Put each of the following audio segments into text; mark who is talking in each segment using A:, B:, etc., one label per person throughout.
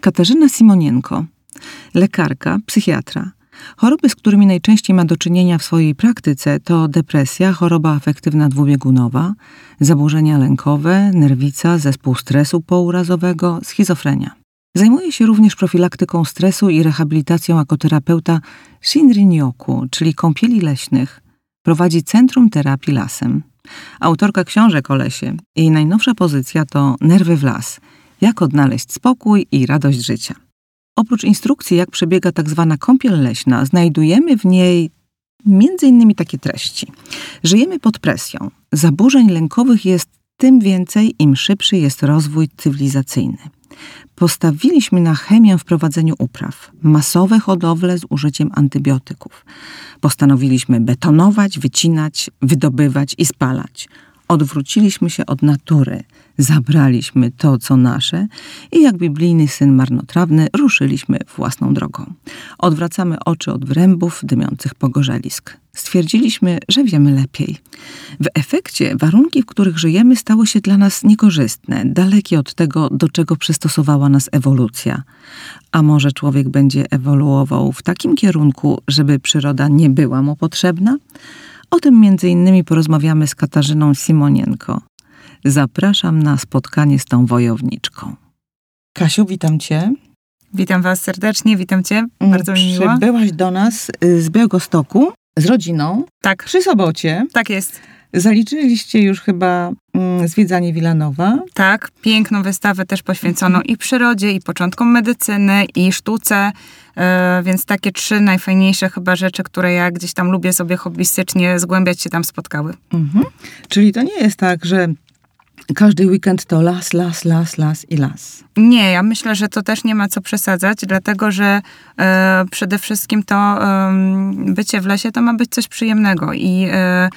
A: Katarzyna Simonienko, lekarka, psychiatra. Choroby, z którymi najczęściej ma do czynienia w swojej praktyce, to depresja, choroba afektywna dwubiegunowa, zaburzenia lękowe, nerwica, zespół stresu pourazowego, schizofrenia. Zajmuje się również profilaktyką stresu i rehabilitacją jako terapeuta Shinrin-yoku, czyli kąpieli leśnych. Prowadzi Centrum Terapii Lasem. Autorka książek o lesie. Jej najnowsza pozycja to Nerwy w las. Jak odnaleźć spokój i radość życia. Oprócz instrukcji, jak przebiega tak zwana kąpiel leśna, znajdujemy w niej między innymi takie treści. Żyjemy pod presją. Zaburzeń lękowych jest tym więcej, im szybszy jest rozwój cywilizacyjny. Postawiliśmy na chemię w prowadzeniu upraw, masowe hodowle z użyciem antybiotyków. Postanowiliśmy betonować, wycinać, wydobywać i spalać. Odwróciliśmy się od natury, zabraliśmy to, co nasze i jak biblijny syn marnotrawny ruszyliśmy własną drogą. Odwracamy oczy od wrębów dymiących pogorzelisk. Stwierdziliśmy, że wiemy lepiej. W efekcie warunki, w których żyjemy, stały się dla nas niekorzystne, dalekie od tego, do czego przystosowała nas ewolucja. A może człowiek będzie ewoluował w takim kierunku, żeby przyroda nie była mu potrzebna? O tym między innymi porozmawiamy z Katarzyną Simonienko. Zapraszam na spotkanie z tą wojowniczką. Kasiu, witam cię.
B: Witam Was serdecznie, witam Cię. Bardzo mi miło.
A: Przybyłaś do nas y, z Białegostoku z rodziną
B: Tak,
A: przy sobocie.
B: tak jest.
A: Zaliczyliście już chyba mm, zwiedzanie Wilanowa.
B: Tak, piękną wystawę też poświęconą i przyrodzie, i początkom medycyny, i sztuce. e, Więc takie trzy najfajniejsze chyba rzeczy, które ja gdzieś tam lubię sobie hobbystycznie zgłębiać się tam spotkały.
A: Mhm. Czyli to nie jest tak, że każdy weekend to las, las, las, las i las.
B: Nie, ja myślę, że to też nie ma co przesadzać, dlatego że e, przede wszystkim to em, bycie w lesie to ma być coś przyjemnego i e,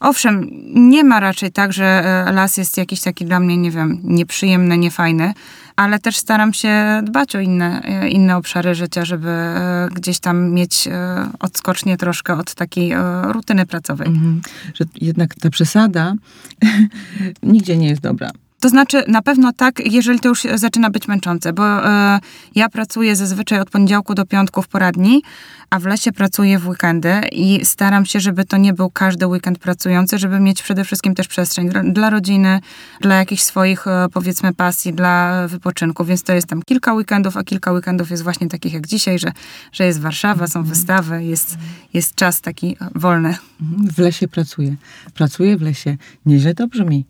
B: owszem, nie ma raczej tak, że e, las jest jakiś taki dla mnie, nie wiem, nieprzyjemny, niefajny, ale też staram się dbać o inne, e, inne obszary życia, żeby e, gdzieś tam mieć e, odskocznie troszkę od takiej rutyny pracowej.
A: Mhm. Że jednak ta przesada nigdzie nie jest dobra.
B: To znaczy, na pewno tak, jeżeli to już zaczyna być męczące, bo e, ja pracuję zazwyczaj od poniedziałku do piątku w poradni, a w lesie pracuję w weekendy i staram się, żeby to nie był każdy weekend pracujący, żeby mieć przede wszystkim też przestrzeń dla, dla rodziny, dla jakichś swoich, e, powiedzmy, pasji, dla wypoczynku. Więc to jest tam kilka weekendów, a kilka weekendów jest właśnie takich jak dzisiaj, że, że jest Warszawa, są wystawy, jest, jest czas taki wolny.
A: Mhm. W lesie pracuję. Pracuję w lesie. Nieźle to brzmi.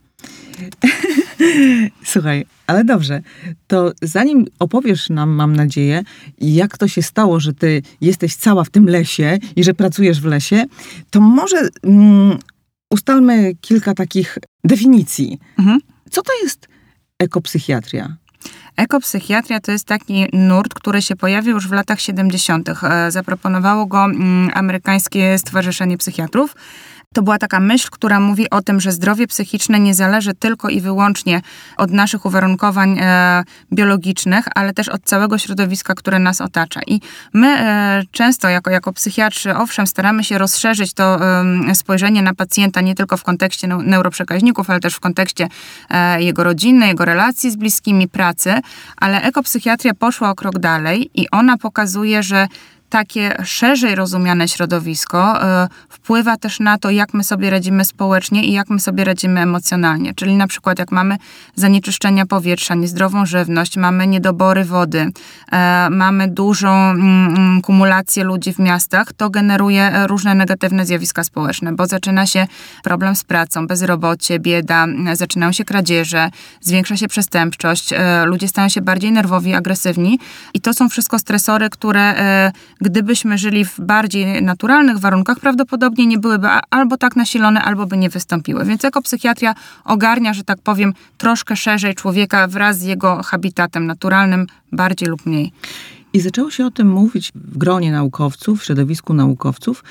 A: Słuchaj, ale dobrze, to zanim opowiesz nam, mam nadzieję, jak to się stało, że ty jesteś cała w tym lesie i że pracujesz w lesie, to może mm, ustalmy kilka takich definicji.
B: Mhm.
A: Co to jest ekopsychiatria?
B: Ekopsychiatria to jest taki nurt, który się pojawił już w latach 70. E, Zaproponowało go mm, amerykańskie Stowarzyszenie Psychiatrów. To była taka myśl, która mówi o tym, że zdrowie psychiczne nie zależy tylko i wyłącznie od naszych uwarunkowań e, biologicznych, ale też od całego środowiska, które nas otacza. I my e, często jako, jako psychiatrzy, owszem, staramy się rozszerzyć to em, spojrzenie na pacjenta nie tylko w kontekście neu- neuroprzekaźników, ale też w kontekście e, jego rodziny, jego relacji z bliskimi, pracy, ale ekopsychiatria poszła o krok dalej i ona pokazuje, że takie szerzej rozumiane środowisko y, wpływa też na to, jak my sobie radzimy społecznie i jak my sobie radzimy emocjonalnie. Czyli na przykład jak mamy zanieczyszczenia powietrza, niezdrową żywność, mamy niedobory wody, e, mamy dużą mm, mm, kumulację ludzi w miastach, to generuje e, różne negatywne zjawiska społeczne, bo zaczyna się problem z pracą, bezrobocie, bieda, zaczynają się kradzieże, zwiększa się przestępczość, e, ludzie stają się bardziej nerwowi, agresywni i to są wszystko stresory, które e, gdybyśmy żyli w bardziej naturalnych warunkach, prawdopodobnie nie byłyby albo tak nasilone, albo by nie wystąpiły. Więc ekopsychiatria ogarnia, że tak powiem, troszkę szerzej człowieka wraz z jego habitatem naturalnym, bardziej lub mniej.
A: I zaczęło się o tym mówić w gronie naukowców, w środowisku naukowców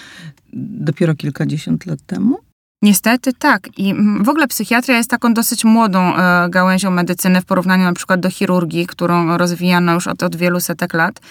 A: dopiero kilkadziesiąt lat temu.
B: Niestety tak. I mm, w ogóle psychiatria jest taką dosyć młodą e, gałęzią medycyny w porównaniu na przykład do chirurgii, którą rozwijano już od, od wielu setek lat.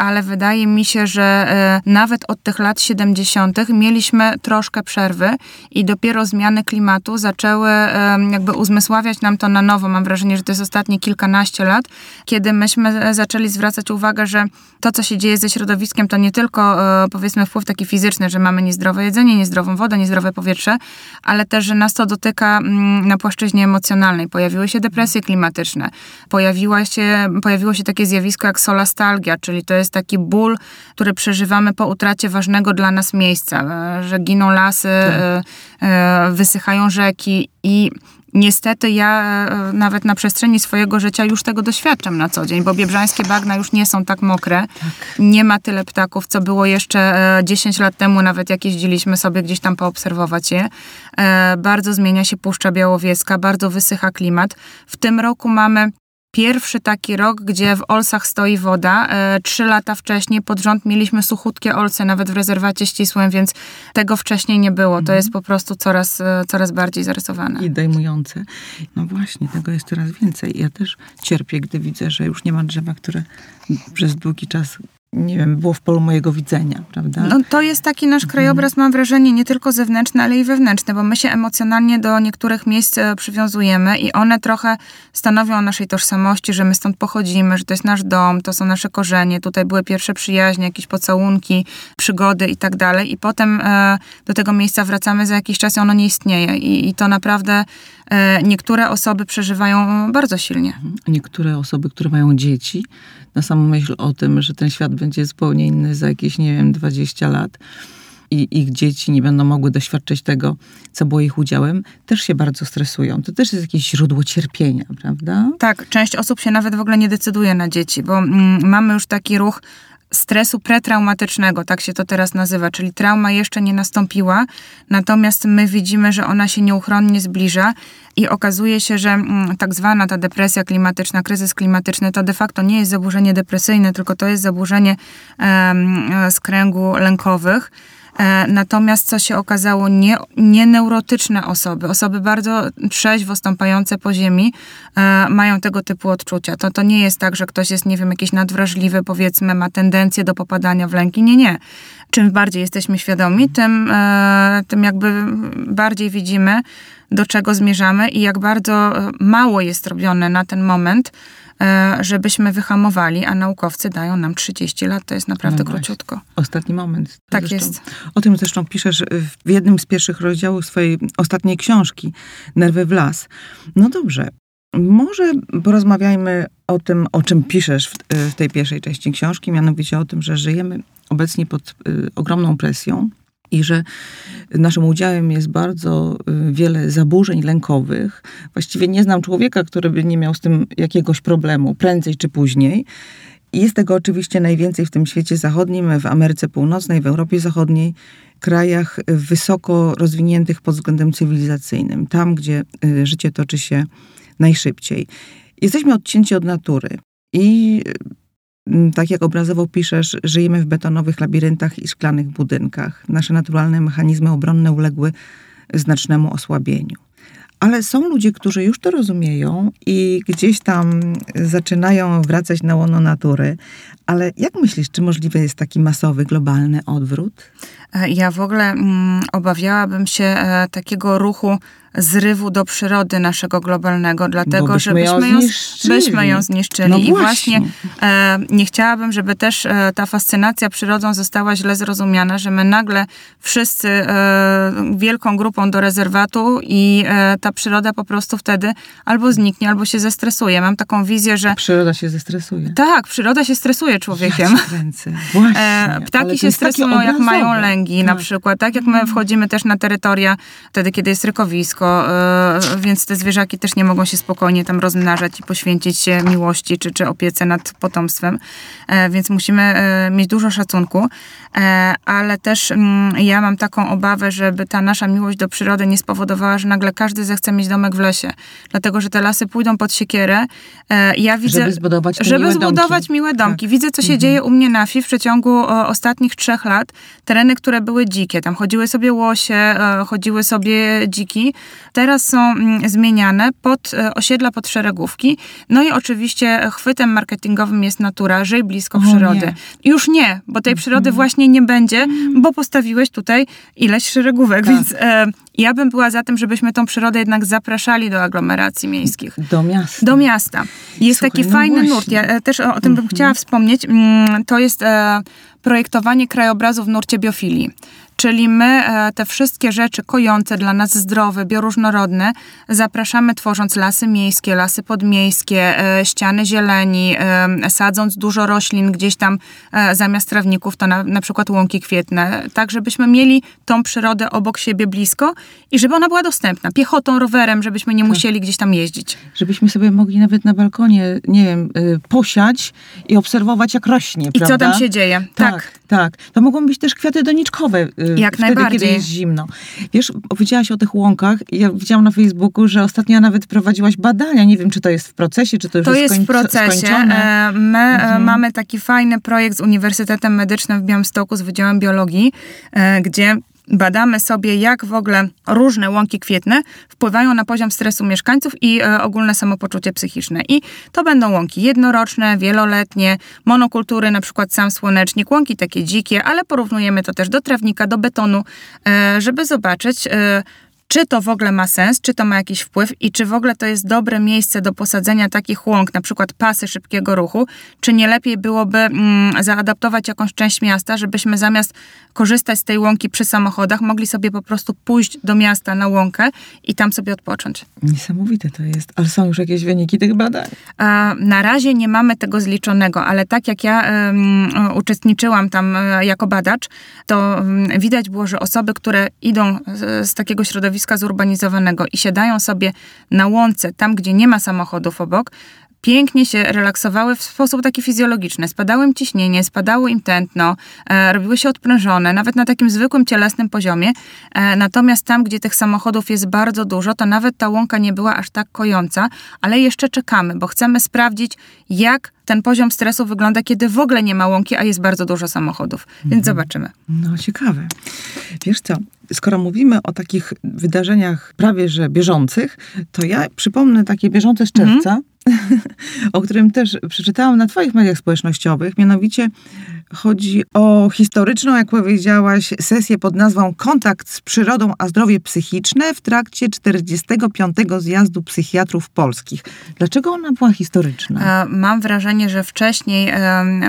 B: Ale wydaje mi się, że e, nawet od tych lat 70. mieliśmy troszkę przerwy i dopiero zmiany klimatu zaczęły e, jakby uzmysławiać nam to na nowo. Mam wrażenie, że to jest ostatnie kilkanaście lat, kiedy myśmy zaczęli zwracać uwagę, że to, co się dzieje ze środowiskiem, to nie tylko e, powiedzmy wpływ taki fizyczny, że mamy niezdrowe jedzenie, niezdrową wodę, niezdrowe powietrze, ale też, że nas to dotyka mm, na płaszczyźnie emocjonalnej. Pojawiły się depresje klimatyczne, pojawiła się, pojawiło się takie zjawisko jak solastalgia, czyli to jest taki ból, który przeżywamy po utracie ważnego dla nas miejsca, e, że giną lasy, tak. E, wysychają rzeki i Niestety ja e, nawet na przestrzeni swojego życia już tego doświadczam na co dzień, bo biebrzańskie bagna już nie są tak mokre. Tak. Nie ma tyle ptaków, co było jeszcze 10 lat temu, nawet jak jeździliśmy sobie gdzieś tam poobserwować je. E, bardzo zmienia się Puszcza Białowieska, bardzo wysycha klimat. W tym roku mamy pierwszy taki rok, gdzie w Olsach stoi woda. E, trzy lata wcześniej pod rząd mieliśmy suchutkie Olce, nawet w rezerwacie ścisłym, więc tego wcześniej nie było. To mhm. jest po prostu coraz, e, coraz bardziej zarysowane.
A: I dajmujące. No właśnie, tego jest coraz więcej. Ja też cierpię, gdy widzę, że już nie ma drzewa, które przez długi czas nie wiem, było w polu mojego widzenia, prawda?
B: No, to jest taki nasz mhm. krajobraz, mam wrażenie, nie tylko zewnętrzny, ale i wewnętrzny, bo my się emocjonalnie do niektórych miejsc e, przywiązujemy i one trochę stanowią o naszej tożsamości, że my stąd pochodzimy, że to jest nasz dom, to są nasze korzenie, tutaj były pierwsze przyjaźnie, jakieś pocałunki, przygody i tak dalej i potem e, do tego miejsca wracamy za jakiś czas i ono nie istnieje i, i to naprawdę e, niektóre osoby przeżywają bardzo silnie. Mhm.
A: Niektóre osoby, które mają dzieci, na samą myśl o tym, że ten świat będzie zupełnie inny za jakieś, nie wiem, 20 lat i ich dzieci nie będą mogły doświadczyć tego, co było ich udziałem, też się bardzo stresują. To też jest jakieś źródło cierpienia, prawda?
B: Tak, część osób się nawet w ogóle nie decyduje na dzieci, bo mm, mamy już taki ruch stresu pretraumatycznego, tak się to teraz nazywa, czyli trauma jeszcze nie nastąpiła, natomiast my widzimy, że ona się nieuchronnie zbliża i okazuje się, że mm, tak zwana ta depresja klimatyczna, kryzys klimatyczny to de facto nie jest zaburzenie depresyjne, tylko to jest zaburzenie z kręgu lękowych. E, natomiast co się okazało, nie, nie neurotyczne osoby, osoby bardzo trzeźwo stąpające po ziemi, e, mają tego typu odczucia. To, to nie jest tak, że ktoś jest, nie wiem, jakiś nadwrażliwy, powiedzmy, ma tendencję do popadania w lęki. Nie, nie. Czym bardziej jesteśmy świadomi, tym, e, tym jakby bardziej widzimy, do czego zmierzamy i jak bardzo mało jest robione na ten moment, żebyśmy wyhamowali, a naukowcy dają nam 30 lat, to jest naprawdę no króciutko.
A: Ostatni moment.
B: Tak zresztą, jest.
A: O tym zresztą piszesz w jednym z pierwszych rozdziałów swojej ostatniej książki, Nerwy w las. No dobrze, może porozmawiajmy o tym, o czym piszesz w, w tej pierwszej części książki, mianowicie o tym, że żyjemy obecnie pod y, ogromną presją i że naszym udziałem jest bardzo y, wiele zaburzeń lękowych. Właściwie nie znam człowieka, który by nie miał z tym jakiegoś problemu, prędzej czy później. Jest tego oczywiście najwięcej w tym świecie zachodnim, w Ameryce Północnej, w Europie Zachodniej, krajach wysoko rozwiniętych pod względem cywilizacyjnym, tam gdzie y, życie toczy się najszybciej. Jesteśmy odcięci od natury. I tak jak obrazowo piszesz, żyjemy w betonowych labiryntach i szklanych budynkach. Nasze naturalne mechanizmy obronne uległy znacznemu osłabieniu. Ale są ludzie, którzy już to rozumieją i gdzieś tam zaczynają wracać na łono natury. Ale jak myślisz, czy możliwy jest taki masowy, globalny odwrót?
B: E, ja w ogóle mm, obawiałabym się e, takiego ruchu zrywu do przyrody naszego globalnego, dlatego że byśmy ją, byśmy ją zniszczyli. No I właśnie e, nie chciałabym, żeby też e, ta fascynacja przyrodą została źle zrozumiana, że my nagle wszyscy e, wielką grupą do rezerwatu i e, ta przyroda po prostu wtedy albo zniknie, albo się zestresuje. Mam taką wizję, że...
A: Przyroda się zestresuje.
B: Tak, przyroda się stresuje człowiekiem.
A: Ja e,
B: ptaki się stresują, jak mają lęgi tak. na przykład. Tak jak my wchodzimy też na terytoria wtedy, kiedy jest rykowisko, e, więc te zwierzaki też nie mogą się spokojnie tam rozmnażać i poświęcić się miłości czy, czy opiece nad potomstwem, e, więc musimy e, mieć dużo szacunku, ale też mm, ja mam taką obawę, żeby ta nasza miłość do przyrody nie spowodowała, że nagle każdy zechce mieć domek w lesie, dlatego, że te lasy pójdą pod siekierę. Ja widzę,
A: Żeby zbudować
B: żeby
A: miłe
B: zbudować
A: domki. Tak.
B: miłe domki. Widzę, co się dzieje u mnie na wsi w przeciągu ostatnich trzech lat. Tereny, które były dzikie, tam chodziły sobie łosie, chodziły sobie dziki, teraz są mm, zmieniane pod e, osiedla, pod szeregówki. No i oczywiście chwytem marketingowym jest natura, żyj blisko
A: O
B: przyrody.
A: nie.
B: Już nie, bo tej
A: Mhm.
B: przyrody właśnie nie będzie, bo postawiłeś tutaj ileś szeregówek,
A: Tak.
B: więc e, ja bym była za tym, żebyśmy tą przyrodę jednak zapraszali do aglomeracji miejskich.
A: Do miasta.
B: Do miasta. Jest
A: Słuchaj,
B: taki
A: no
B: fajny
A: właśnie.
B: nurt. Ja e, też o, o tym bym chciała wspomnieć. Mm, To jest e, projektowanie krajobrazu w nurcie biofilii. Czyli my e, te wszystkie rzeczy kojące dla nas zdrowe, bioróżnorodne zapraszamy tworząc lasy miejskie, lasy podmiejskie, e, ściany zieleni, e, sadząc dużo roślin gdzieś tam zamiast trawników, to na, na przykład łąki kwietne, tak żebyśmy mieli tą przyrodę obok siebie blisko i żeby ona była dostępna. Piechotą, rowerem, żebyśmy nie musieli gdzieś tam jeździć.
A: Żebyśmy sobie mogli nawet na balkonie, nie wiem, y, posiać i obserwować, jak rośnie,
B: I
A: prawda?
B: co tam się dzieje?
A: Tak, tak. To mogą być też kwiaty doniczkowe. Y,
B: Jak
A: wtedy,
B: najbardziej.
A: kiedy jest zimno. Wiesz, powiedziałaś o tych łąkach. Ja widziałam na Facebooku, że ostatnio nawet prowadziłaś badania. Nie wiem, czy to jest w procesie, czy to już
B: To
A: jest,
B: jest w procesie.
A: skończone.
B: E, My e,
A: Mhm.
B: mamy taki fajny projekt z Uniwersytetem Medycznym w Białymstoku z Wydziałem Biologii, e, gdzie badamy sobie, jak w ogóle różne łąki kwietne wpływają na poziom stresu mieszkańców i e, ogólne samopoczucie psychiczne. I to będą łąki jednoroczne, wieloletnie, monokultury, na przykład sam słonecznik, łąki takie dzikie, ale porównujemy to też do trawnika, do betonu, e, żeby zobaczyć, e, czy to w ogóle ma sens, czy to ma jakiś wpływ i czy w ogóle to jest dobre miejsce do posadzenia takich łąk, na przykład pasy szybkiego ruchu, czy nie lepiej byłoby mm, zaadaptować jakąś część miasta, żebyśmy zamiast korzystać z tej łąki przy samochodach, mogli sobie po prostu pójść do miasta na łąkę i tam sobie odpocząć.
A: Niesamowite to jest. Ale są już jakieś wyniki tych badań.
B: E, Na razie nie mamy tego zliczonego, ale tak jak ja e, uczestniczyłam tam e, jako badacz, to mm, widać było, że osoby, które idą z, z takiego środowiska zurbanizowanego i siadają sobie na łące, tam gdzie nie ma samochodów obok, pięknie się relaksowały w sposób taki fizjologiczny. Spadało im ciśnienie, spadało im tętno, e, robiły się odprężone, nawet na takim zwykłym cielesnym poziomie. E, natomiast tam, gdzie tych samochodów jest bardzo dużo, to nawet ta łąka nie była aż tak kojąca, ale jeszcze czekamy, bo chcemy sprawdzić, jak ten poziom stresu wygląda, kiedy w ogóle nie ma łąki, a jest bardzo dużo samochodów. Więc zobaczymy.
A: No, ciekawe. Wiesz co, skoro mówimy o takich wydarzeniach prawie że bieżących, to ja przypomnę takie bieżące z czerwca, o którym też przeczytałam na twoich mediach społecznościowych. Mianowicie chodzi o historyczną, jak powiedziałaś, sesję pod nazwą Kontakt z przyrodą a zdrowie psychiczne w trakcie 45. zjazdu psychiatrów polskich. Dlaczego ona była historyczna?
B: E, Mam wrażenie, że wcześniej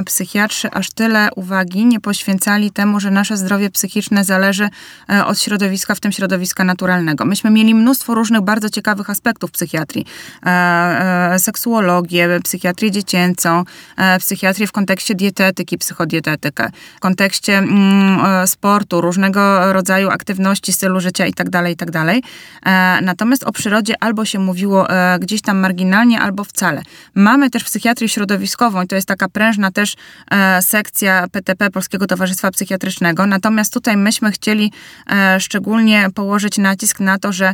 B: psychiatrzy aż tyle uwagi nie poświęcali temu, że nasze zdrowie psychiczne zależy e, od środowiska, w tym środowiska naturalnego. Myśmy mieli mnóstwo różnych bardzo ciekawych aspektów psychiatrii. E, Seksuologię, psychiatrię dziecięcą, psychiatrię w kontekście dietetyki, psychodietetykę, w kontekście mm, e, sportu, różnego rodzaju aktywności, stylu życia itd., itd. E, Natomiast o przyrodzie albo się mówiło e, gdzieś tam marginalnie, albo wcale. Mamy też psychiatrię środowiskową i to jest taka prężna też sekcja PTP, Polskiego Towarzystwa Psychiatrycznego. Natomiast tutaj myśmy chcieli szczególnie położyć nacisk na to, że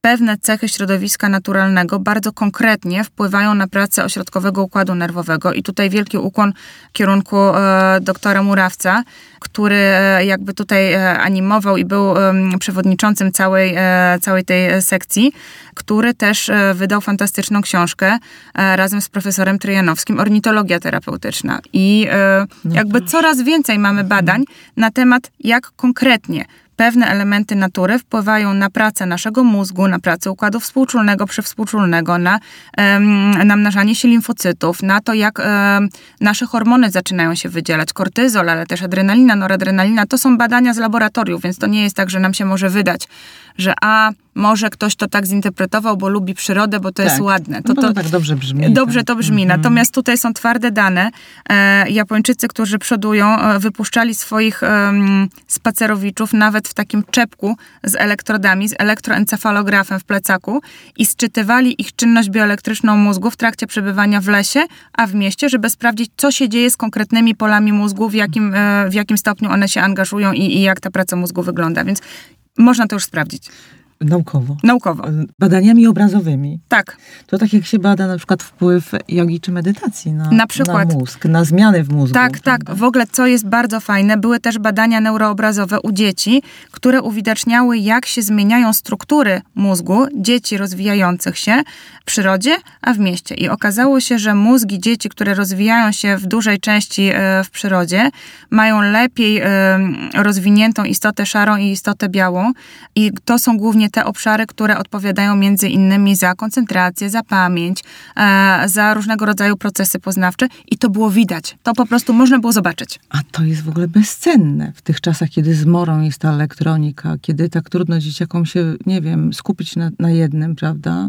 B: pewne cechy środowiska naturalnego bardzo konkretnie wpływają na pracę ośrodkowego układu nerwowego. I tutaj wielki ukłon w kierunku e, doktora Murawca, który e, jakby tutaj e, animował i był przewodniczącym całej, e, całej tej sekcji, który też e, wydał fantastyczną książkę e, razem z profesorem Tryjanowskim, Ornitologia terapeutyczna. I e, jakby coraz więcej mamy badań na temat, jak konkretnie pewne elementy natury wpływają na pracę naszego mózgu, na pracę układu współczulnego, przywspółczulnego, na namnażanie się limfocytów, na to, jak nasze hormony zaczynają się wydzielać. Kortyzol, ale też adrenalina, noradrenalina. To są badania z laboratoriów, więc to nie jest tak, że nam się może wydać, że a może ktoś to tak zinterpretował, bo lubi przyrodę, bo to jest
A: Tak.
B: ładne.
A: No
B: To,
A: bo
B: to,
A: to tak dobrze brzmi.
B: Dobrze
A: tak.
B: to brzmi. Natomiast tutaj są twarde dane. E, Japończycy, którzy przodują, e, wypuszczali swoich em, spacerowiczów nawet w takim czepku z elektrodami, z elektroencefalografem w plecaku i sczytywali ich czynność bioelektryczną mózgu w trakcie przebywania w lesie, a w mieście, żeby sprawdzić, co się dzieje z konkretnymi polami mózgu, w jakim, e, w jakim stopniu one się angażują i, i jak ta praca mózgu wygląda. Więc można to już sprawdzić.
A: Naukowo.
B: Naukowo.
A: Badaniami obrazowymi.
B: Tak.
A: To tak jak się bada na przykład wpływ jogi czy medytacji na,
B: Na przykład.
A: na mózg, na zmiany w mózgu.
B: Tak, tak.
A: prawda?
B: W ogóle, co jest bardzo fajne, były też badania neuroobrazowe u dzieci, które uwidaczniały, jak się zmieniają struktury mózgu dzieci rozwijających się w przyrodzie, a w mieście. I okazało się, że mózgi dzieci, które rozwijają się w dużej części e, w przyrodzie, mają lepiej e, rozwiniętą istotę szarą i istotę białą. I to są głównie te obszary, które odpowiadają między innymi za koncentrację, za pamięć, e, za różnego rodzaju procesy poznawcze. I to było widać. To po prostu można było zobaczyć.
A: A to jest w ogóle bezcenne w tych czasach, kiedy zmorą jest ta elektronika, kiedy tak trudno dzieciakom się, nie wiem, skupić na, na jednym, prawda?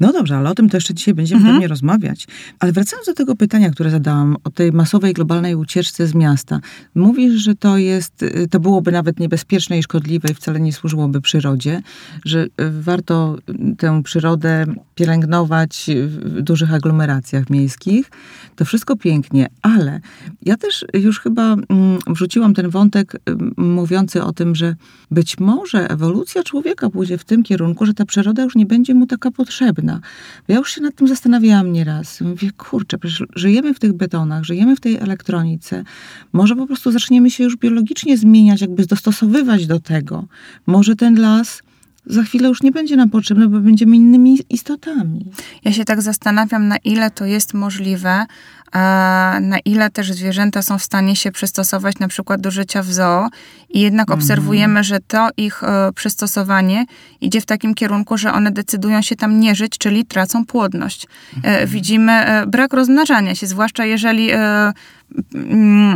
A: No dobrze, ale o tym to jeszcze dzisiaj będziemy
B: Mhm.
A: pewnie rozmawiać. Ale wracając do tego pytania, które zadałam o tej masowej globalnej ucieczce z miasta. Mówisz, że to jest, y, to byłoby nawet niebezpieczne i szkodliwe i wcale nie służyłoby przyrodzie, że y, warto tę przyrodę pielęgnować w dużych aglomeracjach miejskich. To wszystko pięknie, ale ja też już chyba mm, wrzuciłam ten wątek mm, mówiący o tym, że być może ewolucja człowieka pójdzie w tym kierunku, że ta przyroda już nie będzie mu taka potrzebna. Ja już się nad tym zastanawiałam nieraz. Mówię, kurczę, przecież żyjemy w tych betonach, żyjemy w tej elektronice. Może po prostu zaczniemy się już biologicznie zmieniać, jakby dostosowywać do tego. Może ten las za chwilę już nie będzie nam potrzebny, bo będziemy innymi istotami.
B: Ja się tak zastanawiam, na ile to jest możliwe, a na ile też zwierzęta są w stanie się przystosować na przykład do życia w zoo i jednak obserwujemy, że to ich e, przystosowanie idzie w takim kierunku, że one decydują się tam nie żyć, czyli tracą płodność. E, widzimy e, brak rozmnażania się, zwłaszcza jeżeli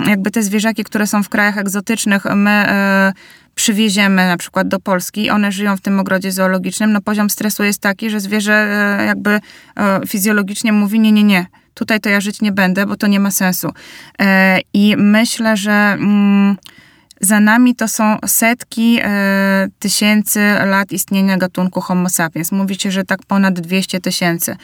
B: jakby te zwierzaki, które są w krajach egzotycznych, my przywieziemy na przykład do Polski, one żyją w tym ogrodzie zoologicznym, no poziom stresu jest taki, że zwierzę e, jakby e, fizjologicznie mówi nie, nie, nie, tutaj to ja żyć nie będę, bo to nie ma sensu. E, I myślę, że mm, za nami to są setki e, tysięcy lat istnienia gatunku Homo sapiens. Mówi się, że tak ponad 200 tysięcy.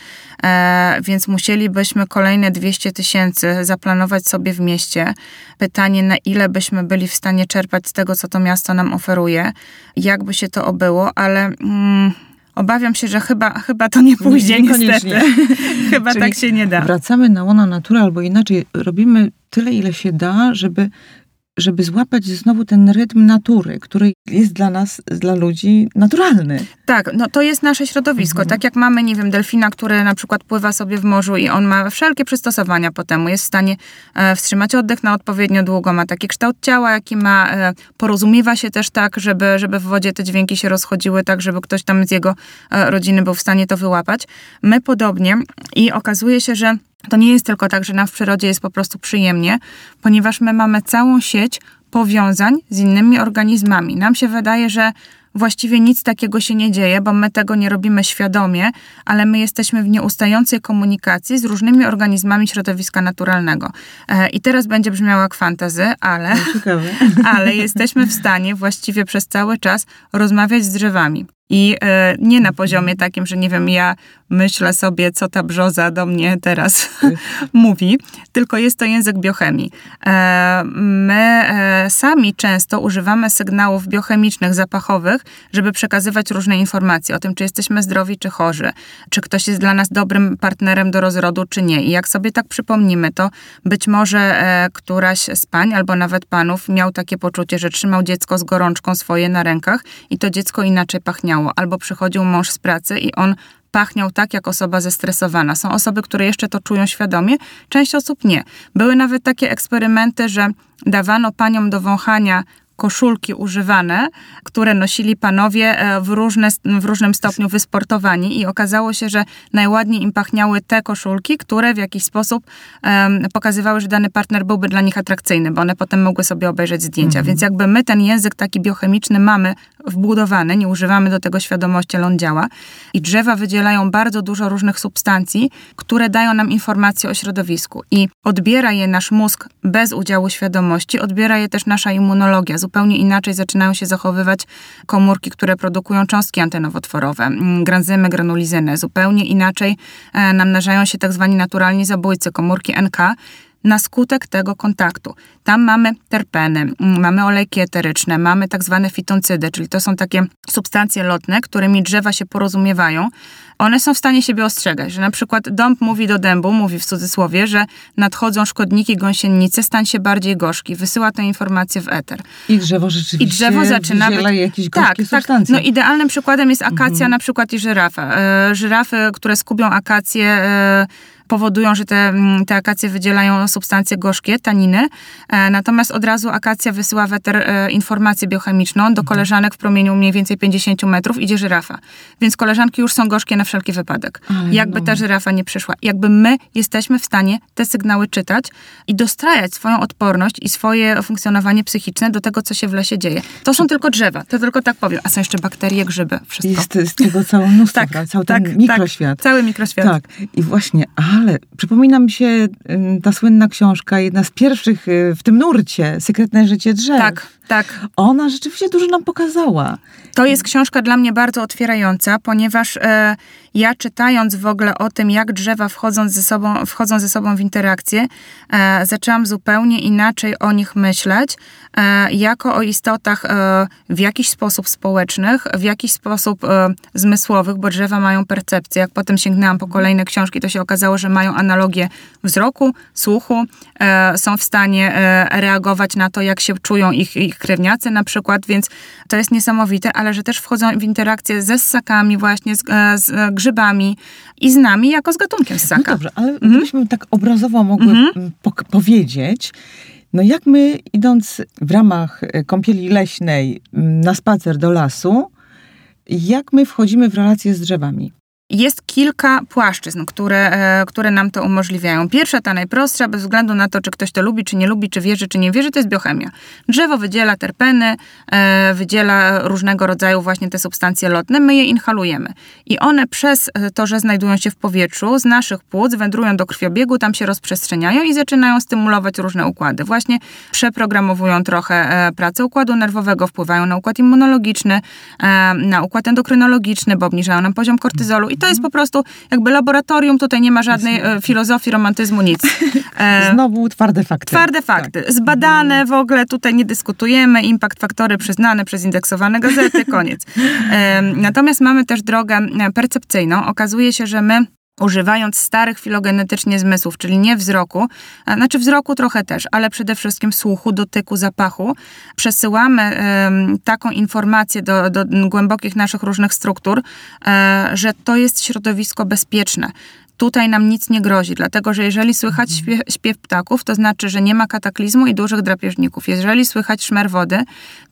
B: E, więc musielibyśmy kolejne 200 tysięcy zaplanować sobie w mieście. Pytanie, na ile byśmy byli w stanie czerpać z tego, co to miasto nam oferuje, jak by się to obyło, ale... Mm, Obawiam się, że chyba, chyba to nie pójdzie niestety. chyba
A: Czyli
B: tak się nie da.
A: Wracamy na łono natury, albo inaczej, robimy tyle, ile się da, żeby, żeby złapać znowu ten rytm natury, który jest dla nas, dla ludzi naturalny.
B: Tak, no to jest nasze środowisko. Tak jak mamy, nie wiem, delfina, który na przykład pływa sobie w morzu i on ma wszelkie przystosowania po temu. Jest w stanie e, wstrzymać oddech na odpowiednio długo, ma taki kształt ciała, jaki ma, e, porozumiewa się też tak, żeby, żeby w wodzie te dźwięki się rozchodziły, tak, żeby ktoś tam z jego e, rodziny był w stanie to wyłapać. My podobnie i okazuje się, że to nie jest tylko tak, że nam w przyrodzie jest po prostu przyjemnie, ponieważ my mamy całą sieć powiązań z innymi organizmami. Nam się wydaje, że właściwie nic takiego się nie dzieje, bo my tego nie robimy świadomie, ale my jesteśmy w nieustającej komunikacji z różnymi organizmami środowiska naturalnego. E, I teraz będzie brzmiała jak fantazy, ale,
A: Ciekawe.
B: ale jesteśmy w stanie właściwie przez cały czas rozmawiać z drzewami. I e, nie na poziomie takim, że nie wiem, ja myślę sobie, co ta brzoza do mnie teraz mówi, tylko jest to język biochemii. E, my e, sami często używamy sygnałów biochemicznych, zapachowych, żeby przekazywać różne informacje o tym, czy jesteśmy zdrowi, czy chorzy, czy ktoś jest dla nas dobrym partnerem do rozrodu, czy nie. I jak sobie tak przypomnimy, to być może któraś z pań albo nawet panów miał takie poczucie, że trzymał dziecko z gorączką swoje na rękach i to dziecko inaczej pachniało. Albo przychodził mąż z pracy i on pachniał tak, jak osoba zestresowana. Są osoby, które jeszcze to czują świadomie, część osób nie. Były nawet takie eksperymenty, że dawano paniom do wąchania koszulki używane, które nosili panowie e, w, różne, w różnym stopniu wysportowani i okazało się, że najładniej im pachniały te koszulki, które w jakiś sposób em, pokazywały, że dany partner byłby dla nich atrakcyjny, bo one potem mogły sobie obejrzeć zdjęcia. Więc jakby my ten język taki biochemiczny mamy wbudowany, nie używamy do tego świadomości, ale on działa. I drzewa wydzielają bardzo dużo różnych substancji, które dają nam informacje o środowisku. I odbiera je nasz mózg bez udziału świadomości, odbiera je też nasza immunologia. Zupełnie inaczej zaczynają się zachowywać komórki, które produkują cząstki antenowotworowe, mm, granzymy, granulizyny. Zupełnie inaczej e, namnażają się tak zwani naturalni zabójcy, komórki NK, na skutek tego kontaktu. Tam mamy terpeny, mm, mamy olejki eteryczne, mamy tak zwane fitoncydy, czyli to są takie substancje lotne, którymi drzewa się porozumiewają. One są w stanie siebie ostrzegać, że na przykład dąb mówi do dębu, mówi w cudzysłowie, że nadchodzą szkodniki, gąsienice, stań się bardziej gorzki. Wysyła tę informację w eter.
A: I drzewo rzeczywiście
B: I drzewo zaczyna być...
A: jakieś
B: tak, tak.
A: substancje.
B: No idealnym przykładem jest akacja
A: Mhm.
B: na przykład i żyrafa. E, żyrafy, które skubią akację, e, powodują, że te, mm, te akacje wydzielają substancje gorzkie, taniny, e, natomiast od razu akacja wysyła w eter e, informację biochemiczną
A: Mhm.
B: do koleżanek w promieniu mniej więcej 50 metrów, idzie żyrafa. Więc koleżanki już są gorzkie na wszelki wypadek.
A: Ale
B: Jakby
A: no.
B: ta żyrafa nie przyszła. Jakby my jesteśmy w stanie te sygnały czytać i dostrajać swoją odporność i swoje funkcjonowanie psychiczne do tego, co się w lesie dzieje. To są tylko drzewa, to tylko tak powiem. A są jeszcze bakterie, grzyby, wszystko.
A: Jest z tego całe mnóstwo,
B: Tak,
A: cały
B: tak,
A: ten mikroświat.
B: Tak, cały mikroświat.
A: Tak, i właśnie, ale przypomina mi się ta słynna książka, jedna z pierwszych y, w tym nurcie, Sekretne życie drzew.
B: tak, tak.
A: Ona rzeczywiście dużo nam pokazała.
B: To jest książka dla mnie bardzo otwierająca, ponieważ e, ja czytając w ogóle o tym, jak drzewa wchodzą ze sobą, wchodzą ze sobą w interakcję, e, zaczęłam zupełnie inaczej o nich myśleć, e, jako o istotach e, w jakiś sposób społecznych, w jakiś sposób e, zmysłowych, bo drzewa mają percepcję. Jak potem sięgnęłam po kolejne książki, to się okazało, że mają analogię wzroku, słuchu, e, są w stanie e, reagować na to, jak się czują ich, ich krewniacy na przykład, więc to jest niesamowite, ale że też wchodzą w interakcję ze ssakami właśnie, z, z grzybami i z nami jako z gatunkiem
A: No
B: ssaka.
A: dobrze, ale gdybyśmy tak obrazowo mogły
B: Mhm.
A: m, pok- powiedzieć, no jak my idąc w ramach e, kąpieli leśnej na spacer do lasu, jak my wchodzimy w relacje z drzewami?
B: Jest kilka płaszczyzn, które, e, które nam to umożliwiają. Pierwsza, ta najprostsza, bez względu na to, czy ktoś to lubi, czy nie lubi, czy wierzy, czy nie wierzy, to jest biochemia. Drzewo wydziela terpeny, e, wydziela różnego rodzaju właśnie te substancje lotne, my je inhalujemy. I one przez e, to, że znajdują się w powietrzu, z naszych płuc wędrują do krwiobiegu, tam się rozprzestrzeniają i zaczynają stymulować różne układy. Właśnie przeprogramowują trochę pracę układu nerwowego, wpływają na układ immunologiczny, na układ endokrynologiczny, bo obniżają nam poziom kortyzolu. I to jest po prostu jakby laboratorium, tutaj nie ma żadnej e, filozofii, romantyzm, nic. E,
A: Znowu twarde fakty.
B: Twarde fakty. Zbadane w ogóle, tutaj nie dyskutujemy. Impact faktory przyznane przez indeksowane gazety, koniec. Em, Natomiast mamy też drogę e, percepcyjną. Okazuje się, że my używając starych filogenetycznie zmysłów, czyli nie wzroku, a znaczy wzroku trochę też, ale przede wszystkim słuchu, dotyku, zapachu, przesyłamy em, taką informację do, do głębokich naszych różnych struktur, e, że to jest środowisko bezpieczne. Tutaj nam nic nie grozi, dlatego że jeżeli słychać śpiew, śpiew ptaków, to znaczy, że nie ma kataklizmu i dużych drapieżników. Jeżeli słychać szmer wody,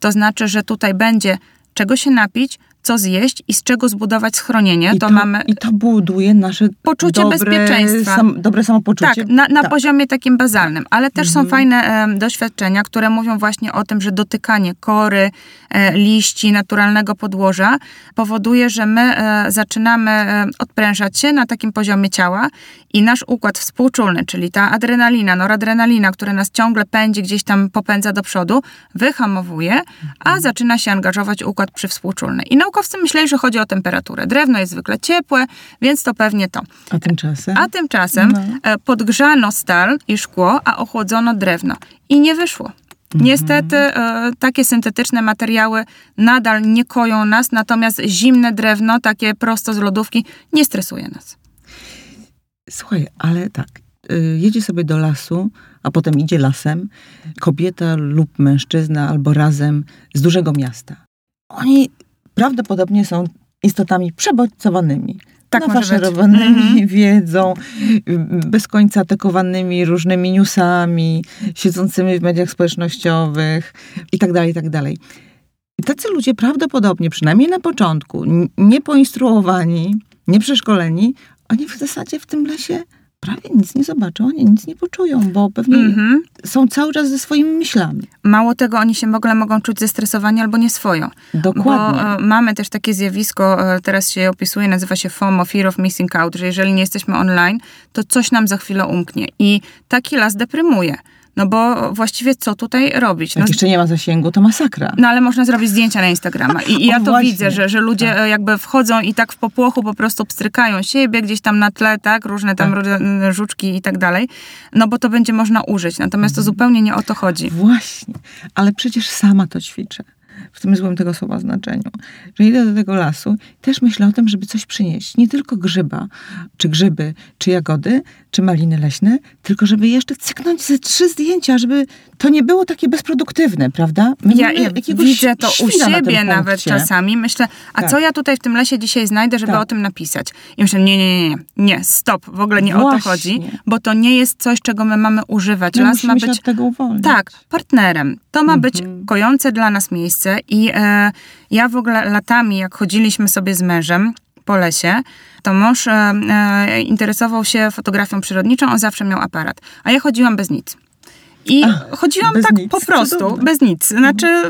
B: to znaczy, że tutaj będzie czego się napić, co zjeść i z czego zbudować schronienie.
A: I
B: to,
A: to,
B: mamy
A: I to buduje nasze
B: Poczucie
A: dobre,
B: bezpieczeństwa.
A: Sam, dobre samopoczucie.
B: tak, na, na
A: Tak.
B: poziomie takim bazalnym, ale też
A: Mhm.
B: są fajne em, doświadczenia, które mówią właśnie o tym, że dotykanie kory, e, liści, naturalnego podłoża powoduje, że my e, zaczynamy e, odprężać się na takim poziomie ciała i nasz układ współczulny, czyli ta adrenalina, noradrenalina, która nas ciągle pędzi, gdzieś tam popędza do przodu, wyhamowuje, a zaczyna się angażować układ przywspółczulny. I naukowcy myśleli, że chodzi o temperaturę. Drewno jest zwykle ciepłe, więc to pewnie to.
A: A tymczasem?
B: A tymczasem
A: No.
B: e, podgrzano stal i szkło, a ochłodzono drewno. I nie wyszło. Niestety e, takie syntetyczne materiały nadal nie koją nas, natomiast zimne drewno, takie prosto z lodówki, nie stresuje nas.
A: Słuchaj, ale tak, y, jedzie sobie do lasu, a potem idzie lasem, kobieta lub mężczyzna albo razem z dużego miasta. Oni prawdopodobnie są istotami przebodźcowanymi.
B: Tak
A: nafaszerowanymi
B: Mhm.
A: wiedzą, bez końca atakowanymi różnymi newsami, siedzącymi w mediach społecznościowych i tak dalej, i tak. I tacy ludzie prawdopodobnie, przynajmniej na początku, n- nie poinstruowani, nie przeszkoleni, oni w zasadzie w tym lesie prawie nic nie zobaczą, ani nic nie poczują, bo pewnie
B: Mhm.
A: są cały czas ze swoimi myślami.
B: Mało tego, oni się w ogóle mogą czuć zestresowani albo nieswojo.
A: Dokładnie.
B: Bo e, mamy też takie zjawisko, e, teraz się je opisuje, nazywa się FOMO, Fear of Missing Out, że jeżeli nie jesteśmy online, to coś nam za chwilę umknie. I taki las deprymuje. No bo właściwie co tutaj robić? No,
A: Jak jeszcze nie ma zasięgu, to masakra.
B: no ale można zrobić zdjęcia na Instagrama. I, i ja
A: O,
B: to
A: właśnie.
B: widzę, że, że ludzie e, jakby wchodzą i tak w popłochu po prostu pstrykają siebie gdzieś tam na tle, tak? Różne tam
A: Tak.
B: żuczki i tak dalej. No bo to będzie można użyć. Natomiast
A: Mhm.
B: to zupełnie nie o to chodzi.
A: Właśnie, ale przecież sama to ćwiczę. W tym złym tego słowa znaczeniu. Że idę do tego lasu, też myślę o tym, żeby coś przynieść. Nie tylko grzyba, czy grzyby, czy jagody, czy maliny leśne, tylko żeby jeszcze cyknąć ze trzy zdjęcia, żeby to nie było takie bezproduktywne, prawda? My
B: Ja, widzę to u
A: świra na
B: siebie nawet czasami. Myślę, a
A: Tak.
B: co ja tutaj w tym lesie dzisiaj znajdę, żeby
A: Tak.
B: o tym napisać? I myślę, nie, nie, nie, nie, nie, stop, w ogóle nie o to
A: Właśnie.
B: chodzi, bo to nie jest coś, czego my mamy używać.
A: My
B: Las ma
A: się
B: być
A: od tego uwolnić.
B: tak, partnerem. To ma być
A: Mhm.
B: kojące dla nas miejsce i e, ja w ogóle latami, jak chodziliśmy sobie z mężem po lesie, to mąż e, e, interesował się fotografią przyrodniczą, on zawsze miał aparat, a ja chodziłam bez nic. I
A: Ach,
B: chodziłam tak
A: nic.
B: po prostu,
A: Cudowne.
B: bez nic, znaczy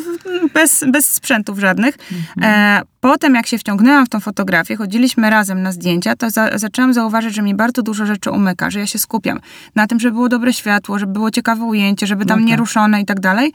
B: bez, bez sprzętów żadnych.
A: Mhm.
B: E, potem jak się wciągnęłam w tą fotografię, chodziliśmy razem na zdjęcia, to za, zaczęłam zauważyć, że mi bardzo dużo rzeczy umyka, że ja się skupiam na tym, żeby było dobre światło, żeby było ciekawe ujęcie, żeby tam
A: No
B: nie
A: tak.
B: ruszone i tak dalej.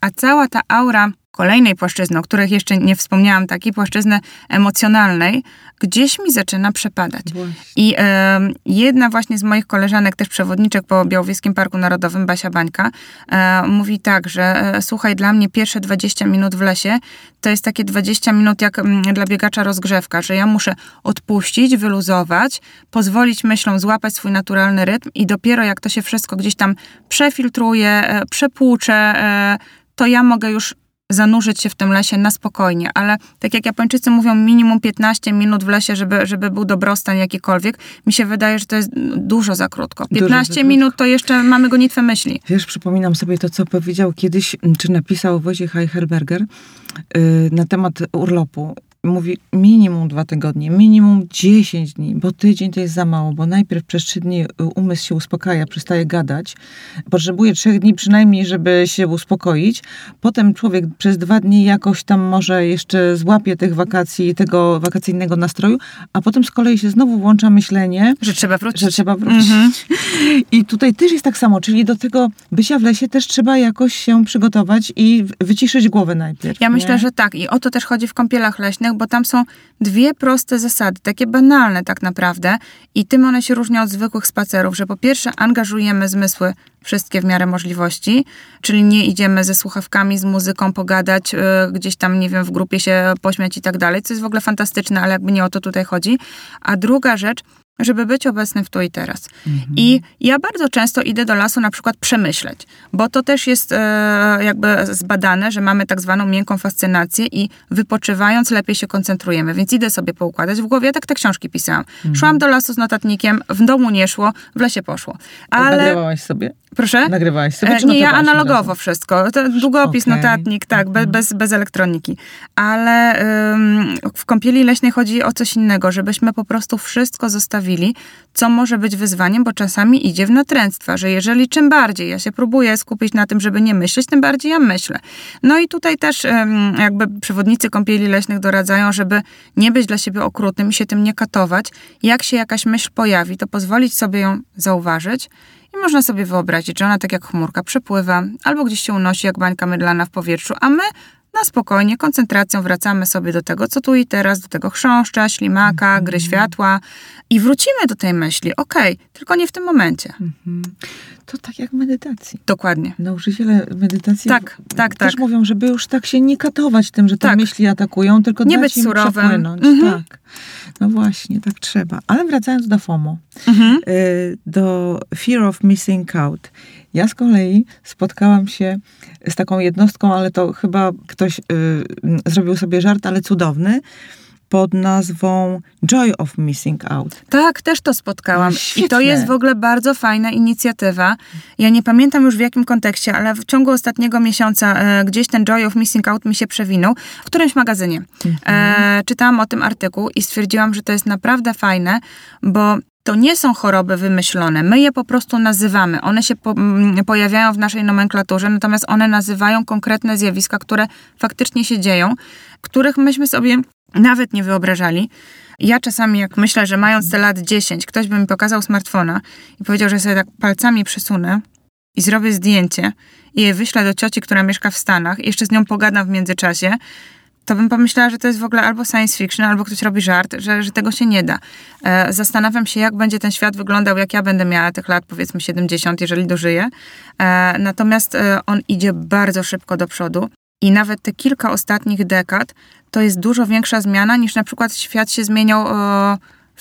B: A cała ta aura kolejnej płaszczyzny, o których jeszcze nie wspomniałam, takiej płaszczyzny emocjonalnej, gdzieś mi zaczyna przepadać.
A: Właśnie.
B: I em, jedna właśnie z moich koleżanek, też przewodniczek po Białowieskim Parku Narodowym, Basia Bańka, e, mówi tak, że e, słuchaj, dla mnie pierwsze 20 minut w lesie to jest takie 20 minut jak mm, dla biegacza rozgrzewka, że ja muszę odpuścić, wyluzować, pozwolić myślom złapać swój naturalny rytm i dopiero jak to się wszystko gdzieś tam przefiltruje, e, przepłucze, e, to ja mogę już zanurzyć się w tym lesie na spokojnie, ale tak jak Japończycy mówią, minimum 15 minut w lesie, żeby, żeby był dobrostan jakikolwiek, mi się wydaje, że to jest dużo za krótko.
A: Dużo za
B: 15
A: krótko.
B: minut to jeszcze mamy gonitwę myśli.
A: Wiesz, przypominam sobie to, co powiedział kiedyś, czy napisał Wojciech Heicherberger yy, na temat urlopu. Mówi minimum dwa tygodnie, minimum 10 dni, bo tydzień to jest za mało, bo najpierw przez trzy dni y, umysł się uspokaja, przestaje gadać. Potrzebuje trzech dni przynajmniej, żeby się uspokoić. Potem człowiek przez dwa dni jakoś tam może jeszcze złapie tych wakacji, tego wakacyjnego nastroju, a potem z kolei się znowu włącza myślenie,
B: Że trzeba wrócić.
A: że trzeba wrócić.
B: Mhm.
A: I tutaj też jest tak samo, czyli do tego bycia w lesie też trzeba jakoś się przygotować i wyciszyć głowę najpierw.
B: Ja
A: nie?
B: myślę, że tak. I o to też chodzi w kąpielach leśnych, bo tam są dwie proste zasady, takie banalne tak naprawdę. I tym one się różnią od zwykłych spacerów, że po pierwsze angażujemy zmysły wszystkie w miarę możliwości, czyli nie idziemy ze słuchawkami, z muzyką pogadać, yy, gdzieś tam, nie wiem, w grupie się pośmiać i tak dalej, co jest w ogóle fantastyczne, ale jakby nie o to tutaj chodzi. A druga rzecz, żeby być obecnym w tu i teraz. I ja bardzo często idę do lasu na przykład przemyśleć, bo to też jest e, jakby zbadane, że mamy tak zwaną miękką fascynację i wypoczywając lepiej się koncentrujemy, więc idę sobie poukładać w głowie. Ja tak te książki pisałam. Szłam do lasu z notatnikiem, w domu nie szło, w lesie poszło. Ale...
A: Nagrywałaś sobie?
B: Proszę?
A: Nagrywałaś sobie,
B: E, Nie, ja analogowo
A: razu?
B: wszystko. Długopis,
A: Okej.
B: notatnik, tak, be,
A: Mhm.
B: bez, bez elektroniki. Ale ym, w kąpieli leśnej chodzi o coś innego, żebyśmy po prostu wszystko zostawili, co może być wyzwaniem, bo czasami idzie w natręctwa, że jeżeli czym bardziej ja się próbuję skupić na tym, żeby nie myśleć, tym bardziej ja myślę. No i tutaj też ym, jakby przewodnicy kąpieli leśnych doradzają, żeby nie być dla siebie okrutnym i się tym nie katować. Jak się jakaś myśl pojawi, to pozwolić sobie ją zauważyć, i można sobie wyobrazić, że ona tak jak chmurka przepływa albo gdzieś się unosi jak bańka mydlana w powietrzu, a my na spokojnie, koncentracją wracamy sobie do tego, co tu i teraz, do tego chrząszcza, ślimaka, gry światła i wrócimy do tej myśli. Okej, tylko nie w tym momencie.
A: Mhm. To tak jak medytacji.
B: Dokładnie.
A: Nauczyciele medytacji
B: Tak, tak,
A: też
B: tak.
A: mówią, żeby już tak się nie katować tym, że te
B: Tak.
A: myśli atakują, tylko
B: Nie
A: dać
B: być
A: im
B: surowym.
A: przepłynąć.
B: Mhm.
A: Tak. No właśnie, tak trzeba. Ale wracając do FOMO,
B: Mhm.
A: y, do Fear of Missing Out. Ja z kolei spotkałam się z taką jednostką, ale to chyba ktoś y, zrobił sobie żart, ale cudowny, pod nazwą Joy of Missing Out.
B: Tak, też to spotkałam.
A: No,
B: I to jest w ogóle bardzo fajna inicjatywa. Ja nie pamiętam już w jakim kontekście, ale w ciągu ostatniego miesiąca e, gdzieś ten Joy of Missing Out mi się przewinął w którymś magazynie. E, czytałam o tym artykuł i stwierdziłam, że to jest naprawdę fajne, bo to nie są choroby wymyślone. My je po prostu nazywamy. One się po, mm, pojawiają w naszej nomenklaturze, natomiast one nazywają konkretne zjawiska, które faktycznie się dzieją, których myśmy sobie nawet nie wyobrażali. Ja czasami, jak myślę, że mając te lat 10, ktoś by mi pokazał smartfona i powiedział, że sobie tak palcami przesunę i zrobię zdjęcie i je wyślę do cioci, która mieszka w Stanach i jeszcze z nią pogadam w międzyczasie, to bym pomyślała, że to jest w ogóle albo science fiction, albo ktoś robi żart, że, że tego się nie da. E, zastanawiam się, jak będzie ten świat wyglądał, jak ja będę miała tych lat, powiedzmy 70, jeżeli dożyję. E, natomiast e, on idzie bardzo szybko do przodu. I nawet te kilka ostatnich dekad to jest dużo większa zmiana niż na przykład świat się zmieniał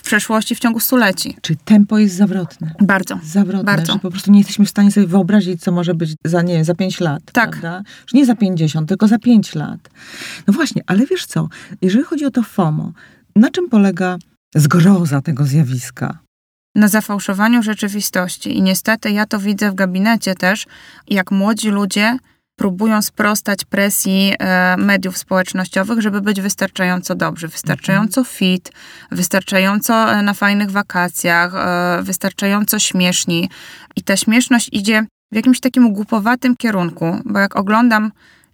B: w przeszłości w ciągu stuleci.
A: Czy tempo jest zawrotne?
B: Bardzo.
A: Zawrotne,
B: Bardzo.
A: po prostu nie jesteśmy w stanie sobie wyobrazić, co może być za, nie wiem, za 5 lat.
B: Tak.
A: Prawda? Że nie za 50, tylko za 5 lat. No właśnie, ale wiesz co, jeżeli chodzi o to FOMO, na czym polega zgroza tego zjawiska?
B: na zafałszowaniu rzeczywistości. I niestety ja to widzę w gabinecie też, jak młodzi ludzie próbują sprostać presji e, mediów społecznościowych, żeby być wystarczająco dobrzy, wystarczająco fit, wystarczająco e, na fajnych wakacjach, e, wystarczająco śmieszni. I ta śmieszność idzie w jakimś takim głupowatym kierunku, bo jak oglądam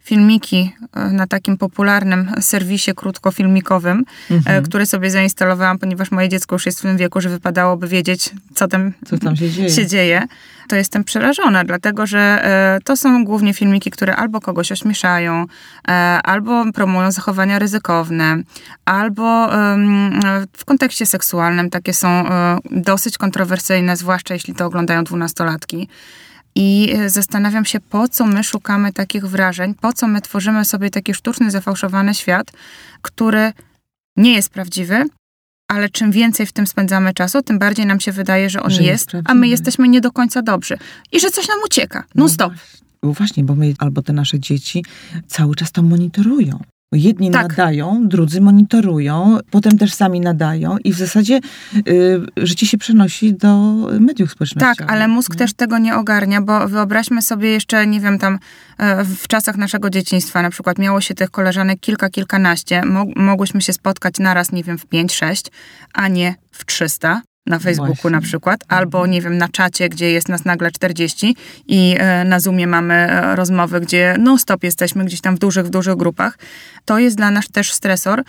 B: filmiki e, na takim popularnym serwisie krótkofilmikowym,
A: Mhm.
B: e, który sobie zainstalowałam, ponieważ moje dziecko już jest w tym wieku, że wypadałoby wiedzieć, co tam
A: Co tam się dzieje?
B: się dzieje, to jestem przerażona, dlatego że e, to są głównie filmiki, które albo kogoś ośmieszają, albo promują zachowania ryzykowne, albo w kontekście seksualnym takie są dosyć kontrowersyjne, zwłaszcza jeśli to oglądają dwunastolatki. I e, zastanawiam się, po co my szukamy takich wrażeń, po co my tworzymy sobie taki sztuczny, zafałszowany świat, który nie jest prawdziwy, ale czym więcej w tym spędzamy czasu, tym bardziej nam się wydaje, że on
A: Że jest
B: jest, a my jesteśmy nie do końca dobrzy. I że coś nam ucieka.
A: No
B: Non stop.
A: właśnie. Bo właśnie, bo my albo te nasze dzieci cały czas to monitorują. Jedni
B: Tak.
A: nadają, drudzy monitorują, potem też sami nadają i w zasadzie y, życie się przenosi do mediów społecznościowych.
B: Tak, ale mózg
A: nie?
B: też tego nie ogarnia, bo wyobraźmy sobie jeszcze, nie wiem, tam e, w czasach naszego dzieciństwa na przykład miało się tych koleżanek kilka, kilkanaście, Mo- mogłyśmy się spotkać naraz, nie wiem, w pięć, sześć, a nie w 300 na Facebooku
A: Właśnie.
B: na przykład, albo nie wiem, na czacie, gdzie jest nas nagle 40 i e, na Zoomie mamy e, rozmowy, gdzie non stop jesteśmy gdzieś tam w dużych, w dużych grupach. To jest dla nas też stresor.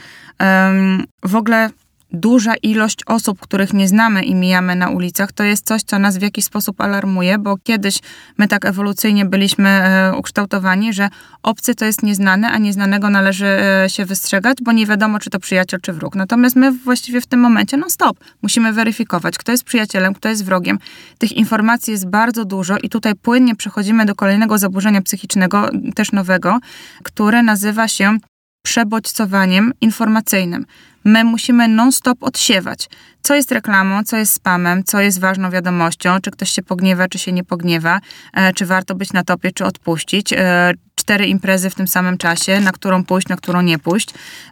B: W ogóle duża ilość osób, których nie znamy i mijamy na ulicach, to jest coś, co nas w jakiś sposób alarmuje, bo kiedyś my tak ewolucyjnie byliśmy e, ukształtowani, że obcy to jest nieznany, a nieznanego należy e, się wystrzegać, bo nie wiadomo, czy to przyjaciel, czy wróg. Natomiast my właściwie w tym momencie, no stop, musimy weryfikować, kto jest przyjacielem, kto jest wrogiem. Tych informacji jest bardzo dużo i tutaj płynnie przechodzimy do kolejnego zaburzenia psychicznego, też nowego, które nazywa się przebodźcowaniem informacyjnym. My musimy non-stop odsiewać, co jest reklamą, co jest spamem, co jest ważną wiadomością, czy ktoś się pogniewa, czy się nie pogniewa, e, czy warto być na topie, czy odpuścić. E, cztery imprezy w tym samym czasie, na którą pójść, na którą nie pójść.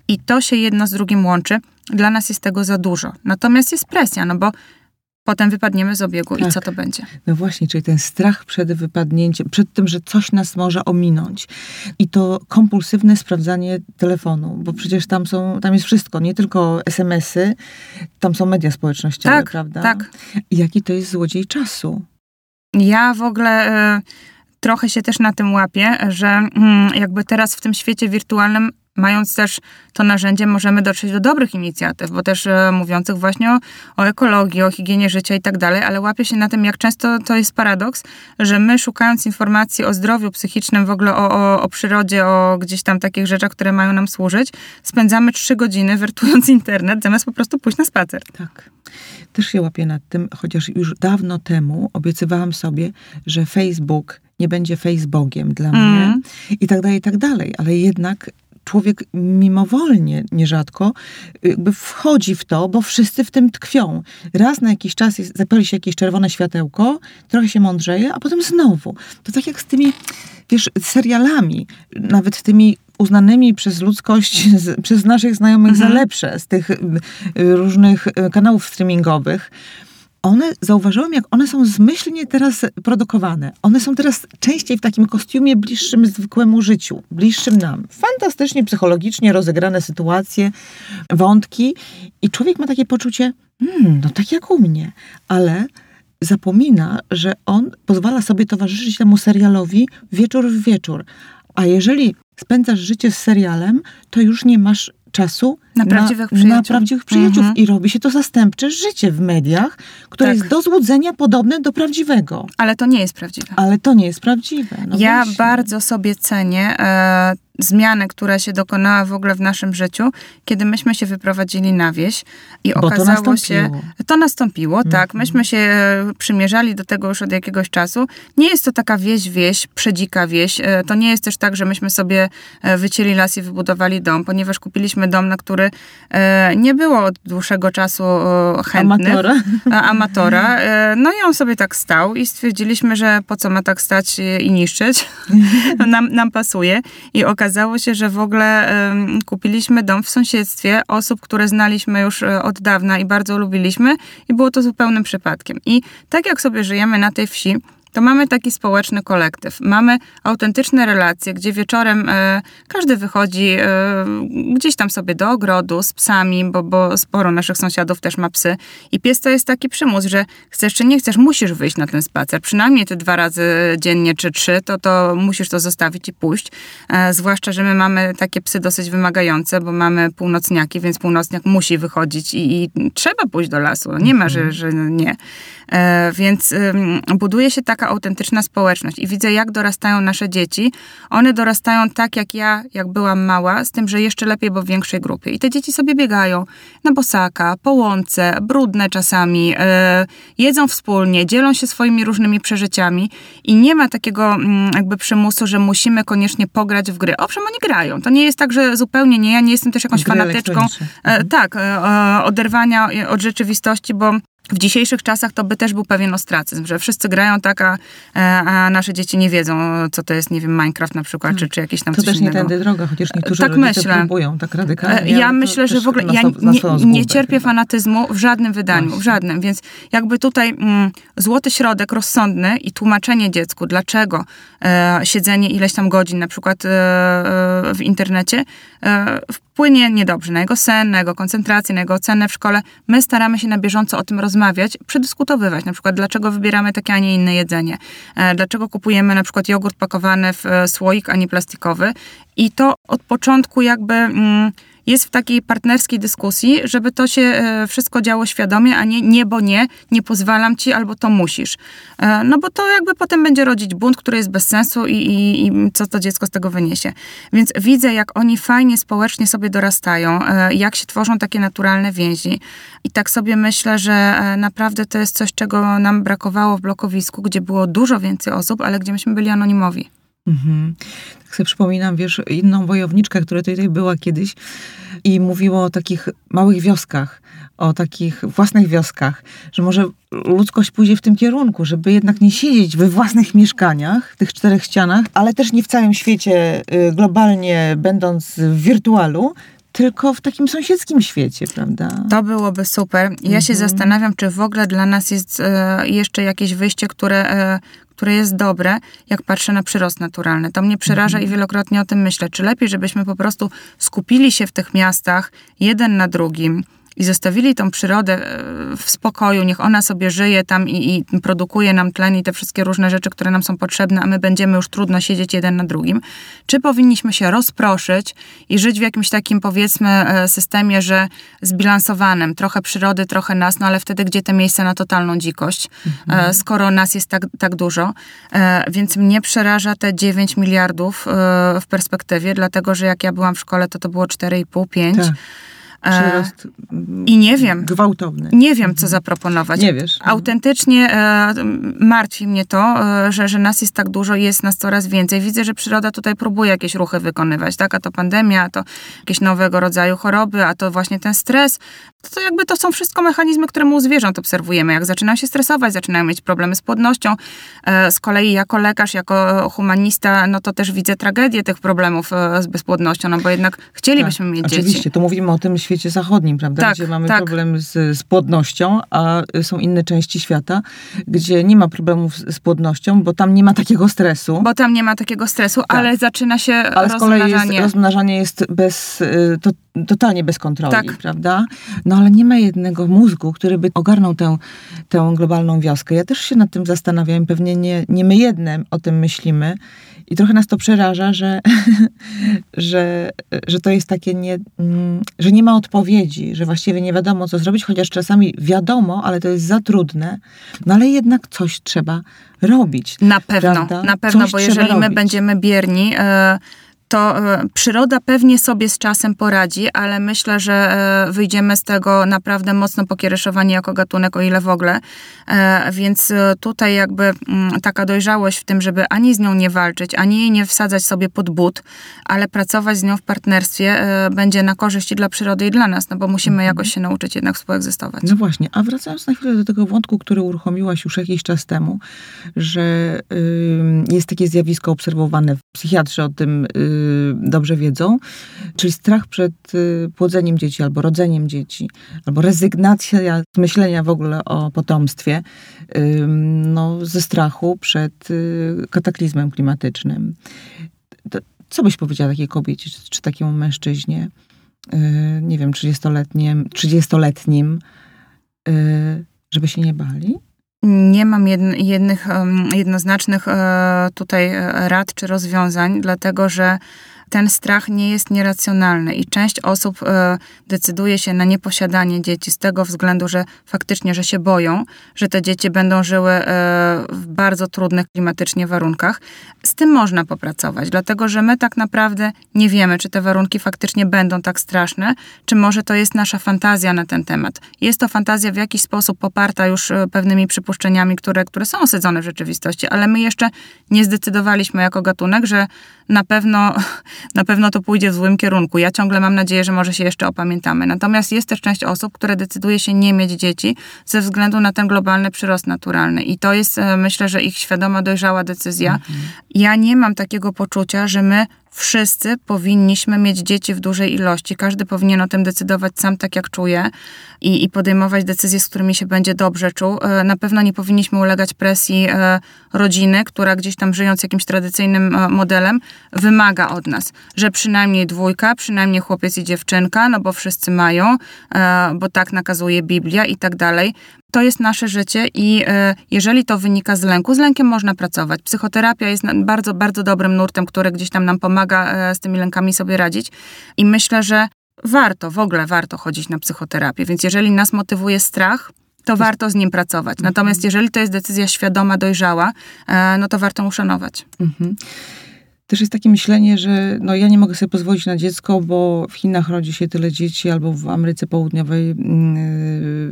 B: I to się jedno z drugim łączy. Dla nas jest tego za dużo. Natomiast jest presja, no bo potem wypadniemy z obiegu i
A: Tak.
B: co to będzie?
A: No właśnie, czyli ten strach przed wypadnięciem, przed tym, że coś nas może ominąć. I to kompulsywne sprawdzanie telefonu, bo przecież tam są, tam jest wszystko, nie tylko SMS-y, tam są media społecznościowe,
B: Tak,
A: prawda?
B: tak.
A: I jaki to jest złodziej czasu.
B: Ja w ogóle e, trochę się też na tym łapię, że mm, jakby teraz w tym świecie wirtualnym, mając też to narzędzie, możemy dotrzeć do dobrych inicjatyw, bo też e, mówiących właśnie o, o ekologii, o higienie życia i tak dalej, ale łapię się na tym, jak często to jest paradoks, że my szukając informacji o zdrowiu psychicznym, w ogóle o, o, o przyrodzie, o gdzieś tam takich rzeczach, które mają nam służyć, spędzamy trzy godziny wertując internet, zamiast po prostu pójść na spacer.
A: Tak. Też się łapię nad tym, chociaż już dawno temu obiecywałam sobie, że Facebook nie będzie Facebookiem dla
B: Mm.
A: mnie i tak dalej, i tak dalej. Ale jednak człowiek mimowolnie, nierzadko, jakby wchodzi w to, bo wszyscy w tym tkwią. Raz na jakiś czas jest, zapali się jakieś czerwone światełko, trochę się mądrzeje, a potem znowu. To tak jak z tymi, wiesz, serialami, nawet tymi uznanymi przez ludzkość, z, przez naszych znajomych za lepsze, z tych y, y, różnych y, kanałów streamingowych. One, zauważyłam, jak one są zmyślnie teraz produkowane. One są teraz częściej w takim kostiumie bliższym zwykłemu życiu, bliższym nam. Fantastycznie, psychologicznie rozegrane sytuacje, wątki i człowiek ma takie poczucie, hmm, no tak jak u mnie, ale zapomina, że on pozwala sobie towarzyszyć temu serialowi wieczór w wieczór. A jeżeli spędzasz życie z serialem, to już nie masz czasu
B: Na prawdziwych
A: na,
B: przyjaciół.
A: prawdziwych przyjaciół.
B: Mhm.
A: I robi się to zastępcze życie w mediach, które
B: Tak.
A: jest do złudzenia podobne do prawdziwego.
B: Ale to nie jest prawdziwe.
A: Ale to nie jest prawdziwe. No
B: ja
A: właśnie.
B: bardzo sobie cenię e, zmianę, która się dokonała w ogóle w naszym życiu, kiedy myśmy się wyprowadzili na wieś i
A: Bo to
B: okazało
A: nastąpiło.
B: się... To nastąpiło, tak. Myśmy się e, przymierzali do tego już od jakiegoś czasu. Nie jest to taka wieś, wieś, przedzika wieś. E, to nie jest też tak, że myśmy sobie e, wycięli las i wybudowali dom, ponieważ kupiliśmy dom, na który e, nie było od dłuższego czasu e, chętnych.
A: Amatora.
B: amatora. E, No i on sobie tak stał i stwierdziliśmy, że po co ma tak stać i niszczyć. nam, nam pasuje. I okazało się, że w ogóle kupiliśmy dom w sąsiedztwie osób, które znaliśmy już od dawna i bardzo lubiliśmy i było to zupełnym przypadkiem. I tak jak sobie żyjemy na tej wsi, to mamy taki społeczny kolektyw. Mamy autentyczne relacje, gdzie wieczorem e, każdy wychodzi e, gdzieś tam sobie do ogrodu z psami, bo, bo sporo naszych sąsiadów też ma psy. I pies to jest taki przymus, że chcesz czy nie chcesz, musisz wyjść na ten spacer. Przynajmniej te dwa razy dziennie czy trzy, to, to musisz to zostawić i pójść. E, zwłaszcza, że my mamy takie psy dosyć wymagające, bo mamy północniaki, więc północniak musi wychodzić i, i trzeba pójść do lasu. Nie ma, że, że nie. E, więc buduje się taka autentyczna społeczność i widzę, jak dorastają nasze dzieci. One dorastają tak, jak ja, jak byłam mała, z tym, że jeszcze lepiej, bo w większej grupie. I te dzieci sobie biegają na bosaka, po łące, brudne czasami, e, jedzą wspólnie, dzielą się swoimi różnymi przeżyciami i nie ma takiego mm, jakby przymusu, że musimy koniecznie pograć w gry. Owszem, oni grają. To nie jest tak, że zupełnie nie. Ja nie jestem też jakąś
A: Gry
B: fanatyczką e, tak, oderwania od rzeczywistości, bo w dzisiejszych czasach to by też był pewien ostracyzm, że wszyscy grają tak, a, e, a nasze dzieci nie wiedzą, co to jest, nie wiem, Minecraft na przykład, czy, czy jakiś tam
A: To
B: coś
A: też nie
B: innego.
A: tędy droga, chociaż niektórzy
B: Tak myślę.
A: próbują tak
B: E,
A: radykalnie.
B: Ja
A: ale to
B: myślę, że w ogóle ja nie, nie cierpię fanatyzmu w żadnym wydaniu, w żadnym, więc jakby tutaj mm, złoty środek rozsądny i tłumaczenie dziecku, dlaczego e, siedzenie ileś tam godzin na przykład e, e, w internecie e, wpłynie niedobrze na jego sen, na jego koncentrację, na jego ocenę w szkole. My staramy się na bieżąco o tym rozmawiać, przedyskutowywać, na przykład dlaczego wybieramy takie, a nie inne jedzenie, e, dlaczego kupujemy na przykład jogurt pakowany w e, słoik, a nie plastikowy. I to od początku jakby... Mm, jest w takiej partnerskiej dyskusji, żeby to się e, wszystko działo świadomie, a nie nie, bo nie, nie pozwalam ci, albo to musisz. E, no bo to jakby potem będzie rodzić bunt, który jest bez sensu i, i, i co to dziecko z tego wyniesie. Więc widzę, jak oni fajnie społecznie sobie dorastają, e, jak się tworzą takie naturalne więzi. I tak sobie myślę, że naprawdę to jest coś, czego nam brakowało w blokowisku, gdzie było dużo więcej osób, ale gdzie myśmy byli anonimowi.
A: Mhm. Tak sobie przypominam, wiesz, inną wojowniczkę, która tutaj była kiedyś i mówiła o takich małych wioskach, o takich własnych wioskach, że może ludzkość pójdzie w tym kierunku, żeby jednak nie siedzieć we własnych mieszkaniach, w tych czterech ścianach, ale też nie w całym świecie y, globalnie, będąc w wirtualu, tylko w takim sąsiedzkim świecie, prawda?
B: To byłoby super. Ja się
A: Mhm.
B: zastanawiam, czy w ogóle dla nas jest e, jeszcze jakieś wyjście, które, e, które jest dobre, jak patrzę na przyrost naturalny. To mnie przeraża
A: Mhm.
B: i wielokrotnie o tym myślę. Czy lepiej, żebyśmy po prostu skupili się w tych miastach, jeden na drugim, i zostawili tą przyrodę e, w spokoju, niech ona sobie żyje tam i, i produkuje nam tlen i te wszystkie różne rzeczy, które nam są potrzebne, a my będziemy już trudno siedzieć jeden na drugim. Czy powinniśmy się rozproszyć i żyć w jakimś takim, powiedzmy, e, systemie, że zbilansowanym, trochę przyrody, trochę nas, no ale wtedy gdzie te miejsca na totalną dzikość, e, skoro nas jest tak, tak dużo. Więc mnie przeraża te 9 miliardów w perspektywie, dlatego że jak ja byłam w szkole, to to było 4,5-5.
A: Tak.
B: E,
A: Przyrost
B: I nie wiem,
A: gwałtowny.
B: nie wiem, co zaproponować.
A: Nie wiesz.
B: Autentycznie e, martwi mnie to, e, że, że nas jest tak dużo i jest nas coraz więcej. Widzę, że przyroda tutaj próbuje jakieś ruchy wykonywać, tak? A to pandemia, a to jakieś nowego rodzaju choroby, a to właśnie ten stres. To, to jakby to są wszystko mechanizmy, które my u zwierząt obserwujemy. Jak zaczynają się stresować, zaczynają mieć problemy z płodnością. E, z kolei jako lekarz, jako humanista, no to też widzę tragedię tych problemów e, z bezpłodnością, no bo jednak chcielibyśmy mieć dzieci.
A: Oczywiście, tu mówimy o tym świecie zachodnim, prawda?
B: Tak,
A: gdzie mamy
B: tak.
A: problem z, z płodnością, a są inne części świata, gdzie nie ma problemów z, z płodnością, bo tam nie ma takiego stresu.
B: Bo tam nie ma takiego stresu, ale zaczyna się
A: Tak. ale z kolei jest,
B: rozmnażanie.
A: rozmnażanie jest bez, y, to, totalnie bez kontroli,
B: Tak.
A: prawda? No ale nie ma jednego mózgu, który by ogarnął tę, tę globalną wioskę. Ja też się nad tym zastanawiam, pewnie nie, nie my jedne o tym myślimy. I trochę nas to przeraża, że, że, że to jest takie, nie, mm, że nie ma odpowiedzi, że właściwie nie wiadomo, co zrobić, chociaż czasami wiadomo, ale to jest za trudne. No ale jednak coś trzeba robić.
B: Na pewno,
A: Prawda?
B: na pewno,
A: Coś
B: bo jeżeli my
A: robić.
B: będziemy bierni, e, to e, przyroda pewnie sobie z czasem poradzi, ale myślę, że e, wyjdziemy z tego naprawdę mocno pokiereszowani jako gatunek, o ile w ogóle. E, Więc tutaj jakby mm, taka dojrzałość w tym, żeby ani z nią nie walczyć, ani jej nie wsadzać sobie pod but, ale pracować z nią w partnerstwie będzie na korzyść i dla przyrody i dla nas, no bo musimy jakoś się nauczyć jednak współegzystować.
A: No właśnie, a wracając na chwilę do tego wątku, który uruchomiłaś już jakiś czas temu, że jest takie zjawisko obserwowane, psychiatrzy o tym y, dobrze wiedzą, czyli strach przed y, płodzeniem dzieci albo rodzeniem dzieci, albo rezygnacja z myślenia w ogóle o potomstwie, no, ze strachu przed y, kataklizmem klimatycznym. Co byś powiedziała takiej kobiecie, czy, czy takiemu mężczyźnie, y, nie wiem, 30-letnim, 30-letnim, y, żeby się nie bali?
B: Nie mam jedn, jednych jednoznacznych e, tutaj e, rad czy rozwiązań, dlatego że ten strach nie jest nieracjonalny i część osób e, decyduje się na nieposiadanie dzieci z tego względu, że faktycznie, że się boją, że te dzieci będą żyły e, w bardzo trudnych klimatycznie warunkach. Z tym można popracować, dlatego że my tak naprawdę nie wiemy, czy te warunki faktycznie będą tak straszne, czy może to jest nasza fantazja na ten temat. Jest to fantazja w jakiś sposób poparta już e, pewnymi przypuszczeniami, które, które są osadzone w rzeczywistości, ale my jeszcze nie zdecydowaliśmy jako gatunek, że na pewno, na pewno to pójdzie w złym kierunku. Ja ciągle mam nadzieję, że może się jeszcze opamiętamy. Natomiast jest też część osób, które decyduje się nie mieć dzieci ze względu na ten globalny przyrost naturalny. I to jest, e, myślę, że ich świadoma, dojrzała decyzja. Ja nie mam takiego poczucia, że my wszyscy powinniśmy mieć dzieci w dużej ilości. Każdy powinien o tym decydować sam tak, jak czuje i, i podejmować decyzje, z którymi się będzie dobrze czuł. E, Na pewno nie powinniśmy ulegać presji e, rodziny, która gdzieś tam żyjąc jakimś tradycyjnym e, modelem, wymaga od nas, że przynajmniej dwójka, przynajmniej chłopiec i dziewczynka, no bo wszyscy mają, bo tak nakazuje Biblia i tak dalej. To jest nasze życie i e, jeżeli to wynika z lęku, z lękiem można pracować. Psychoterapia jest bardzo, bardzo dobrym nurtem, który gdzieś tam nam pomaga e, z tymi lękami sobie radzić. I myślę, że warto, w ogóle warto chodzić na psychoterapię. Więc jeżeli nas motywuje strach, to warto z nim pracować. Natomiast jeżeli to jest decyzja świadoma, dojrzała, e, no to warto uszanować.
A: Mhm. Też jest takie myślenie, że no ja nie mogę sobie pozwolić na dziecko, bo w Chinach rodzi się tyle dzieci, albo w Ameryce Południowej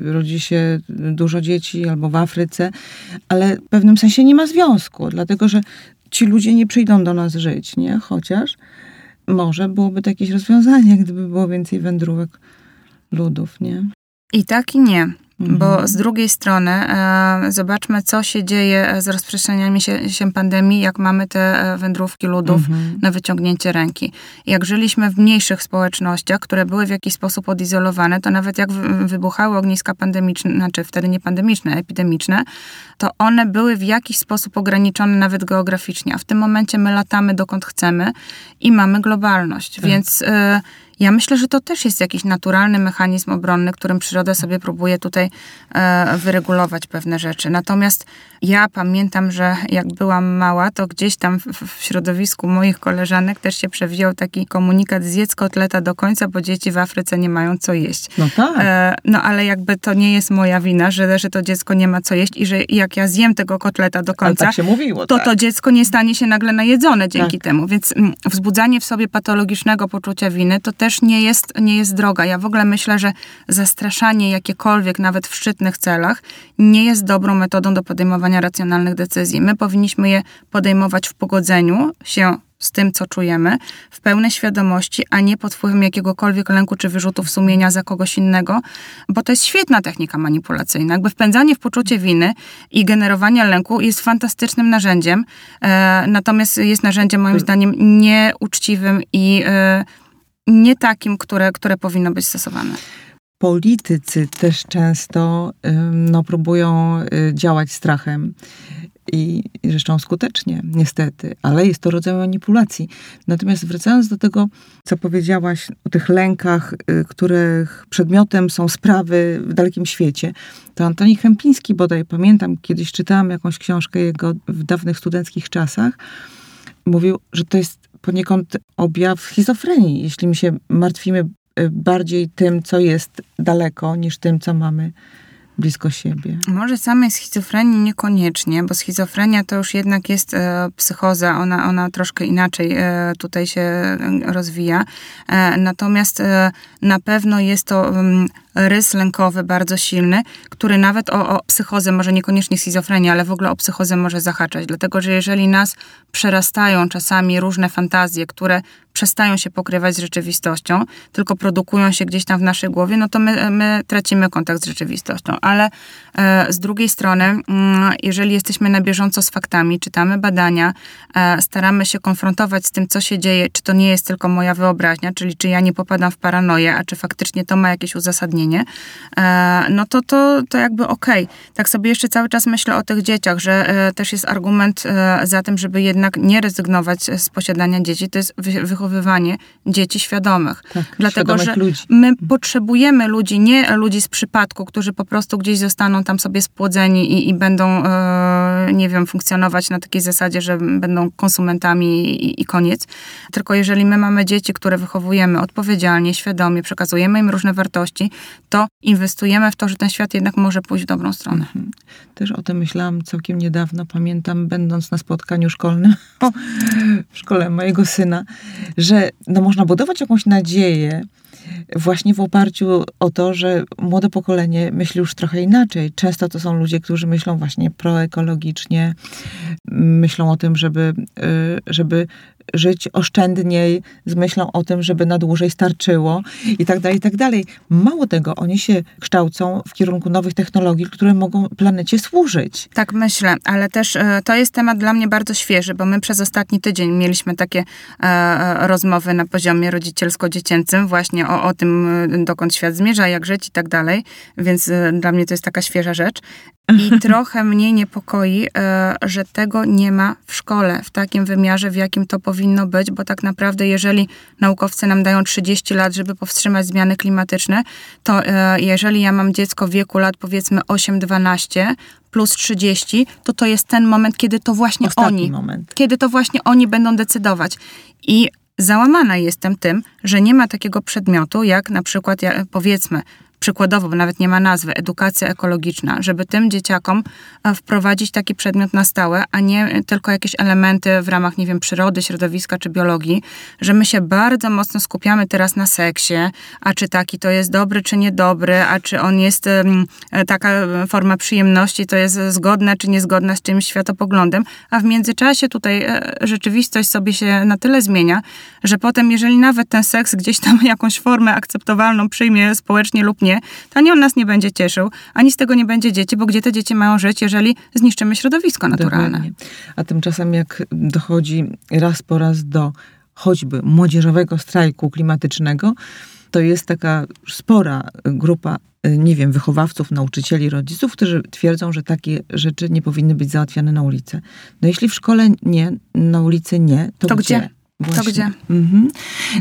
A: yy, rodzi się dużo dzieci, albo w Afryce, ale w pewnym sensie nie ma związku, dlatego że ci ludzie nie przyjdą do nas żyć, nie? Chociaż może byłoby to jakieś rozwiązanie, gdyby było więcej wędrówek ludów, nie?
B: I tak i nie.
A: Mhm.
B: Bo z drugiej strony e, zobaczmy, co się dzieje z rozprzestrzenianiem się, się pandemii, jak mamy te e, wędrówki ludów
A: Mhm.
B: na wyciągnięcie ręki. Jak żyliśmy w mniejszych społecznościach, które były w jakiś sposób odizolowane, to nawet jak wy- wybuchały ogniska pandemiczne, znaczy wtedy nie pandemiczne, epidemiczne, to one były w jakiś sposób ograniczone nawet geograficznie. A w tym momencie my latamy dokąd chcemy i mamy globalność. Więc e, ja myślę, że to też jest jakiś naturalny mechanizm obronny, którym przyroda sobie próbuje tutaj e, wyregulować pewne rzeczy. Natomiast ja pamiętam, że jak byłam mała, to gdzieś tam w, w środowisku moich koleżanek też się przewijał taki komunikat zjedz kotleta do końca, bo dzieci w Afryce nie mają co jeść.
A: No tak.
B: E, no ale jakby to nie jest moja wina, że, że to dziecko nie ma co jeść i że jak ja zjem tego kotleta do
A: Ale
B: końca,
A: tak mówiło,
B: to
A: tak.
B: to dziecko nie stanie się nagle najedzone dzięki
A: Tak.
B: temu. Więc mm, wzbudzanie w sobie patologicznego poczucia winy to też nie jest, nie jest droga. Ja w ogóle myślę, że zastraszanie jakiekolwiek, nawet w szczytnych celach, nie jest dobrą metodą do podejmowania racjonalnych decyzji. My powinniśmy je podejmować w pogodzeniu się z tym, co czujemy, w pełnej świadomości, a nie pod wpływem jakiegokolwiek lęku czy wyrzutów sumienia za kogoś innego, bo to jest świetna technika manipulacyjna. Jakby wpędzanie w poczucie winy i generowanie lęku jest fantastycznym narzędziem, e, natomiast jest narzędziem moim zdaniem nieuczciwym i e, nie takim, które, które powinno być stosowane.
A: Politycy też często no, próbują y, działać strachem i, i zresztą skutecznie, niestety, ale jest to rodzaj manipulacji. Natomiast wracając do tego, co powiedziałaś o tych lękach, y, których przedmiotem są sprawy w dalekim świecie, to Antoni Chępiński bodaj, pamiętam, kiedyś czytałam jakąś książkę jego w dawnych studenckich czasach, mówił, że to jest poniekąd objaw schizofrenii, jeśli my się martwimy y, bardziej tym, co jest daleko, niż tym, co mamy blisko siebie.
B: Może samej schizofrenii niekoniecznie, bo schizofrenia to już jednak jest e, psychoza, ona, ona troszkę inaczej e, tutaj się e, rozwija. E, natomiast e, na pewno jest to mm, rys lękowy bardzo silny, który nawet o, o psychozę, może niekoniecznie schizofrenię, ale w ogóle o psychozę może zahaczać. Dlatego, że jeżeli nas przerastają czasami różne fantazje, które przestają się pokrywać z rzeczywistością, tylko produkują się gdzieś tam w naszej głowie, no to my, my tracimy kontakt z rzeczywistością. Ale z drugiej strony, mm, jeżeli jesteśmy na bieżąco z faktami, czytamy badania, e, staramy się konfrontować z tym, co się dzieje, czy to nie jest tylko moja wyobraźnia, czyli czy ja nie popadam w paranoję, a czy faktycznie to ma jakieś uzasadnienie, e, no to, to, to jakby okej. Okay. Tak sobie jeszcze cały czas myślę o tych dzieciach, że e, też jest argument e, za tym, żeby jednak nie rezygnować z posiadania dzieci, to jest wy, wychowywanie dzieci świadomych.
A: Tak,
B: Dlatego, że
A: ludzi.
B: my potrzebujemy ludzi, nie ludzi z przypadku, którzy po prostu gdzieś zostaną tam sobie spłodzeni i, i będą, e, nie wiem, funkcjonować na takiej zasadzie, że będą konsumentami i, i koniec. Tylko jeżeli my mamy dzieci, które wychowujemy odpowiedzialnie, świadomie, przekazujemy im różne wartości, to inwestujemy w to, że ten świat jednak może pójść w dobrą stronę.
A: Mhm. Też o tym myślałam całkiem niedawno, pamiętam, będąc na spotkaniu szkolnym w szkole mojego syna, że no, można budować jakąś nadzieję właśnie w oparciu o to, że młode pokolenie myśli już trochę inaczej. Często to są ludzie, którzy myślą właśnie proekologicznie, myślą o tym, żeby, y, żeby żyć oszczędniej, z myślą o tym, żeby na dłużej starczyło i tak dalej, i tak dalej. Mało tego, oni się kształcą w kierunku nowych technologii, które mogą planecie służyć.
B: Tak myślę, ale też e, to jest temat dla mnie bardzo świeży, bo my przez ostatni tydzień mieliśmy takie e, rozmowy na poziomie rodzicielsko-dziecięcym właśnie o, o tym, e, dokąd świat zmierza, jak żyć i tak dalej, więc e, dla mnie to jest taka świeża rzecz. I trochę mnie niepokoi, e, że tego nie ma w szkole w takim wymiarze, w jakim to powinno być, bo tak naprawdę, jeżeli naukowcy nam dają 30 lat, żeby powstrzymać zmiany klimatyczne, to e, jeżeli ja mam dziecko w wieku lat powiedzmy 8-12 plus 30, to to jest ten moment, kiedy to właśnie
A: Ostatni
B: oni,
A: moment.
B: kiedy to właśnie oni będą decydować. I załamana jestem tym, że nie ma takiego przedmiotu, jak na przykład, powiedzmy, przykładowo, bo nawet nie ma nazwy, edukacja ekologiczna, żeby tym dzieciakom e, wprowadzić taki przedmiot na stałe, a nie tylko jakieś elementy w ramach, nie wiem, przyrody, środowiska czy biologii, że my się bardzo mocno skupiamy teraz na seksie, a czy taki to jest dobry, czy niedobry, a czy on jest e, taka forma przyjemności, to jest zgodna, czy niezgodna z czymś światopoglądem, a w międzyczasie tutaj e, rzeczywistość sobie się na tyle zmienia, że potem, jeżeli nawet ten seks gdzieś tam jakąś formę akceptowalną przyjmie społecznie lub nie, to ani on nas nie będzie cieszył, ani z tego nie będzie dzieci, bo gdzie te dzieci mają żyć, jeżeli zniszczymy środowisko naturalne.
A: Dokładnie. A tymczasem jak dochodzi raz po raz do choćby młodzieżowego strajku klimatycznego, to jest taka spora grupa, y, nie wiem, wychowawców, nauczycieli, rodziców, którzy twierdzą, że takie rzeczy nie powinny być załatwiane na ulicy. No jeśli w szkole nie, na ulicy nie, to,
B: To
A: gdzie?
B: gdzie?
A: Właśnie.
B: To gdzie?
A: Mhm.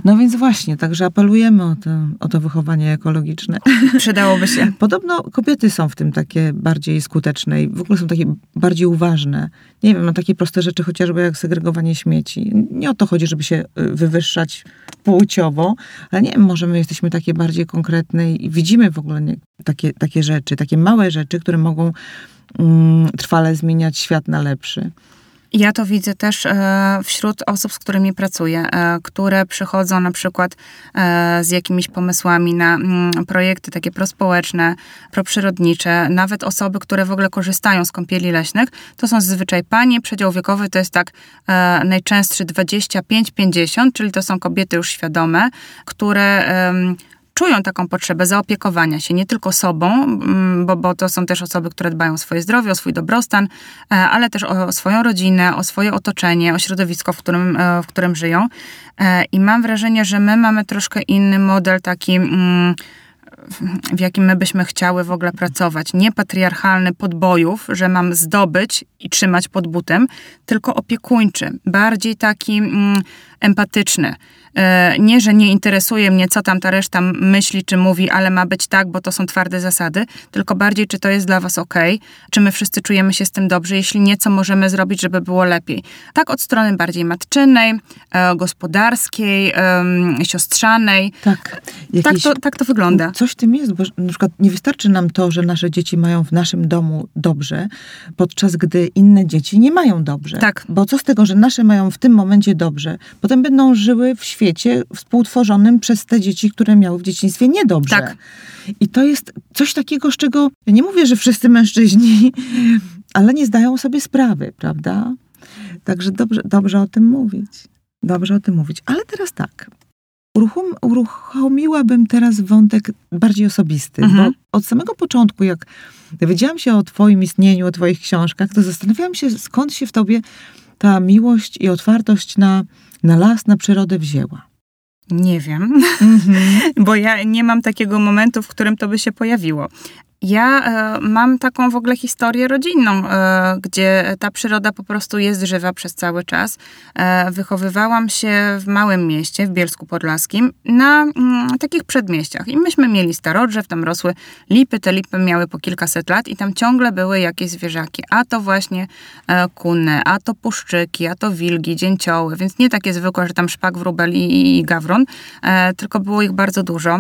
A: No więc właśnie, także apelujemy o to, o to wychowanie ekologiczne.
B: Przydałoby się.
A: Podobno kobiety są w tym takie bardziej skuteczne i w ogóle są takie bardziej uważne. Nie wiem, na takie proste rzeczy chociażby jak segregowanie śmieci. Nie o to chodzi, żeby się y, wywyższać płciowo, ale nie wiem, może my jesteśmy takie bardziej konkretne i widzimy w ogóle nie, takie, takie rzeczy, takie małe rzeczy, które mogą mm, trwale zmieniać świat na lepszy.
B: Ja to widzę też e, wśród osób, z którymi pracuję, e, które przychodzą na przykład e, z jakimiś pomysłami na mm, projekty takie prospołeczne, proprzyrodnicze, nawet osoby, które w ogóle korzystają z kąpieli leśnych, to są zazwyczaj panie, przedział wiekowy to jest tak najczęstszy 25-50, czyli to są kobiety już świadome, które czują taką potrzebę zaopiekowania się nie tylko sobą, mm, bo, bo to są też osoby, które dbają o swoje zdrowie, o swój dobrostan, e, ale też o swoją rodzinę, o swoje otoczenie, o środowisko, w którym, e, w którym żyją. E, I mam wrażenie, że my mamy troszkę inny model taki. Mm, w jakim my byśmy chciały w ogóle pracować. Nie patriarchalny podbojów, że mam zdobyć i trzymać pod butem, tylko opiekuńczy, bardziej taki mm, empatyczny. E, nie, że nie interesuje mnie, co tam ta reszta myśli czy mówi, ale ma być tak, bo to są twarde zasady, tylko bardziej, czy to jest dla was ok, czy my wszyscy czujemy się z tym dobrze, jeśli nie, co możemy zrobić, żeby było lepiej. Tak od strony bardziej matczynej, e, gospodarskiej, siostrzanej.
A: Tak.
B: tak, to, tak to wygląda.
A: Coś w tym jest, bo na przykład nie wystarczy nam to, że nasze dzieci mają w naszym domu dobrze, podczas gdy inne dzieci nie mają dobrze.
B: Tak.
A: Bo co z tego, że nasze mają w tym momencie dobrze, potem będą żyły w świecie, świecie współtworzonym przez te dzieci, które miały w dzieciństwie niedobrze.
B: Tak.
A: I to jest coś takiego, z czego ja nie mówię, że wszyscy mężczyźni, ale nie zdają sobie sprawy, prawda? Także dobrze, dobrze o tym mówić. Dobrze o tym mówić. Ale teraz tak. Uruchom, uruchomiłabym teraz wątek bardziej osobisty, mhm. bo od samego początku, jak dowiedziałam się o Twoim istnieniu, o Twoich książkach, to zastanawiałam się, skąd się w Tobie ta miłość i otwartość na na las, na przyrodę wzięła?
B: Nie wiem, mm-hmm. bo ja nie mam takiego momentu, w którym to by się pojawiło. Ja e, mam taką w ogóle historię rodzinną, e, gdzie ta przyroda po prostu jest żywa przez cały czas. E, wychowywałam się w małym mieście, w Bielsku Podlaskim, na mm, takich przedmieściach. I myśmy mieli starodrzew, tam rosły lipy, te lipy miały po kilkaset lat i tam ciągle były jakieś zwierzaki. A to właśnie kunne, a to puszczyki, a to wilgi, dzięcioły, więc nie takie zwykłe, że tam szpak, wróbel i, i gawron, tylko było ich bardzo dużo.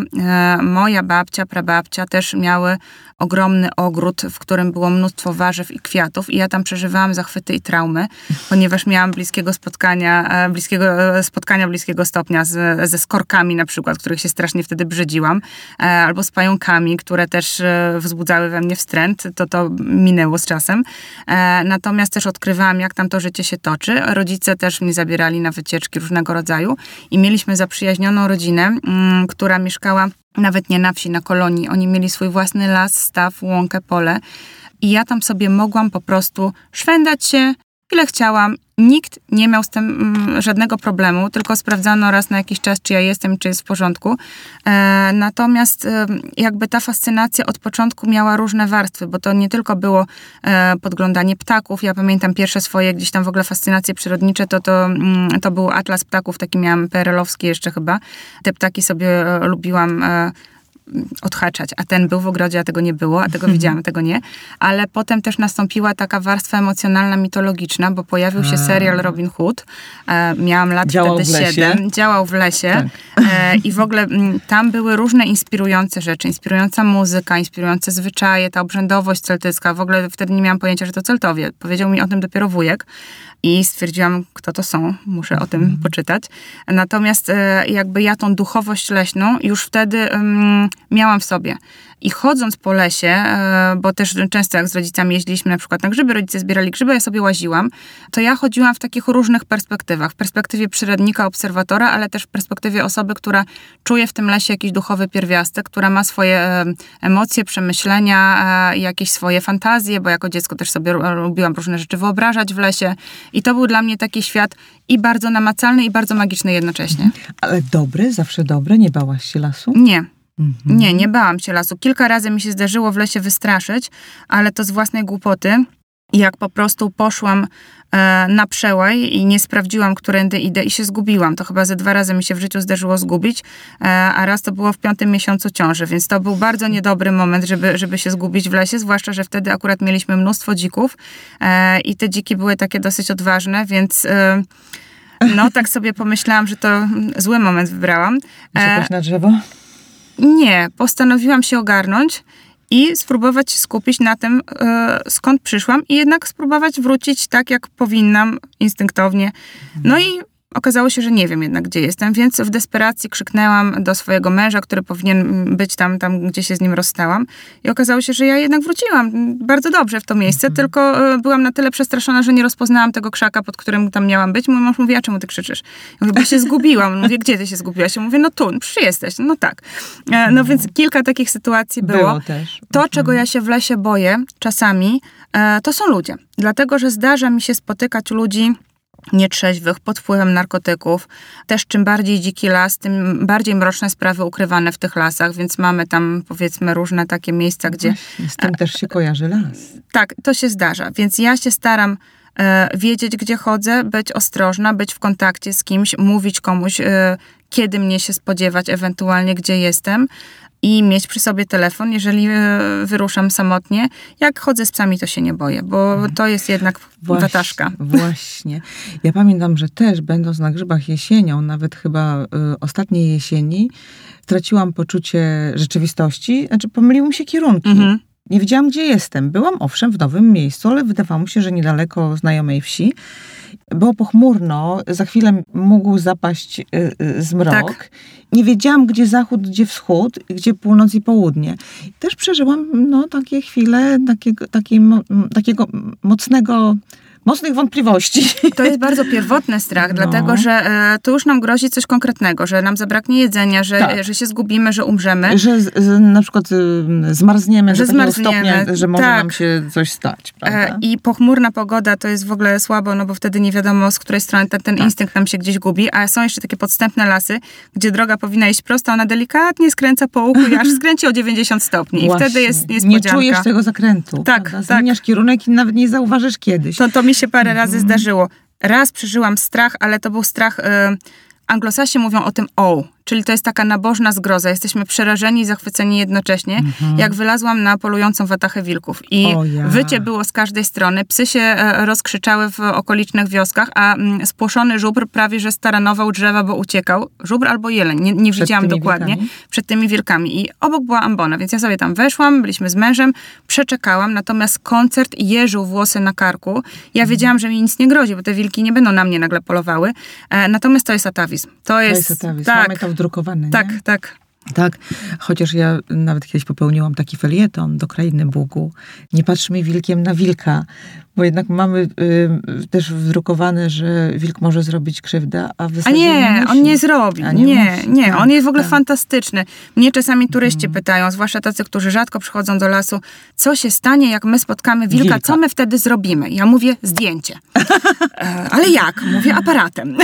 B: Moja babcia, prababcia też miały ogromny ogród, w którym było mnóstwo warzyw i kwiatów i ja tam przeżywałam zachwyty i traumy, ponieważ miałam bliskiego spotkania, e, bliskiego, e, spotkania bliskiego stopnia z, ze skorkami na przykład, których się strasznie wtedy brzydziłam, e, albo z pająkami, które też wzbudzały we mnie wstręt, to to minęło z czasem. Natomiast też odkrywałam, jak tam to życie się toczy. Rodzice też mnie zabierali na wycieczki różnego rodzaju i mieliśmy zaprzyjaźnioną rodzinę, mm, która mieszkała nawet nie na wsi, na kolonii. Oni mieli swój własny las, staw, łąkę, pole. I ja tam sobie mogłam po prostu szwendać się, ile chciałam. Nikt nie miał z tym mm, żadnego problemu, tylko sprawdzano raz na jakiś czas, czy ja jestem, czy jest w porządku. E, natomiast e, jakby ta fascynacja od początku miała różne warstwy, bo to nie tylko było e, podglądanie ptaków. Ja pamiętam pierwsze swoje gdzieś tam w ogóle fascynacje przyrodnicze, to, to, mm, to był atlas ptaków, taki miałam PRL-owski jeszcze chyba. Te ptaki sobie lubiłam odhaczać, a ten był w ogrodzie, a tego nie było, a tego widziałam, a tego nie. Ale potem też nastąpiła taka warstwa emocjonalna, mitologiczna, bo pojawił się serial Robin Hood. E, miałam lat
A: działał
B: wtedy
A: 7.
B: Działał w lesie. Tak. E, I w ogóle m, mm, tam były różne inspirujące rzeczy. Inspirująca muzyka, inspirujące zwyczaje, ta obrzędowość celtycka. W ogóle wtedy nie miałam pojęcia, że to Celtowie. Powiedział mi o tym dopiero wujek i stwierdziłam, kto to są, muszę o tym mhm. poczytać. Natomiast e, jakby ja tą duchowość leśną już wtedy um, miałam w sobie. I chodząc po lesie, e, bo też często jak z rodzicami jeździliśmy na przykład na grzyby, rodzice zbierali grzyby, ja sobie łaziłam, to ja chodziłam w takich różnych perspektywach. W perspektywie przyrodnika, obserwatora, ale też w perspektywie osoby, która czuje w tym lesie jakiś duchowy pierwiastek, która ma swoje e, emocje, przemyślenia, e, jakieś swoje fantazje, bo jako dziecko też sobie lubiłam różne rzeczy wyobrażać w lesie. I to był dla mnie taki świat i bardzo namacalny, i bardzo magiczny jednocześnie.
A: Ale dobry, zawsze dobry? Nie bałaś się lasu?
B: Nie. Mhm. Nie, nie bałam się lasu. Kilka razy mi się zdarzyło w lesie wystraszyć, ale to z własnej głupoty. Jak po prostu poszłam e, na przełaj i nie sprawdziłam, którędy idę i się zgubiłam. To chyba ze dwa razy mi się w życiu zdarzyło zgubić, e, a raz to było w piątym miesiącu ciąży, więc to był bardzo niedobry moment, żeby, żeby się zgubić w lesie, zwłaszcza, że wtedy akurat mieliśmy mnóstwo dzików e, i te dziki były takie dosyć odważne, więc... E, no, tak sobie pomyślałam, że to zły moment wybrałam.
A: Uciekłaś na drzewo?
B: Nie, postanowiłam się ogarnąć i spróbować skupić na tym, e, skąd przyszłam, i jednak spróbować wrócić tak, jak powinnam, instynktownie. No i Okazało się, że nie wiem jednak, gdzie jestem, więc w desperacji krzyknęłam do swojego męża, który powinien być tam, tam gdzie się z nim rozstałam. I okazało się, że ja jednak wróciłam bardzo dobrze w to miejsce,
A: Mhm.
B: tylko e, byłam na tyle przestraszona, że nie rozpoznałam tego krzaka, pod którym tam miałam być. Mój mąż mówi, a czemu ty krzyczysz? Ja mówię, bo się zgubiłam. On Mówi, gdzie ty się zgubiłaś? Ja mówię, no tu, przy jesteś. No tak. E, No więc kilka takich sytuacji było.
A: Było też.
B: To, czego ja się w lesie boję czasami, e, to są ludzie. Dlatego, że zdarza mi się spotykać ludzi nietrzeźwych, pod wpływem narkotyków. Też czym bardziej dziki las, tym bardziej mroczne sprawy ukrywane w tych lasach, więc mamy tam powiedzmy różne takie miejsca, gdzie
A: Właśnie, z tym też się kojarzy las.
B: tak, to się zdarza. Więc ja się staram e, wiedzieć, gdzie chodzę, być ostrożna, być w kontakcie z kimś, mówić komuś, e, kiedy mnie się spodziewać, ewentualnie gdzie jestem. I mieć przy sobie telefon, jeżeli e, wyruszam samotnie. Jak chodzę z psami, to się nie boję, bo to jest jednak wataszka.
A: Właśnie. Ja pamiętam, że też będąc na grzybach jesienią, nawet chyba y, ostatniej jesieni, straciłam poczucie rzeczywistości, znaczy pomyliły mi się kierunki.
B: Mhm.
A: Nie wiedziałam, gdzie jestem. Byłam owszem w nowym miejscu, ale wydawało mi się, że niedaleko znajomej wsi. Było pochmurno, za chwilę mógł zapaść y, y, zmrok.
B: Tak.
A: Nie wiedziałam, gdzie zachód, gdzie wschód, gdzie północ i południe. Też przeżyłam no, takie chwile takiego, takiej, takiego mocnego, mocnych wątpliwości.
B: To jest bardzo pierwotny strach,
A: No.
B: dlatego że e, to już nam grozi coś konkretnego, że nam zabraknie jedzenia, że,
A: Tak.
B: że się zgubimy, że umrzemy.
A: Że z, z, na przykład y, zmarzniemy,
B: Że zmarzniemy,
A: stopnia, że może
B: tak.
A: nam się coś stać.
B: E, I pochmurna pogoda to jest w ogóle słabo, no bo wtedy nie wiadomo, z której strony ten, ten
A: Tak.
B: instynkt nam się gdzieś gubi. A są jeszcze takie podstępne lasy, gdzie droga powinna iść prosto, ona delikatnie skręca po łuku i aż skręci o 90 stopni. I
A: Właśnie.
B: wtedy jest
A: Nie
B: niespodzianka.
A: czujesz tego zakrętu.
B: Tak,
A: prawda?
B: tak.
A: Zmieniasz kierunek i nawet nie zauważysz kiedyś.
B: To, to mi się parę
A: Mhm.
B: razy zdarzyło. Raz przeżyłam strach, ale to był strach. Y, Anglosasi mówią o tym o, czyli to jest taka nabożna zgroza. Jesteśmy przerażeni i zachwyceni jednocześnie, jak wylazłam na polującą watachę wilków. I
A: Mhm. Ja.
B: wycie było z każdej strony. Psy się e, rozkrzyczały w okolicznych wioskach, a mm, spłoszony żubr prawie że staranował drzewa, bo uciekał. Żubr albo jeleń, nie, nie widziałam dokładnie.
A: wilkami?
B: Przed tymi wilkami. I obok była ambona, więc ja sobie tam weszłam, byliśmy z mężem, przeczekałam, natomiast koncert jeżył włosy na karku. Ja
A: Mhm.
B: wiedziałam, że mi nic nie grozi, bo te wilki nie będą na mnie nagle polowały. E, natomiast to jest atawizm. To
A: To
B: jest,
A: jest atawizm.
B: tak,
A: Wdrukowane,
B: tak,
A: nie?
B: tak.
A: Tak, chociaż ja nawet kiedyś popełniłam taki felieton do Krainy Bugu. Nie patrzmy wilkiem na wilka, bo jednak mamy y, też wdrukowane, że wilk może zrobić krzywdę, a w
B: A nie,
A: musi.
B: on nie zrobi. Nie,
A: nie
B: nie, on jest w ogóle
A: tak.
B: fantastyczny. Mnie czasami turyści pytają, zwłaszcza tacy, którzy rzadko przychodzą do lasu, co się stanie, jak my spotkamy wilka,
A: Wilka.
B: co my wtedy zrobimy? Ja mówię, zdjęcie. E, ale jak? Mówię, aparatem.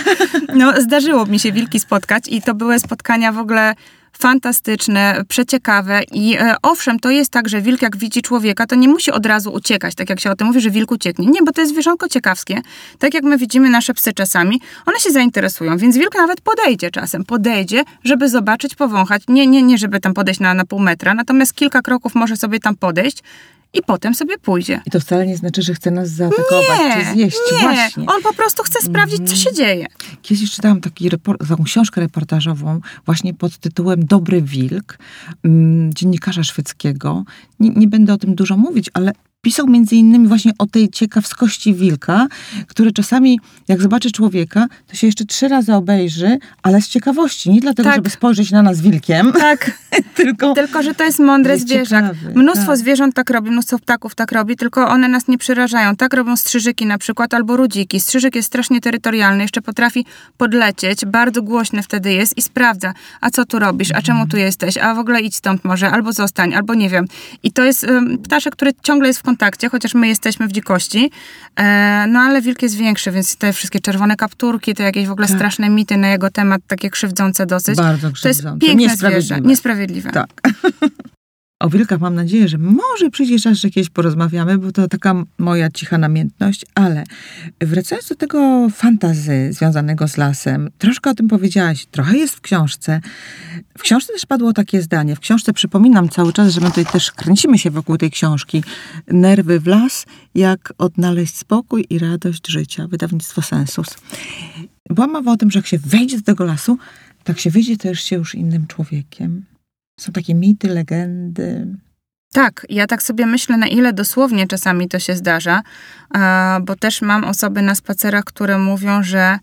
B: no, zdarzyło mi się wilki spotkać i to były spotkania w ogóle fantastyczne, przeciekawe i e, owszem, to jest tak, że wilk jak widzi człowieka, to nie musi od razu uciekać, tak jak się o tym mówi, że wilk ucieknie. Nie, bo to jest zwierzątko ciekawskie. Tak jak my widzimy nasze psy czasami, one się zainteresują, więc wilk nawet podejdzie czasem, podejdzie, żeby zobaczyć, powąchać. Nie, nie, nie, żeby tam podejść na, na pół metra, natomiast kilka kroków może sobie tam podejść i potem sobie pójdzie.
A: I to wcale nie znaczy, że chce nas zaatakować
B: Nie,
A: czy zjeść.
B: nie,
A: Właśnie.
B: on po prostu chce sprawdzić, co się dzieje.
A: Kiedyś czytałam taki repor- taką książkę reportażową właśnie pod tytułem Dobry Wilk mm, dziennikarza szwedzkiego. Nie, nie będę o tym dużo mówić, ale pisał między innymi właśnie o tej ciekawskości wilka, który czasami jak zobaczy człowieka, to się jeszcze trzy razy obejrzy, ale z ciekawości. Nie dlatego,
B: Tak.
A: żeby spojrzeć na nas wilkiem,
B: Tak,
A: tylko...
B: tylko że to jest mądre
A: Jest
B: zwierzak.
A: ciekawy,
B: Mnóstwo
A: tak.
B: zwierząt tak robi, mnóstwo ptaków tak robi, tylko one nas nie przerażają. Tak robią strzyżyki na przykład, albo rudziki. Strzyżyk jest strasznie terytorialny, jeszcze potrafi podlecieć, bardzo głośny wtedy jest i sprawdza, a co tu robisz, a czemu tu jesteś, a w ogóle idź stąd może, albo zostań, albo nie wiem. I to jest ym, ptaszek, który ciągle jest w kontakcie, chociaż my jesteśmy w dzikości, e, no ale wilk jest większy, więc te wszystkie czerwone kapturki, te jakieś w ogóle
A: Tak.
B: straszne mity na jego temat, takie krzywdzące dosyć.
A: Bardzo
B: To jest
A: krzywdzące,
B: piękne
A: niesprawiedliwe.
B: zwierzę, niesprawiedliwe.
A: Tak. O wilkach mam nadzieję, że może przyjdzie czas, że kiedyś porozmawiamy, bo to taka moja cicha namiętność, ale wracając do tego fantazy związanego z lasem, troszkę o tym powiedziałaś, trochę jest w książce. W książce też padło takie zdanie, w książce przypominam cały czas, że my tutaj też kręcimy się wokół tej książki. Nerwy w las, jak odnaleźć spokój i radość życia. Wydawnictwo Sensus. Była mowa o tym, że jak się wejdzie do tego lasu, tak się wyjdzie też się już innym człowiekiem. Są takie mity, legendy.
B: Tak, ja tak sobie myślę, na ile dosłownie czasami to się zdarza, bo też mam osoby na spacerach, które mówią, że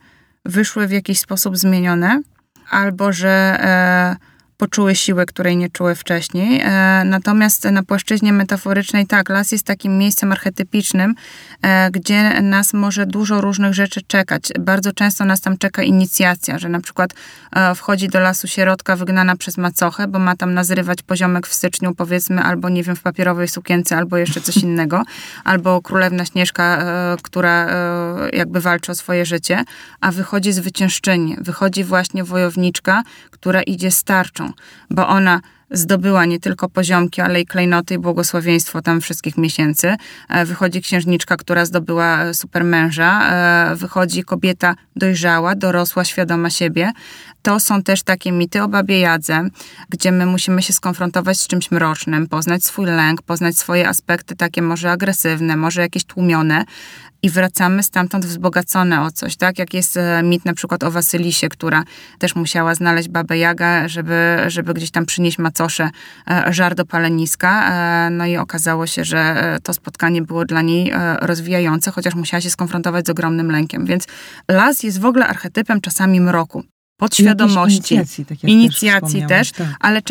B: wyszły w jakiś sposób zmienione, albo że e, poczuły siłę, której nie czuły wcześniej. E, natomiast na płaszczyźnie metaforycznej, tak, las jest takim miejscem archetypicznym, e, gdzie nas może dużo różnych rzeczy czekać. Bardzo często nas tam czeka inicjacja, że na przykład e, wchodzi do lasu sierotka wygnana przez macochę, bo ma tam nazrywać poziomek w styczniu, powiedzmy, albo nie wiem, w papierowej sukience, albo jeszcze coś innego, albo królewna Śnieżka, e, która e, jakby walczy o swoje życie, a wychodzi zwyciężczyni, wychodzi właśnie wojowniczka, która idzie starczą, bo ona zdobyła nie tylko poziomki, ale i klejnoty i błogosławieństwo tam wszystkich miesięcy. E, Wychodzi księżniczka, która zdobyła e, supermęża. E, Wychodzi kobieta dojrzała, dorosła, świadoma siebie. To są też takie mity o babie Jadze, gdzie my musimy się skonfrontować z czymś mrocznym, poznać swój lęk, poznać swoje aspekty takie może agresywne, może jakieś tłumione i wracamy stamtąd wzbogacone o coś, tak? Jak jest e, mit na przykład o Wasylisie, która też musiała znaleźć babę Jagę, żeby, żeby gdzieś tam przynieść macosze e, żar do paleniska. E, No i okazało się, że to spotkanie było dla niej rozwijające, chociaż musiała się skonfrontować z ogromnym lękiem. Więc las jest w ogóle archetypem czasami mroku. Podświadomości.
A: Jakiejś Inicjacji, tak
B: Inicjacji
A: wspomniałaś,
B: też,
A: Tak.
B: ale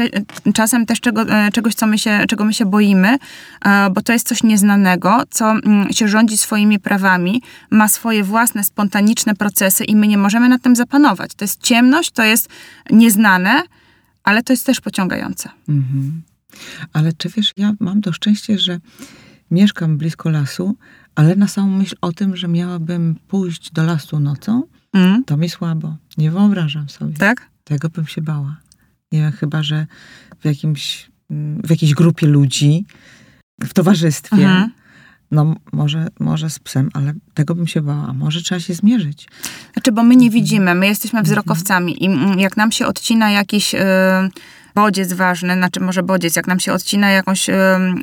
B: czasem też czego, e, czegoś, co my się, czego my się boimy, e, bo to jest coś nieznanego, co mm, się rządzi swoimi prawami, ma swoje własne, spontaniczne procesy i my nie możemy nad tym zapanować. To jest ciemność, to jest nieznane, ale to jest też pociągające.
A: Mhm. Ale czy wiesz, ja mam to szczęście, że mieszkam blisko lasu, ale na samą myśl o tym, że miałabym pójść do lasu nocą,
B: Mm,
A: to mi słabo. Nie wyobrażam sobie.
B: tak?
A: Tego bym się bała. Nie wiem, chyba, że w, jakimś, mm, w jakiejś grupie ludzi, w towarzystwie,
B: Mhm.
A: no może, może z psem, ale tego bym się bała. Może trzeba się zmierzyć.
B: Znaczy, bo my nie widzimy, my jesteśmy wzrokowcami i mm, jak nam się odcina jakiś y, bodziec ważny, znaczy może bodziec, jak nam się odcina jakąś y,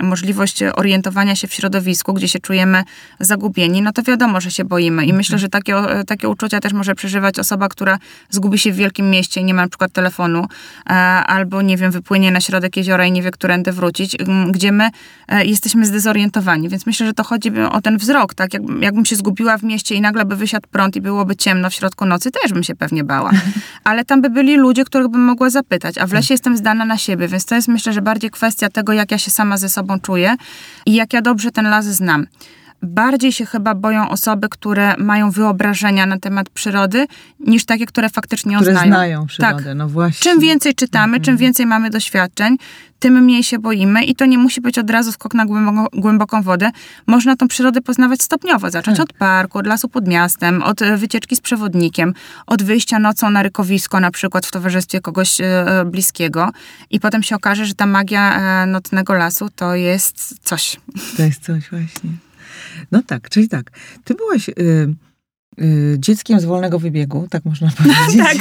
B: możliwość orientowania się w środowisku, gdzie się czujemy zagubieni, no to wiadomo, że się boimy. I myślę, że takie, takie uczucia też może przeżywać osoba, która zgubi się w wielkim mieście i nie ma na przykład telefonu, e, albo nie wiem, wypłynie na środek jeziora i nie wie, którędy wrócić, gdzie my e, jesteśmy zdezorientowani. Więc myślę, że to chodzi o ten wzrok, tak? Jak, jakbym się zgubiła w mieście i nagle by wysiadł prąd i byłoby ciemno w środku nocy, też bym się pewnie bała. Ale tam by byli ludzie, których bym mogła zapytać, a w lesie jestem zdana na siebie, więc to jest myślę, że bardziej kwestia tego, jak ja się sama ze sobą czuję i jak ja dobrze ten las znam. Bardziej się chyba boją osoby, które mają wyobrażenia na temat przyrody, niż takie, które faktycznie ją
A: Które
B: znają.
A: znają przyrodę,
B: Tak.
A: no właśnie.
B: Czym więcej czytamy, czym więcej mamy doświadczeń, tym mniej się boimy i to nie musi być od razu skok na głęboko, głęboką wodę. Można tą przyrodę poznawać stopniowo, zacząć
A: Tak.
B: od parku, od lasu pod miastem, od e, wycieczki z przewodnikiem, od wyjścia nocą na rykowisko na przykład w towarzystwie kogoś e, e, bliskiego i potem się okaże, że ta magia e, nocnego lasu to jest coś.
A: To jest coś właśnie. No tak, czyli tak. Ty byłaś y, y, dzieckiem z wolnego wybiegu, tak można powiedzieć.
B: Tak.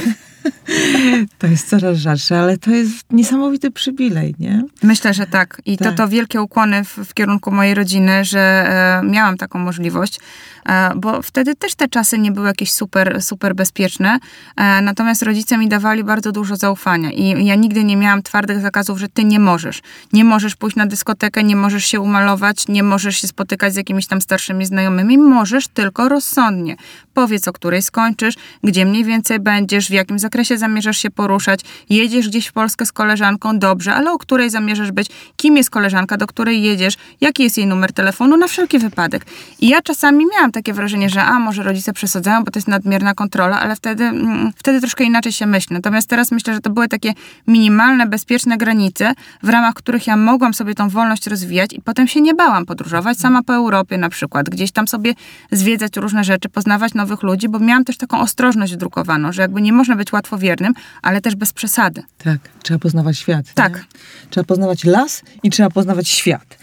A: To jest coraz rzadsze, ale to jest niesamowity przywilej, nie?
B: Myślę, że tak. I
A: Tak.
B: to, to wielkie ukłony w, w kierunku mojej rodziny, że e, miałam taką możliwość, e, bo wtedy też te czasy nie były jakieś super, super bezpieczne. E, natomiast rodzice mi dawali bardzo dużo zaufania i ja nigdy nie miałam twardych zakazów, że ty nie możesz. Nie możesz pójść na dyskotekę, nie możesz się umalować, nie możesz się spotykać z jakimiś tam starszymi znajomymi. Możesz tylko rozsądnie. Powiedz, o której skończysz, gdzie mniej więcej będziesz, w jakim zakresie zamierzasz się poruszać. Jedziesz gdzieś w Polskę z koleżanką, dobrze, ale o której zamierzasz być? Kim jest koleżanka, do której jedziesz? Jaki jest jej numer telefonu? Na wszelki wypadek. I ja czasami miałam takie wrażenie, że a, może rodzice przesadzają, bo to jest nadmierna kontrola, ale wtedy, mm, wtedy troszkę inaczej się myśli. Natomiast teraz myślę, że to były takie minimalne, bezpieczne granice, w ramach których ja mogłam sobie tą wolność rozwijać i potem się nie bałam podróżować sama po Europie na przykład, gdzieś tam sobie zwiedzać różne rzeczy, poznawać nowych ludzi, bo miałam też taką ostrożność wdrukowaną, że jakby nie można być łatwowiernym, ale też bez przesady.
A: Tak, trzeba poznawać świat. nie?
B: Tak.
A: Trzeba poznawać las i trzeba poznawać świat.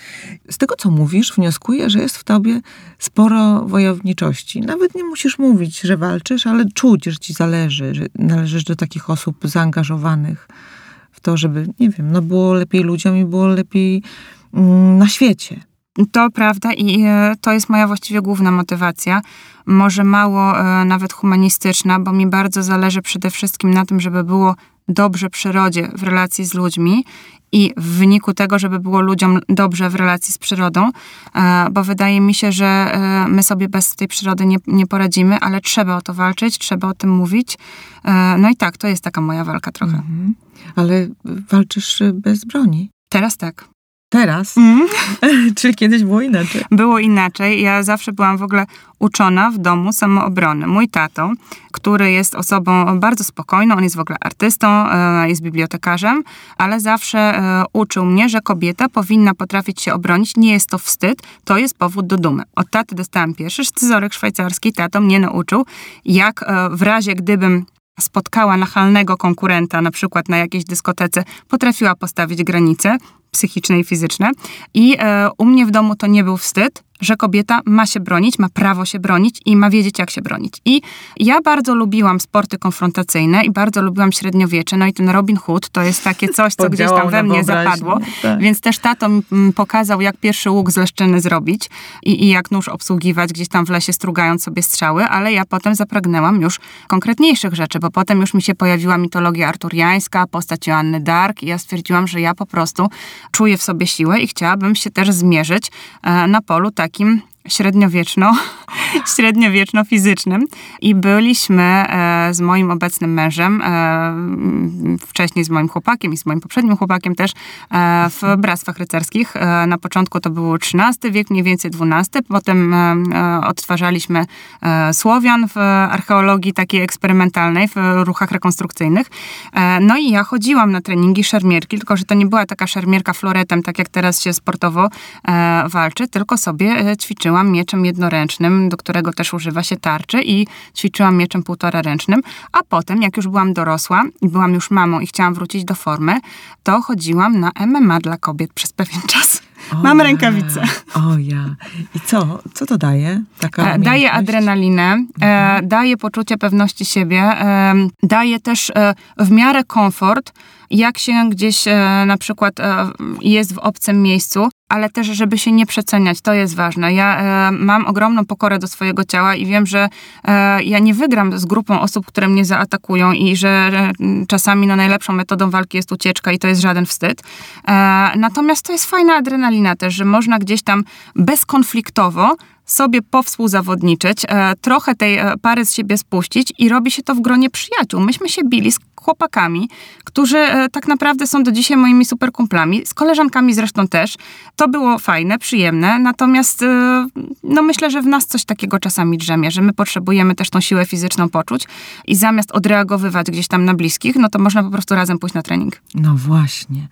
A: Z tego, co mówisz, wnioskuję, że jest w tobie sporo wojowniczości. Nawet nie musisz mówić, że walczysz, ale czuć, że ci zależy, że należysz do takich osób zaangażowanych w to, żeby, nie wiem, no było lepiej ludziom i było lepiej mm, na świecie.
B: To prawda i e, to jest moja właściwie główna motywacja. Może mało e, nawet humanistyczna, bo mi bardzo zależy przede wszystkim na tym, żeby było dobrze przyrodzie w relacji z ludźmi i w wyniku tego, żeby było ludziom dobrze w relacji z przyrodą, e, bo wydaje mi się, że my sobie bez tej przyrody nie, nie poradzimy, ale trzeba o to walczyć, trzeba o tym mówić. No i tak, to jest taka moja walka trochę.
A: Mhm. Ale walczysz bez broni.
B: Teraz tak.
A: Teraz? Czyli kiedyś było inaczej.
B: Było inaczej. Ja zawsze byłam w ogóle uczona w domu samoobrony. Mój tato, który jest osobą bardzo spokojną, on jest w ogóle artystą, e, jest bibliotekarzem, ale zawsze e, uczył mnie, że kobieta powinna potrafić się obronić. Nie jest to wstyd, to jest powód do dumy. Od taty dostałam pierwszy scyzoryk szwajcarski. Tato mnie nauczył, jak e, w razie gdybym spotkała nachalnego konkurenta, na przykład na jakiejś dyskotece, potrafiła postawić granice psychiczne i fizyczne. I e, u mnie w domu to nie był wstyd, że kobieta ma się bronić, ma prawo się bronić i ma wiedzieć, jak się bronić. I ja bardzo lubiłam sporty konfrontacyjne i bardzo lubiłam średniowiecze. No i ten Robin Hood to jest takie coś, co gdzieś tam we mnie zapadło.
A: Tak.
B: Więc też tato mi mm, pokazał, jak pierwszy łuk z leszczyny zrobić i, i jak nóż obsługiwać, gdzieś tam w lesie strugając sobie strzały, ale ja potem zapragnęłam już konkretniejszych rzeczy, bo potem już mi się pojawiła mitologia arturiańska, postać Joanny Dark i ja stwierdziłam, że ja po prostu czuję w sobie siłę i chciałabym się też zmierzyć e, na polu takim średniowieczno, średniowieczno-fizycznym. I byliśmy e, z moim obecnym mężem, e, wcześniej z moim chłopakiem i z moim poprzednim chłopakiem też e, w bractwach rycerskich. Na początku to był XIII wiek, mniej więcej XII. Potem odtwarzaliśmy Słowian w archeologii takiej eksperymentalnej, w ruchach rekonstrukcyjnych. No i ja chodziłam na treningi szermierki, tylko że to nie była taka szermierka floretem, tak jak teraz się sportowo walczy, tylko sobie e, ćwiczyłam mieczem jednoręcznym, do którego też używa się tarczy i ćwiczyłam mieczem półtoraręcznym, a potem, jak już byłam dorosła i byłam już mamą i chciałam wrócić do formy, to chodziłam na MMA dla kobiet przez pewien czas.
A: O
B: Mam
A: ja,
B: rękawice.
A: O ja. I co? Co to daje? Taka
B: E, Daje adrenalinę, e, daje poczucie pewności siebie, e, daje też w miarę komfort, jak się gdzieś e, na przykład e, jest w obcym miejscu, ale też, żeby się nie przeceniać, to jest ważne. Ja e, mam ogromną pokorę do swojego ciała i wiem, że ja nie wygram z grupą osób, które mnie zaatakują i że czasami no, najlepszą metodą walki jest ucieczka i to jest żaden wstyd. Natomiast to jest fajna adrenalina też, że można gdzieś tam bezkonfliktowo sobie powspółzawodniczyć, trochę tej pary z siebie spuścić i robi się to w gronie przyjaciół. Myśmy się bili z chłopakami, którzy e, tak naprawdę są do dzisiaj moimi super kumplami, z koleżankami zresztą też. To było fajne, przyjemne, natomiast e, no myślę, że w nas coś takiego czasami drzemie, że my potrzebujemy też tą siłę fizyczną poczuć i zamiast odreagowywać gdzieś tam na bliskich, no to można po prostu razem pójść na trening.
A: No właśnie.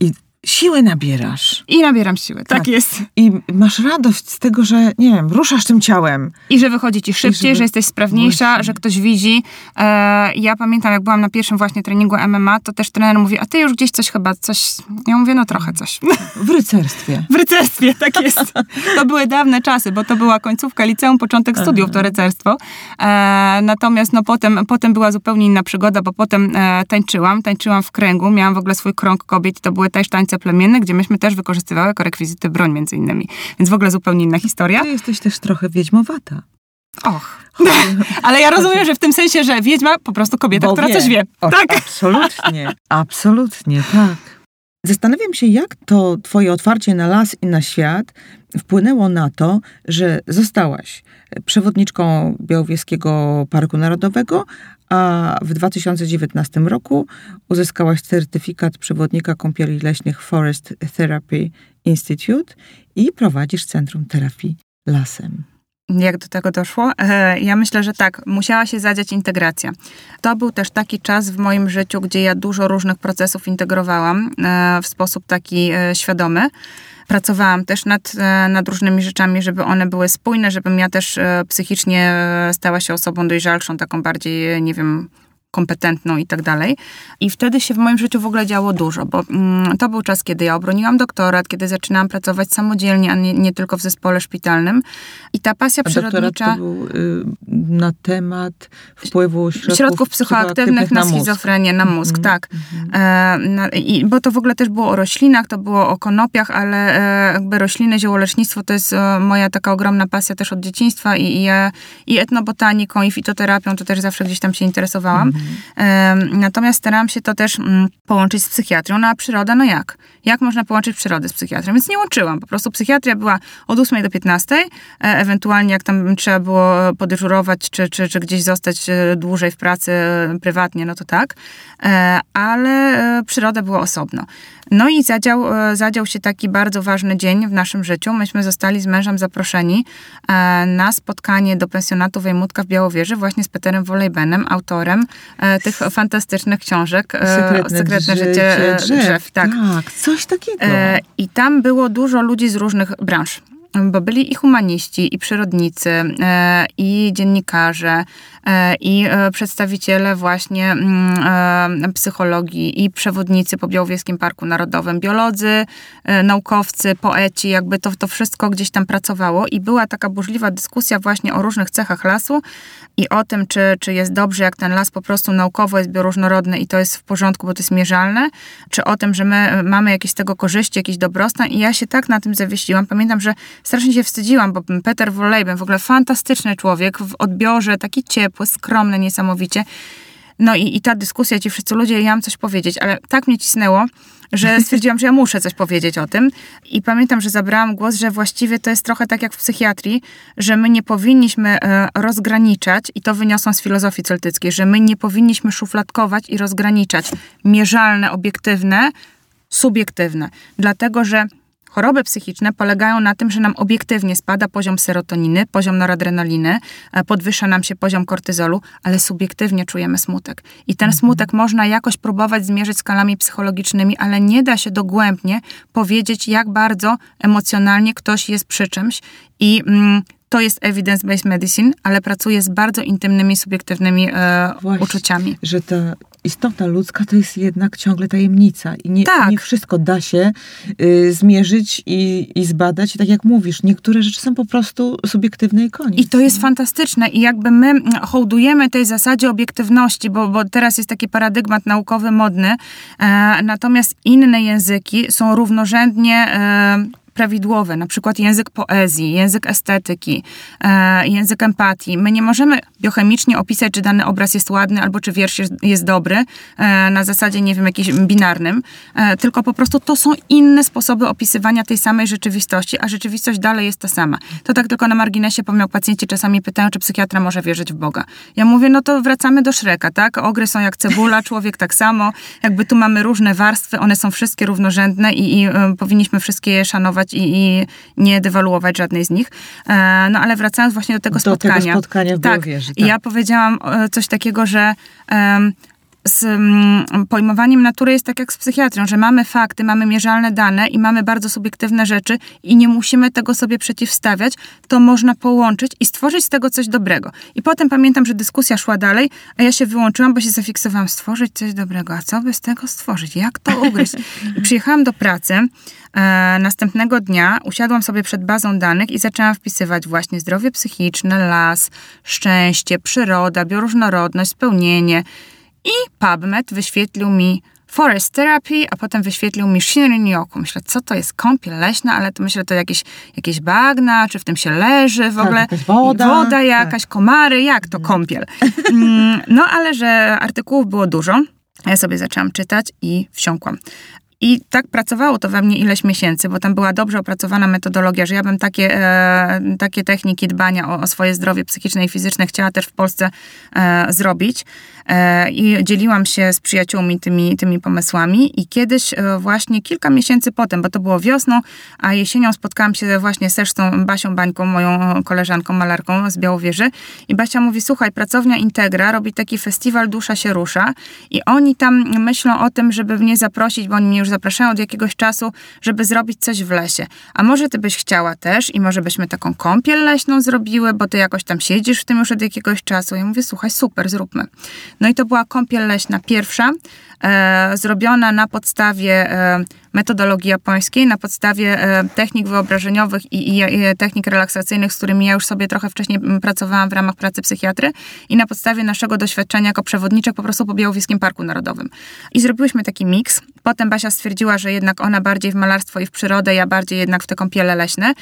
A: I siły nabierasz.
B: I nabieram siły, tak,
A: Tak.
B: jest.
A: I masz radość z tego, że nie wiem, ruszasz tym ciałem.
B: I że wychodzi ci szybciej,
A: żeby-
B: że jesteś sprawniejsza,
A: Właśnie.
B: że ktoś widzi. E, ja pamiętam, jak byłam na pierwszym właśnie treningu MMA, to też trener mówi, a ty już gdzieś coś chyba, coś... Ja mówię, no trochę coś.
A: W rycerstwie.
B: W rycerstwie, tak jest. To były dawne czasy, bo to była końcówka liceum, początek studiów, to rycerstwo. E, natomiast no potem, potem była zupełnie inna przygoda, bo potem e, tańczyłam, tańczyłam w kręgu, miałam w ogóle swój krąg kobiet i to były też tańce plemienne, gdzie myśmy też wykorzystywały jako rekwizyty broń między innymi. Więc w ogóle zupełnie inna historia.
A: Ty jesteś też trochę wiedźmowata.
B: Och. Ale ja rozumiem, że w tym sensie, że wiedźma po prostu kobieta,
A: Bo
B: która
A: wie.
B: coś wie.
A: O,
B: Tak.
A: Absolutnie, absolutnie, tak. Zastanawiam się, jak to twoje otwarcie na las i na świat wpłynęło na to, że zostałaś przewodniczką Białowieskiego Parku Narodowego, a w 2019 roku uzyskałaś certyfikat przewodnika kąpieli leśnych Forest Therapy Institute i prowadzisz Centrum Terapii Lasem.
B: Jak do tego doszło? E, Ja myślę, że tak, musiała się zadziać integracja. To był też taki czas w moim życiu, gdzie ja dużo różnych procesów integrowałam e, w sposób taki e, świadomy. Pracowałam też nad, e, nad różnymi rzeczami, żeby one były spójne, żebym ja też e, psychicznie e, stała się osobą dojrzalszą, taką bardziej, nie wiem, kompetentną i tak dalej. I wtedy się w moim życiu w ogóle działo dużo, bo mm, to był czas, kiedy ja obroniłam doktorat, kiedy zaczynałam pracować samodzielnie, a nie, nie tylko w zespole szpitalnym. I ta pasja
A: A
B: przyrodnicza
A: to był y, na temat wpływu środków,
B: środków psychoaktywnych na
A: mózg.
B: schizofrenię, na mózg,
A: Mhm,
B: tak. E, na, i, bo to w ogóle też było o roślinach, to było o konopiach, ale e, jakby rośliny, ziołolecznictwo to jest e, moja taka ogromna pasja też od dzieciństwa i, i, ja- i etnobotaniką, i fitoterapią, to też zawsze gdzieś tam się interesowałam. Em, Natomiast starałam się to też mm, połączyć z psychiatrią. No a przyroda, no jak? Jak można połączyć przyrodę z psychiatrią? Więc nie łączyłam. Po prostu psychiatria była od 8 do 15, e, ewentualnie jak tam trzeba było podyżurować, czy, czy, czy gdzieś zostać e, dłużej w pracy e, prywatnie, no to tak. Ale przyroda była osobno. No i zadział, e, zadział się taki bardzo ważny dzień w naszym życiu. Myśmy zostali z mężem zaproszeni e, na spotkanie do pensjonatu Wejmutka w Białowieży właśnie z Peterem Wolejbenem, autorem e, tych fantastycznych książek e,
A: Sekretne,
B: życie, e, drzew. tak.
A: tak, coś takiego.
B: I tam było dużo ludzi z różnych branż. Bo byli i humaniści, i przyrodnicy, e, i dziennikarze, e, i e, przedstawiciele właśnie mm, psychologii, i przewodnicy po Białowieskim Parku Narodowym, biolodzy, naukowcy, poeci, jakby to, to wszystko gdzieś tam pracowało i była taka burzliwa dyskusja właśnie o różnych cechach lasu i o tym, czy, czy jest dobrze, jak ten las po prostu naukowo jest bioróżnorodny i to jest w porządku, bo to jest mierzalne, czy o tym, że my mamy jakieś z tego korzyści, jakiś dobrostan i ja się tak na tym zawiesiłam. Pamiętam, że strasznie się wstydziłam, bo Peter Wolejben, w ogóle fantastyczny człowiek, w odbiorze, taki ciepły, skromny niesamowicie. No i, i ta dyskusja, ci wszyscy ludzie, ja mam coś powiedzieć, ale tak mnie cisnęło, że stwierdziłam, że ja muszę coś powiedzieć o tym. I pamiętam, że zabrałam głos, że właściwie to jest trochę tak jak w psychiatrii, że my nie powinniśmy e, rozgraniczać, i to wyniosłam z filozofii celtyckiej, że my nie powinniśmy szufladkować i rozgraniczać mierzalne, obiektywne, subiektywne. Dlatego, że Choroby psychiczne polegają na tym, że nam obiektywnie spada poziom serotoniny, poziom noradrenaliny, e, podwyższa nam się poziom kortyzolu, ale subiektywnie czujemy smutek. I ten smutek można jakoś próbować zmierzyć skalami psychologicznymi, ale nie da się dogłębnie powiedzieć, jak bardzo emocjonalnie ktoś jest przy czymś. I mm, to jest evidence-based medicine, ale pracuje z bardzo intymnymi, subiektywnymi e,
A: Właśnie.
B: uczuciami.
A: że ta istota ludzka to jest jednak ciągle tajemnica i nie,
B: Tak.
A: nie wszystko da się y, zmierzyć i, i zbadać. I tak jak mówisz, niektóre rzeczy są po prostu subiektywne i koniec.
B: I to jest fantastyczne. I jakby my hołdujemy tej zasadzie obiektywności, bo, bo teraz jest taki paradygmat naukowy modny, e, natomiast inne języki są równorzędnie e, prawidłowe, na przykład język poezji, język estetyki, e, język empatii. My nie możemy biochemicznie opisać, czy dany obraz jest ładny, albo czy wiersz jest, dobry, e, na zasadzie, nie wiem, jakimś binarnym, e, tylko po prostu to są inne sposoby opisywania tej samej rzeczywistości, a rzeczywistość dalej jest ta sama. To tak tylko na marginesie, pomniał pacjenci czasami pytają, czy psychiatra może wierzyć w Boga. Ja mówię, no to wracamy do Szreka, tak? Ogry są jak cebula, człowiek tak samo. Jakby tu mamy różne warstwy, one są wszystkie równorzędne i, i powinniśmy wszystkie je szanować i, i nie dewaluować żadnej z nich. E, no ale wracając właśnie do tego
A: Do tego
B: spotkania.
A: spotkania w
B: tak,
A: Białowieży,
B: I
A: tak.
B: ja powiedziałam e, coś takiego, że em, z mm, pojmowaniem natury jest tak jak z psychiatrią, że mamy fakty, mamy mierzalne dane i mamy bardzo subiektywne rzeczy i nie musimy tego sobie przeciwstawiać, to można połączyć i stworzyć z tego coś dobrego. I potem pamiętam, że dyskusja szła dalej, a ja się wyłączyłam, bo się zafiksowałam, stworzyć coś dobrego, a co by z tego stworzyć, jak to ugryźć? I przyjechałam do pracy, e, następnego dnia usiadłam sobie przed bazą danych i zaczęłam wpisywać właśnie zdrowie psychiczne, las, szczęście, przyroda, bioróżnorodność, spełnienie, i PubMed wyświetlił mi Forest Therapy, a potem wyświetlił mi Shinrin-yoku. Myślę, co to jest kąpiel leśna, ale to myślę, to jakieś, jakieś bagna, czy w tym się leży w
A: Tak,
B: ogóle.
A: jakaś woda.
B: Woda jakaś, komary, jak to kąpiel. Mm, No ale, że artykułów było dużo. a Ja sobie zaczęłam czytać i wsiąkłam. I tak pracowało to we mnie ileś miesięcy, bo tam była dobrze opracowana metodologia, że ja bym takie, e, takie techniki dbania o, o swoje zdrowie psychiczne i fizyczne chciała też w Polsce e, zrobić. E, I dzieliłam się z przyjaciółmi tymi, tymi pomysłami. I kiedyś, e, właśnie kilka miesięcy potem, bo to było wiosną, a jesienią spotkałam się właśnie z tą Basią Bańką, moją koleżanką, malarką z Białowieży. I Basia mówi: Słuchaj, pracownia Integra robi taki festiwal Dusza się rusza. I oni tam myślą o tym, żeby mnie zaprosić, bo oni mnie już zapraszają od jakiegoś czasu, żeby zrobić coś w lesie. A może ty byś chciała też i może byśmy taką kąpiel leśną zrobiły, bo ty jakoś tam siedzisz w tym już od jakiegoś czasu. Ja mówię, słuchaj, super, zróbmy. No i to była kąpiel leśna pierwsza, e, zrobiona na podstawie e, metodologii japońskiej na podstawie e, technik wyobrażeniowych i, i, i technik relaksacyjnych, z którymi ja już sobie trochę wcześniej pracowałam w ramach pracy psychiatry i na podstawie naszego doświadczenia jako przewodniczek po prostu po Białowieskiej Parku Narodowym. I zrobiłyśmy taki miks. Potem Basia stwierdziła, że jednak ona bardziej w malarstwo i w przyrodę, ja bardziej jednak w te kąpiele leśne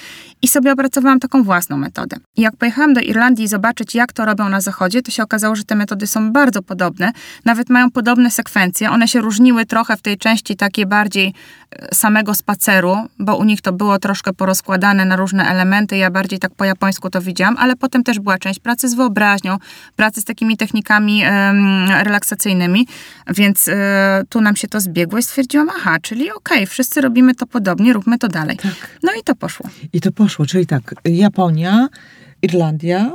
B: i sobie opracowałam taką własną metodę. I jak pojechałam do Irlandii zobaczyć, jak to robią na zachodzie, to się okazało, że te metody są bardzo podobne, nawet mają podobne sekwencje. One się różniły trochę w tej części takiej bardziej samego spaceru, bo u nich to było troszkę porozkładane na różne elementy, ja bardziej tak po japońsku to widziałam, ale potem też była część pracy z wyobraźnią, pracy z takimi technikami relaksacyjnymi, więc y, tu nam się to zbiegło i stwierdziłam, aha, czyli okej, okay, wszyscy robimy to podobnie, róbmy to dalej.
A: Tak.
B: No i to poszło.
A: I to poszło, czyli tak, Japonia, Irlandia,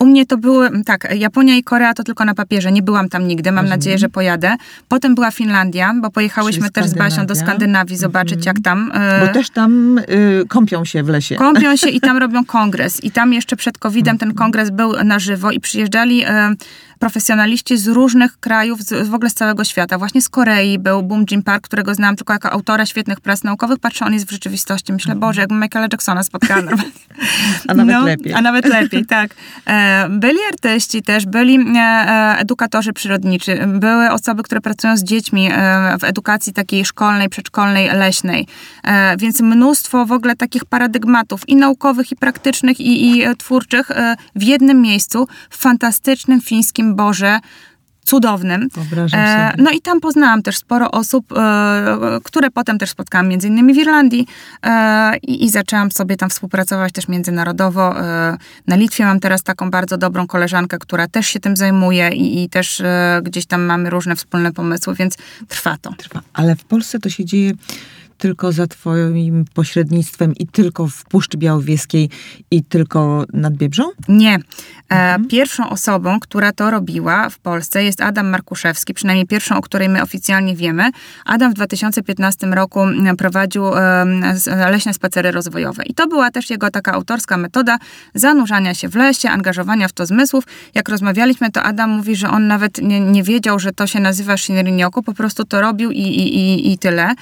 B: u mnie to były, tak, Japonia i Korea to tylko na papierze. Nie byłam tam nigdy, mam
A: Rozumiem.
B: nadzieję, że pojadę. Potem była Finlandia, bo pojechałyśmy też z Basią do Skandynawii zobaczyć,
A: Mhm.
B: jak tam.
A: bo
B: e,
A: też tam y, kąpią się w lesie.
B: Kąpią się i tam robią kongres. I tam jeszcze przed COVID-em ten kongres był na żywo i przyjeżdżali e, profesjonaliści z różnych krajów, z, w ogóle z całego świata. Właśnie z Korei był Boom Jim Park, którego znałam tylko jako autora świetnych prac naukowych. Patrzę, on jest w rzeczywistości. Myślę, Boże, jakbym Michaela Jacksona spotkała.
A: A nawet lepiej.
B: A nawet lepiej, tak. E, byli artyści też, byli e, e, edukatorzy przyrodniczy, były osoby, które pracują z dziećmi w edukacji takiej szkolnej, przedszkolnej, leśnej. Więc mnóstwo w ogóle takich paradygmatów i naukowych, i praktycznych, i, i twórczych w jednym miejscu, w fantastycznym fińskim Boże, cudownym. E, no i tam poznałam też sporo osób, e, które potem też spotkałam między innymi w Irlandii e, i, i zaczęłam sobie tam współpracować też międzynarodowo. E, na Litwie mam teraz taką bardzo dobrą koleżankę, która też się tym zajmuje i, i też e, gdzieś tam mamy różne wspólne pomysły, więc trwa to.
A: Trwa. Ale w Polsce to się dzieje tylko za twoim pośrednictwem i tylko w Puszczy Białowieskiej i tylko nad Biebrzą?
B: Nie. E, Pierwszą osobą, która to robiła w Polsce jest Adam Markuszewski, przynajmniej pierwszą, o której my oficjalnie wiemy. Adam w 2015 roku m, prowadził e, leśne spacery rozwojowe. I to była też jego taka autorska metoda zanurzania się w lesie, angażowania w to zmysłów. Jak rozmawialiśmy, to Adam mówi, że on nawet nie, nie wiedział, że to się nazywa Shinrin-yoku, po prostu to robił i, i, i, i tyle.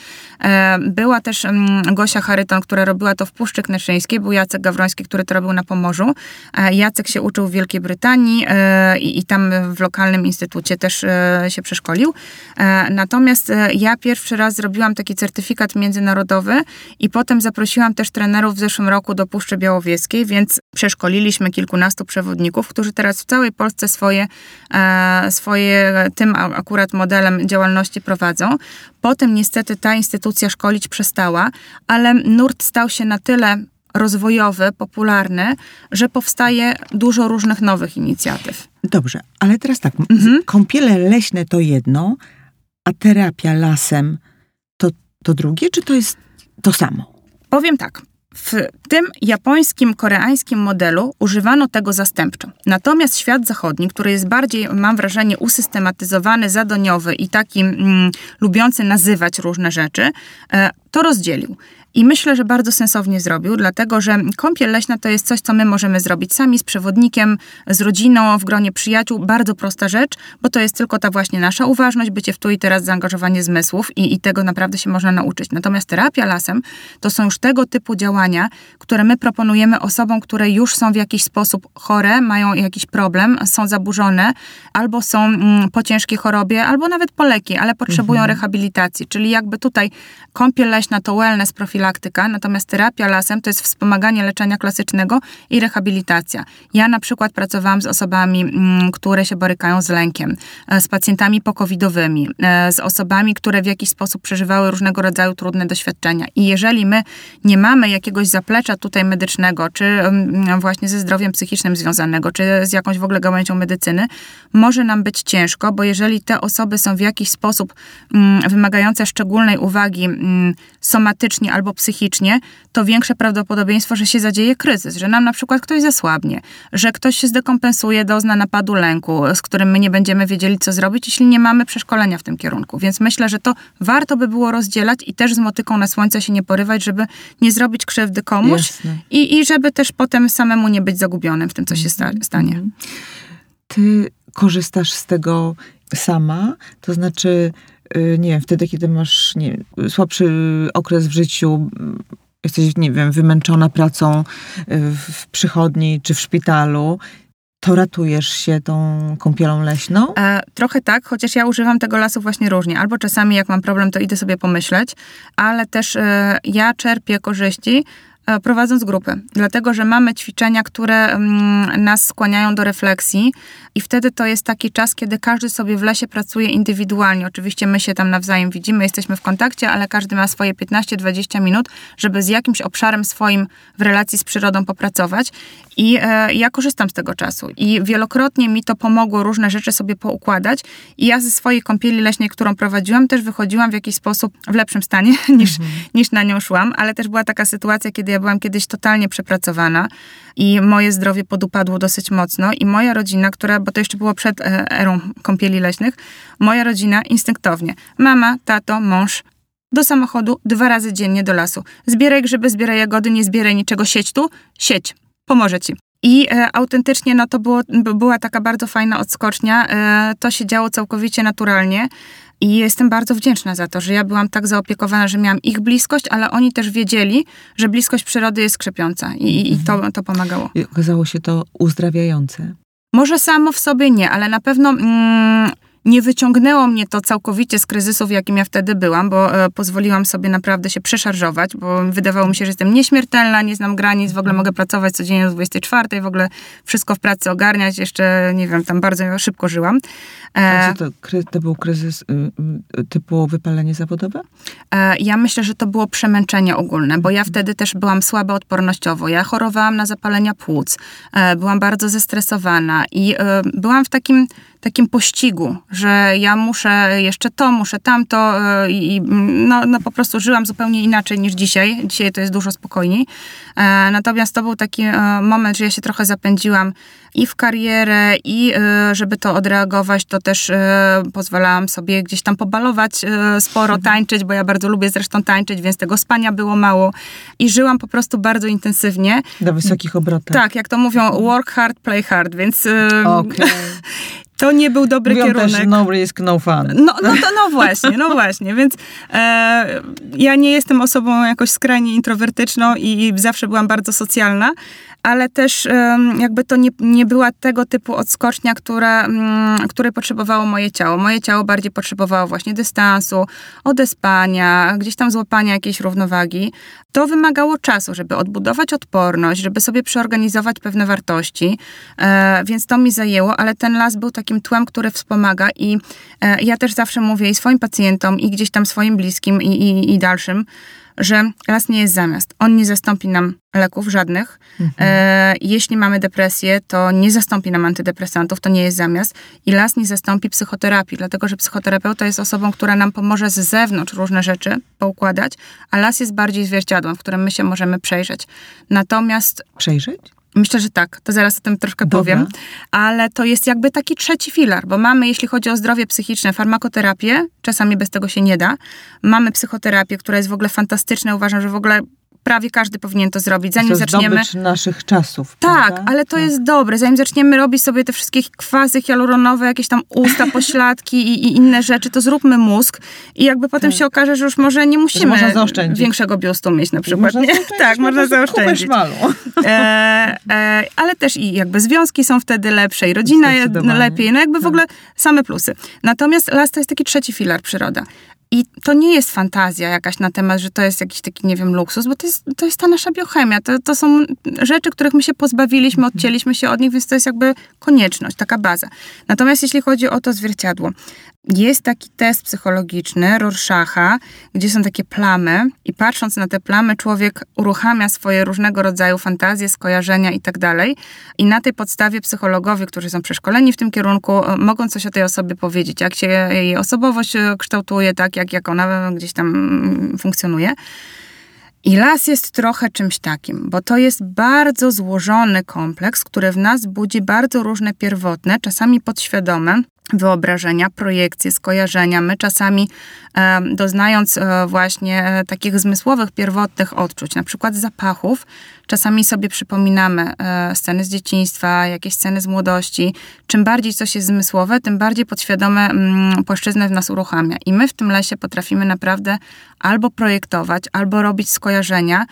B: Była też Gosia Charyton, która robiła to w Puszczy Kneszyńskiej, był Jacek Gawroński, który to robił na Pomorzu. E, Jacek się uczył w Wielkiej Brytanii e, i, i tam w lokalnym instytucie też e, się przeszkolił. Natomiast ja pierwszy raz zrobiłam taki certyfikat międzynarodowy i potem zaprosiłam też trenerów w zeszłym roku do Puszczy Białowieskiej, więc przeszkoliliśmy kilkunastu przewodników, którzy teraz w całej Polsce swoje, swoje tym akurat modelem działalności prowadzą. Potem niestety ta instytucja szkolić przestała, ale nurt stał się na tyle rozwojowy, popularny, że powstaje dużo różnych nowych inicjatyw.
A: Dobrze, ale teraz tak,
B: Mhm.
A: kąpiele leśne to jedno, a terapia lasem to, to drugie, czy to jest to samo?
B: Powiem tak. W tym japońskim, koreańskim modelu używano tego zastępczo. Natomiast świat zachodni, który jest bardziej, mam wrażenie, usystematyzowany, zadoniowy i taki mm, lubiący nazywać różne rzeczy, e, to rozdzielił. I myślę, że bardzo sensownie zrobił, dlatego że kąpiel leśna to jest coś, co my możemy zrobić sami z przewodnikiem, z rodziną, w gronie przyjaciół. Bardzo prosta rzecz, bo to jest tylko ta właśnie nasza uważność, bycie w tu i teraz, zaangażowanie zmysłów i, i tego naprawdę się można nauczyć. Natomiast terapia lasem to są już tego typu działania, które my proponujemy osobom, które już są w jakiś sposób chore, mają jakiś problem, są zaburzone, albo są mm, po ciężkiej chorobie, albo nawet po leki, ale potrzebują rehabilitacji. Czyli jakby tutaj kąpiel leśna to wellness, profilaktyka, natomiast terapia lasem to jest wspomaganie leczenia klasycznego i rehabilitacja. Ja na przykład pracowałam z osobami, mm, które się borykają z lękiem, e, z pacjentami pokowidowymi, e, z osobami, które w jakiś sposób przeżywały różnego rodzaju trudne doświadczenia. I jeżeli my nie mamy jakiegoś zaplecza tutaj medycznego, czy mm, właśnie ze zdrowiem psychicznym związanego, czy z jakąś w ogóle gałęzią medycyny, może nam być ciężko, bo jeżeli te osoby są w jakiś sposób mm, wymagające szczególnej uwagi somatycznie albo psychicznie, to większe prawdopodobieństwo, że się zadzieje kryzys, że nam na przykład ktoś zasłabnie, że ktoś się zdekompensuje, dozna napadu lęku, z którym my nie będziemy wiedzieli, co zrobić, jeśli nie mamy przeszkolenia w tym kierunku. Więc myślę, że to warto by było rozdzielać i też z motyką na słońce się nie porywać, żeby nie zrobić krzywdy komuś
A: Jasne.
B: i, i żeby też potem samemu nie być zagubionym w tym, co się sta- stanie.
A: Ty korzystasz z tego sama, to znaczy nie wiem, wtedy, kiedy masz nie, słabszy okres w życiu, mm, jesteś, nie wiem, wymęczona pracą y, w przychodni czy w szpitalu, to ratujesz się tą kąpielą leśną?
B: E, trochę tak, chociaż ja używam tego lasu właśnie różnie. Albo czasami jak mam problem, to idę sobie pomyśleć, ale też e, ja czerpię korzyści prowadząc grupy, dlatego że mamy ćwiczenia, które mm, nas skłaniają do refleksji i wtedy to jest taki czas, kiedy każdy sobie w lesie pracuje indywidualnie. Oczywiście my się tam nawzajem widzimy, jesteśmy w kontakcie, ale każdy ma swoje 15-20 minut, żeby z jakimś obszarem swoim w relacji z przyrodą popracować. I e, ja korzystam z tego czasu. I wielokrotnie mi to pomogło różne rzeczy sobie poukładać. I ja ze swojej kąpieli leśnej, którą prowadziłam, też wychodziłam w jakiś sposób w lepszym stanie niż, niż na nią szłam. Ale też była taka sytuacja, kiedy ja byłam kiedyś totalnie przepracowana i moje zdrowie podupadło dosyć mocno. I moja rodzina, która, bo to jeszcze było przed e, erą kąpieli leśnych, moja rodzina instynktownie. Mama, tato, mąż, do samochodu dwa razy dziennie do lasu. Zbieraj grzyby, zbieraj jagody, nie zbieraj niczego, sieć tu, sieć, pomoże ci. I e, autentycznie no, to było, była taka bardzo fajna odskocznia. E, to się działo całkowicie naturalnie. I jestem bardzo wdzięczna za to, że ja byłam tak zaopiekowana, że miałam ich bliskość, ale oni też wiedzieli, że bliskość przyrody jest krzepiąca i, i to, to pomagało.
A: I okazało się to uzdrawiające.
B: Może samo w sobie nie, ale na pewno mm, nie wyciągnęło mnie to całkowicie z kryzysu, w jakim ja wtedy byłam, bo e, pozwoliłam sobie naprawdę się przeszarżować, bo wydawało mi się, że jestem nieśmiertelna, nie znam granic, w ogóle mogę pracować codziennie do 24, w ogóle wszystko w pracy ogarniać, jeszcze, nie wiem, tam bardzo szybko żyłam. E,
A: to, to był kryzys y, y, typu wypalenie zawodowe?
B: E, Ja myślę, że to było przemęczenie ogólne, bo ja wtedy też byłam słaba odpornościowo. Ja chorowałam na zapalenia płuc, e, byłam bardzo zestresowana i byłam w takim, takim pościgu, że ja muszę jeszcze to, muszę tamto e, i no, no po prostu żyłam zupełnie inaczej niż dzisiaj. Dzisiaj to jest dużo spokojniej. E, Natomiast to był taki e, moment, że ja się trochę zapędziłam i w karierę, i żeby to odreagować, to też pozwalałam sobie gdzieś tam pobalować sporo, tańczyć, bo ja bardzo lubię zresztą tańczyć, więc tego spania było mało. I żyłam po prostu bardzo intensywnie.
A: Na wysokich obrotach.
B: Tak, jak to mówią, work hard, play hard, więc
A: Okej.
B: to nie był dobry
A: Mówią
B: kierunek.
A: też no risk, no fun.
B: No, no, to, no właśnie, no właśnie, więc e, ja nie jestem osobą jakoś skrajnie introwertyczną i, i zawsze byłam bardzo socjalna, ale też em, jakby to nie, nie była tego typu odskocznia, która, mm, której potrzebowało moje ciało. Moje ciało bardziej potrzebowało właśnie dystansu, odespania, gdzieś tam złapania jakiejś równowagi. To wymagało czasu, żeby odbudować odporność, żeby sobie przeorganizować pewne wartości, e, więc to mi zajęło, ale ten las był takim tłem, który wspomaga i e, ja też zawsze mówię i swoim pacjentom, i gdzieś tam swoim bliskim, i, i, i dalszym, że las nie jest zamiast. On nie zastąpi nam leków żadnych. E, jeśli mamy depresję, to nie zastąpi nam antydepresantów, to nie jest zamiast. I las nie zastąpi psychoterapii, dlatego że psychoterapeuta jest osobą, która nam pomoże z zewnątrz różne rzeczy poukładać, a las jest bardziej zwierciadłem, w którym my się możemy przejrzeć. Natomiast
A: Przejrzeć?
B: Myślę, że tak. To zaraz o tym troszkę
A: Dobra.
B: powiem. Ale to jest jakby taki trzeci filar, bo mamy, jeśli chodzi o zdrowie psychiczne, farmakoterapię. Czasami bez tego się nie da. Mamy psychoterapię, która jest w ogóle fantastyczna. Uważam, że w ogóle prawie każdy powinien to zrobić, zanim
A: to
B: zaczniemy.
A: naszych czasów.
B: Tak,
A: prawda?
B: ale to jest dobre. Zanim zaczniemy robić sobie te wszystkie kwazy hialuronowe, jakieś tam usta, pośladki i, i inne rzeczy, to zróbmy mózg i jakby potem się okaże, że już może nie musimy większego biustu mieć na przykład.
A: Można
B: Tak, można zaoszczędzić. E, e, ale też i jakby związki są wtedy lepsze i rodzina lepiej, no jakby w ogóle same plusy. Natomiast las to jest taki trzeci filar przyroda. I to nie jest fantazja jakaś na temat, że to jest jakiś taki, nie wiem, luksus, bo to jest, to jest ta nasza biochemia. To, to są rzeczy, których my się pozbawiliśmy, odcięliśmy się od nich, więc to jest jakby konieczność, taka baza. Natomiast jeśli chodzi o to zwierciadło, jest taki test psychologiczny Rorschacha, gdzie są takie plamy i patrząc na te plamy człowiek uruchamia swoje różnego rodzaju fantazje, skojarzenia i tak. I na tej podstawie psychologowie, którzy są przeszkoleni w tym kierunku, e, mogą coś o tej osobie powiedzieć, jak się jej osobowość e, kształtuje, tak jak, jak ona gdzieś tam funkcjonuje. I las jest trochę czymś takim, bo to jest bardzo złożony kompleks, który w nas budzi bardzo różne pierwotne, czasami podświadome wyobrażenia, projekcje, skojarzenia. My czasami e, doznając e, właśnie e, takich zmysłowych, pierwotnych odczuć, na przykład zapachów, czasami sobie przypominamy e, sceny z dzieciństwa, jakieś sceny z młodości. Czym bardziej coś jest zmysłowe, tym bardziej podświadome mm, płaszczyznę w nas uruchamia. I my w tym lesie potrafimy naprawdę albo projektować, albo robić skojarzenia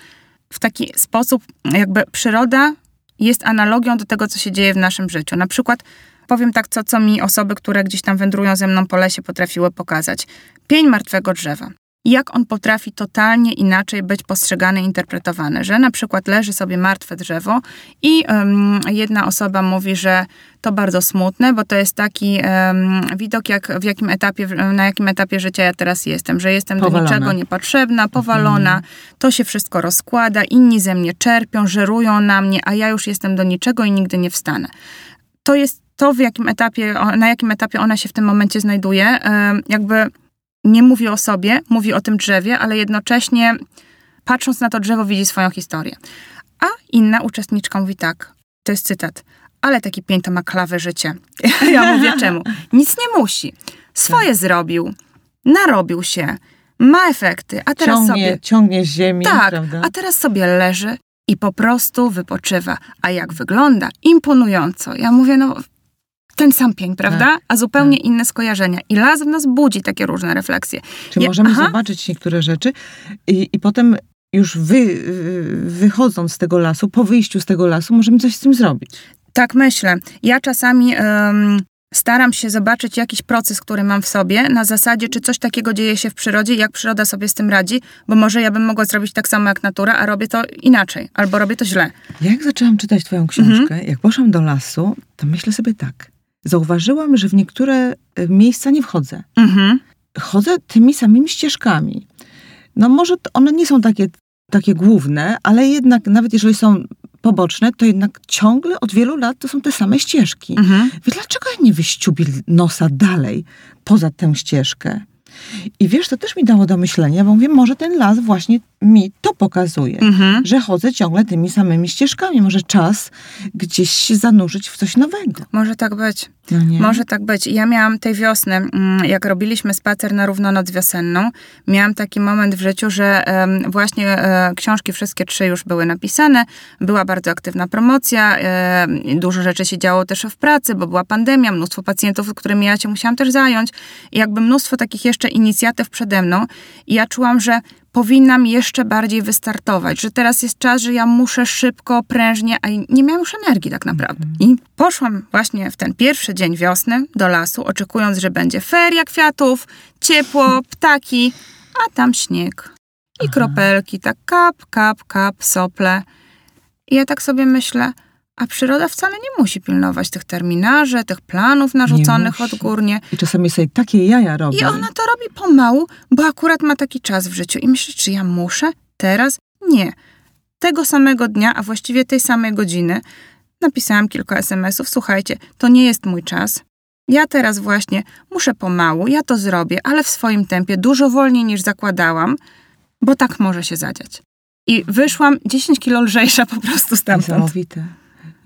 B: w taki sposób, jakby przyroda jest analogią do tego, co się dzieje w naszym życiu. Na przykład powiem tak, co, co mi osoby, które gdzieś tam wędrują ze mną po lesie, potrafiły pokazać. Pień martwego drzewa. Jak on potrafi totalnie inaczej być postrzegany, interpretowany, że na przykład leży sobie martwe drzewo i um, jedna osoba mówi, że to bardzo smutne, bo to jest taki um, widok, jak w jakim etapie, na jakim etapie życia ja teraz jestem, że jestem
A: Powalona.
B: do niczego niepotrzebna, powalona, to się wszystko rozkłada, inni ze mnie czerpią, żerują na mnie, a ja już jestem do niczego i nigdy nie wstanę. To jest to, w jakim etapie, na jakim etapie ona się w tym momencie znajduje, jakby nie mówi o sobie, mówi o tym drzewie, ale jednocześnie patrząc na to drzewo widzi swoją historię. A inna uczestniczka mówi tak, to jest cytat, ale taki pień to ma klawe życie. Ja mówię czemu? Nic nie musi. Swoje zrobił, narobił się, ma efekty, a teraz
A: ciągnie,
B: sobie...
A: ciągnie z ziemi,
B: Tak,
A: prawda?
B: a teraz sobie leży i po prostu wypoczywa. A jak wygląda? Imponująco. Ja mówię, no ten sam pień, prawda?
A: Tak,
B: a zupełnie inne skojarzenia. I las w nas budzi takie różne refleksje.
A: Czy
B: Ja-
A: możemy
B: aha.
A: zobaczyć niektóre rzeczy i, i potem już wy, wychodząc z tego lasu, po wyjściu z tego lasu, możemy coś z tym zrobić.
B: Tak myślę. Ja czasami staram się zobaczyć jakiś proces, który mam w sobie, na zasadzie, czy coś takiego dzieje się w przyrodzie, jak przyroda sobie z tym radzi, bo może ja bym mogła zrobić tak samo jak natura, a robię to inaczej, albo robię to źle.
A: Jak zaczęłam czytać twoją książkę, jak poszłam do lasu, to myślę sobie tak. Zauważyłam, że w niektóre e, miejsca nie wchodzę.
B: Mhm.
A: chodzę tymi samymi ścieżkami. No może one nie są takie, takie główne, ale jednak nawet jeżeli są poboczne, to jednak ciągle od wielu lat to są te same ścieżki.
B: Mhm.
A: Mówię, dlaczego ja nie wyściubię nosa dalej, poza tę ścieżkę? I wiesz, to też mi dało do myślenia, bo mówię, może ten las właśnie mi to pokazuje,
B: Mhm.
A: że chodzę ciągle tymi samymi ścieżkami. Może czas gdzieś się zanurzyć w coś nowego.
B: Może tak być.
A: No?
B: Może tak być. Ja miałam tej wiosny, mm, jak robiliśmy spacer na równonoc wiosenną, miałam taki moment w życiu, że właśnie e, książki wszystkie trzy już były napisane, była bardzo aktywna promocja, dużo rzeczy się działo też w pracy, bo była pandemia, mnóstwo pacjentów, którymi ja się musiałam też zająć i jakby mnóstwo takich jeszcze inicjatyw przede mną i ja czułam, że powinnam jeszcze bardziej wystartować, że teraz jest czas, że ja muszę szybko, prężnie, a nie miałam już energii tak naprawdę. I poszłam właśnie w ten pierwszy dzień wiosny do lasu, oczekując, że będzie feria kwiatów, ciepło, ptaki, a tam śnieg i kropelki, tak kap, kap, kap, sople. I ja tak sobie myślę, a przyroda wcale nie musi pilnować tych terminarzy, tych planów narzuconych odgórnie.
A: I czasami sobie takie jaja robi.
B: I ona to robi pomału, bo akurat ma taki czas w życiu. I myślę, czy ja muszę teraz? Nie. Tego samego dnia, a właściwie tej samej godziny, napisałam kilka SMS-ów. Słuchajcie, to nie jest mój czas. Ja teraz właśnie muszę pomału, ja to zrobię, ale w swoim tempie, dużo wolniej niż zakładałam, bo tak może się zadziać. I wyszłam 10 kilo lżejsza po prostu stamtąd.
A: Niesamowite.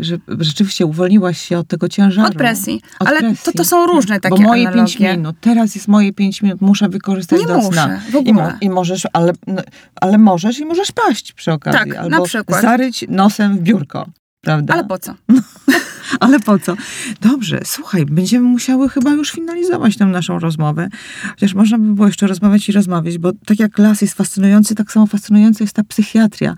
A: Że rzeczywiście uwolniłaś się od tego ciężaru.
B: Od presji.
A: Od
B: ale
A: presji.
B: To, to są różne takie
A: Bo moje
B: analogie.
A: pięć minut, teraz jest moje pięć minut, muszę wykorzystać
B: Nie
A: do sna.
B: muszę, w
A: I, mo-
B: ogóle.
A: I możesz, ale, no, ale możesz i możesz paść przy okazji.
B: Tak, na
A: albo
B: przykład.
A: zaryć nosem w biurko. Prawda?
B: Ale po co?
A: Ale po co? Dobrze, słuchaj, będziemy musiały chyba już finalizować tę naszą rozmowę. Chociaż można by było jeszcze rozmawiać i rozmawiać, bo tak jak las jest fascynujący, tak samo fascynująca jest ta psychiatria.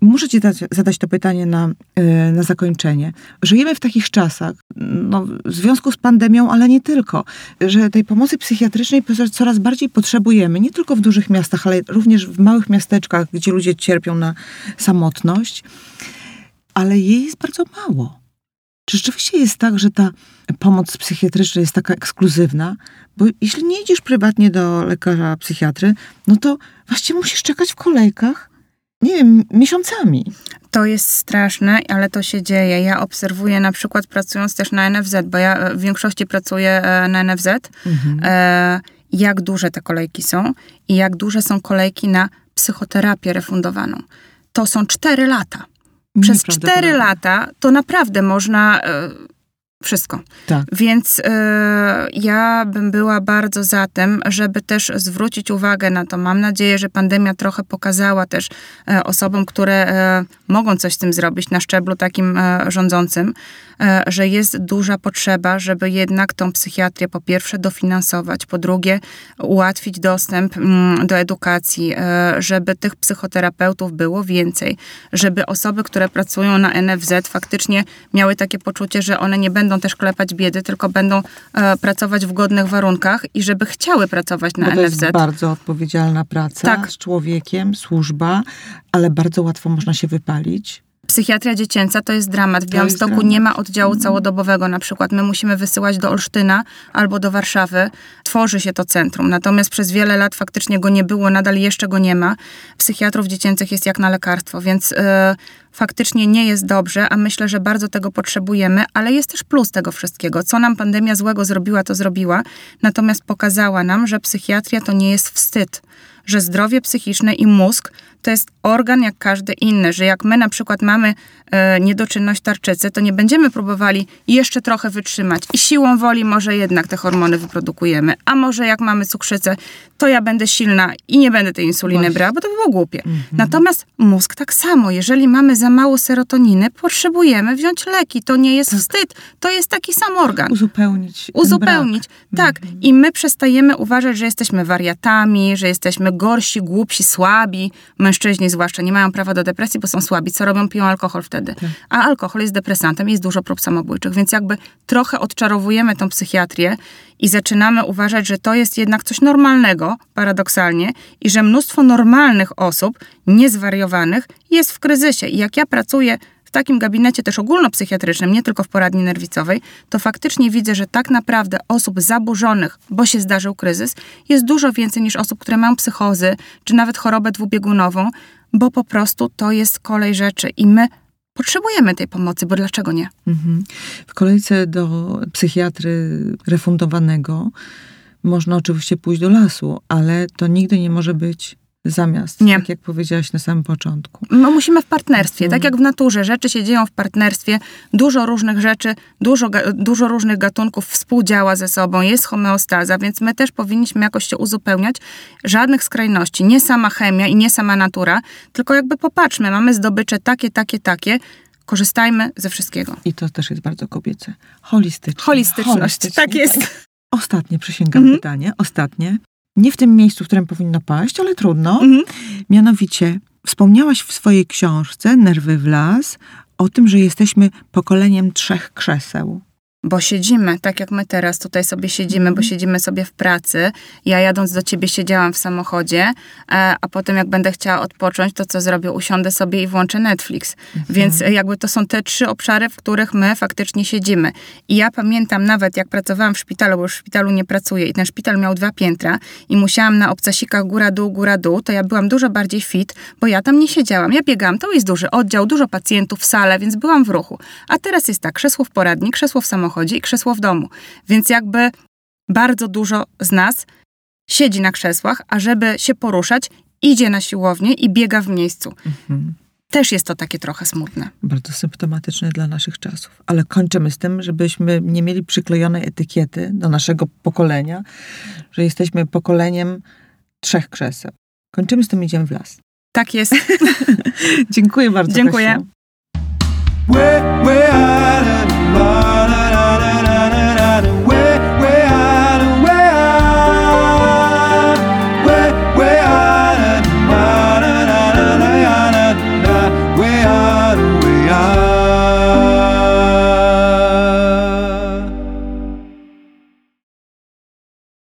A: Muszę ci dać, zadać to pytanie na, e, na zakończenie. Żyjemy w takich czasach, no, w związku z pandemią, ale nie tylko, że tej pomocy psychiatrycznej coraz bardziej potrzebujemy, nie tylko w dużych miastach, ale również w małych miasteczkach, gdzie ludzie cierpią na samotność, ale jej jest bardzo mało. Czy rzeczywiście jest tak, że ta pomoc psychiatryczna jest taka ekskluzywna? Bo jeśli nie idziesz prywatnie do lekarza psychiatry, no to właściwie musisz czekać w kolejkach, nie wiem, miesiącami.
B: To jest straszne, ale to się dzieje. Ja obserwuję na przykład pracując też na NFZ, bo ja e, w większości pracuję e, na NFZ, e, jak duże te kolejki są i jak duże są kolejki na psychoterapię refundowaną. To są cztery lata. Przez cztery lata to naprawdę można e, wszystko.
A: Tak.
B: Więc y, ja bym była bardzo za tym, żeby też zwrócić uwagę na to. Mam nadzieję, że pandemia trochę pokazała też e, osobom, które e, mogą coś z tym zrobić na szczeblu takim e, rządzącym, e, że jest duża potrzeba, żeby jednak tą psychiatrię po pierwsze dofinansować, po drugie ułatwić dostęp mm, do edukacji, e, żeby tych psychoterapeutów było więcej, żeby osoby, które pracują na NFZ faktycznie miały takie poczucie, że one nie będą też klepać biedy, tylko będą e, pracować w godnych warunkach i żeby chciały pracować na
A: Bo to
B: NFZ.
A: jest bardzo odpowiedzialna praca
B: Tak.
A: z człowiekiem, służba, ale bardzo łatwo można się wypalić.
B: Psychiatria dziecięca to jest dramat. W Białymstoku
A: dramat.
B: nie ma oddziału całodobowego na przykład. My musimy wysyłać do Olsztyna albo do Warszawy. Tworzy się to centrum. Natomiast przez wiele lat faktycznie go nie było, nadal jeszcze go nie ma. Psychiatrów dziecięcych jest jak na lekarstwo, więc e, faktycznie nie jest dobrze, a myślę, że bardzo tego potrzebujemy, ale jest też plus tego wszystkiego. Co nam pandemia złego zrobiła, to zrobiła. Natomiast pokazała nam, że psychiatria to nie jest wstyd że zdrowie psychiczne i mózg to jest organ jak każdy inny, że jak my na przykład mamy e, niedoczynność tarczycy, to nie będziemy próbowali jeszcze trochę wytrzymać i siłą woli może jednak te hormony wyprodukujemy, a może jak mamy cukrzycę, to ja będę silna i nie będę tej insuliny
A: Właśnie.
B: brała, bo to by było głupie. Natomiast mózg tak samo, jeżeli mamy za mało serotoniny, potrzebujemy wziąć leki, to nie jest wstyd, to jest taki sam organ
A: Uzupełnić.
B: uzupełnić.
A: brak.
B: Tak. I my przestajemy uważać, że jesteśmy wariatami, że jesteśmy gorsi, głupsi, słabi. Mężczyźni zwłaszcza nie mają prawa do depresji, bo są słabi. Co robią? Piją alkohol wtedy. A alkohol jest depresantem jest dużo prób samobójczych. Więc jakby trochę odczarowujemy tą psychiatrię i zaczynamy uważać, że to jest jednak coś normalnego, paradoksalnie, i że mnóstwo normalnych osób, niezwariowanych, jest w kryzysie. I jak ja pracuję takim gabinecie też ogólnopsychiatrycznym, nie tylko w poradni nerwicowej, to faktycznie widzę, że tak naprawdę osób zaburzonych, bo się zdarzył kryzys, jest dużo więcej niż osób, które mają psychozy, czy nawet chorobę dwubiegunową, bo po prostu to jest kolej rzeczy i my potrzebujemy tej pomocy, bo dlaczego nie?
A: Mhm. W kolejce do psychiatry refundowanego można oczywiście pójść do lasu, ale to nigdy nie może być zamiast,
B: Nie.
A: tak jak powiedziałaś na samym początku.
B: My musimy w partnerstwie, tak jak w naturze. Rzeczy się dzieją w partnerstwie, dużo różnych rzeczy, dużo, dużo różnych gatunków współdziała ze sobą, jest homeostaza, więc my też powinniśmy jakoś się uzupełniać. Żadnych skrajności, nie sama chemia i nie sama natura, tylko jakby popatrzmy, mamy zdobycze takie, takie, takie, korzystajmy ze wszystkiego.
A: I to też jest bardzo kobiece. Holistyczność.
B: Holistyczność, tak jest.
A: Ostatnie, przysięgam
B: Mhm.
A: pytanie, ostatnie. Nie w tym miejscu, w którym powinno paść, ale trudno.
B: Mhm.
A: Mianowicie, wspomniałaś w swojej książce Nerwy w las o tym, że jesteśmy pokoleniem trzech krzeseł.
B: Bo siedzimy, tak jak my teraz tutaj sobie siedzimy, bo siedzimy sobie w pracy. Ja jadąc do ciebie siedziałam w samochodzie, e, a potem jak będę chciała odpocząć, to co zrobię? Usiądę sobie i włączę Netflix. Więc e, jakby to są te trzy obszary, w których my faktycznie siedzimy. I ja pamiętam nawet, jak pracowałam w szpitalu, bo już w szpitalu nie pracuję i ten szpital miał dwa piętra i musiałam na obcasikach góra-dół, góra-dół, to ja byłam dużo bardziej fit, bo ja tam nie siedziałam. Ja biegałam, to jest duży oddział, dużo pacjentów w sale, więc byłam w ruchu. A teraz jest tak, krzesło w poradni, krzesło w samochodzie i krzesło w domu. Więc jakby bardzo dużo z nas siedzi na krzesłach, a żeby się poruszać, idzie na siłownię i biega w miejscu.
A: Mhm.
B: Też jest to takie trochę smutne.
A: Bardzo symptomatyczne dla naszych czasów. Ale kończymy z tym, żebyśmy nie mieli przyklejonej etykiety do naszego pokolenia, że jesteśmy pokoleniem trzech krzeseł. Kończymy z tym, idziemy w las.
B: Tak jest.
A: Dziękuję bardzo.
B: Dziękuję.
A: Kasiu.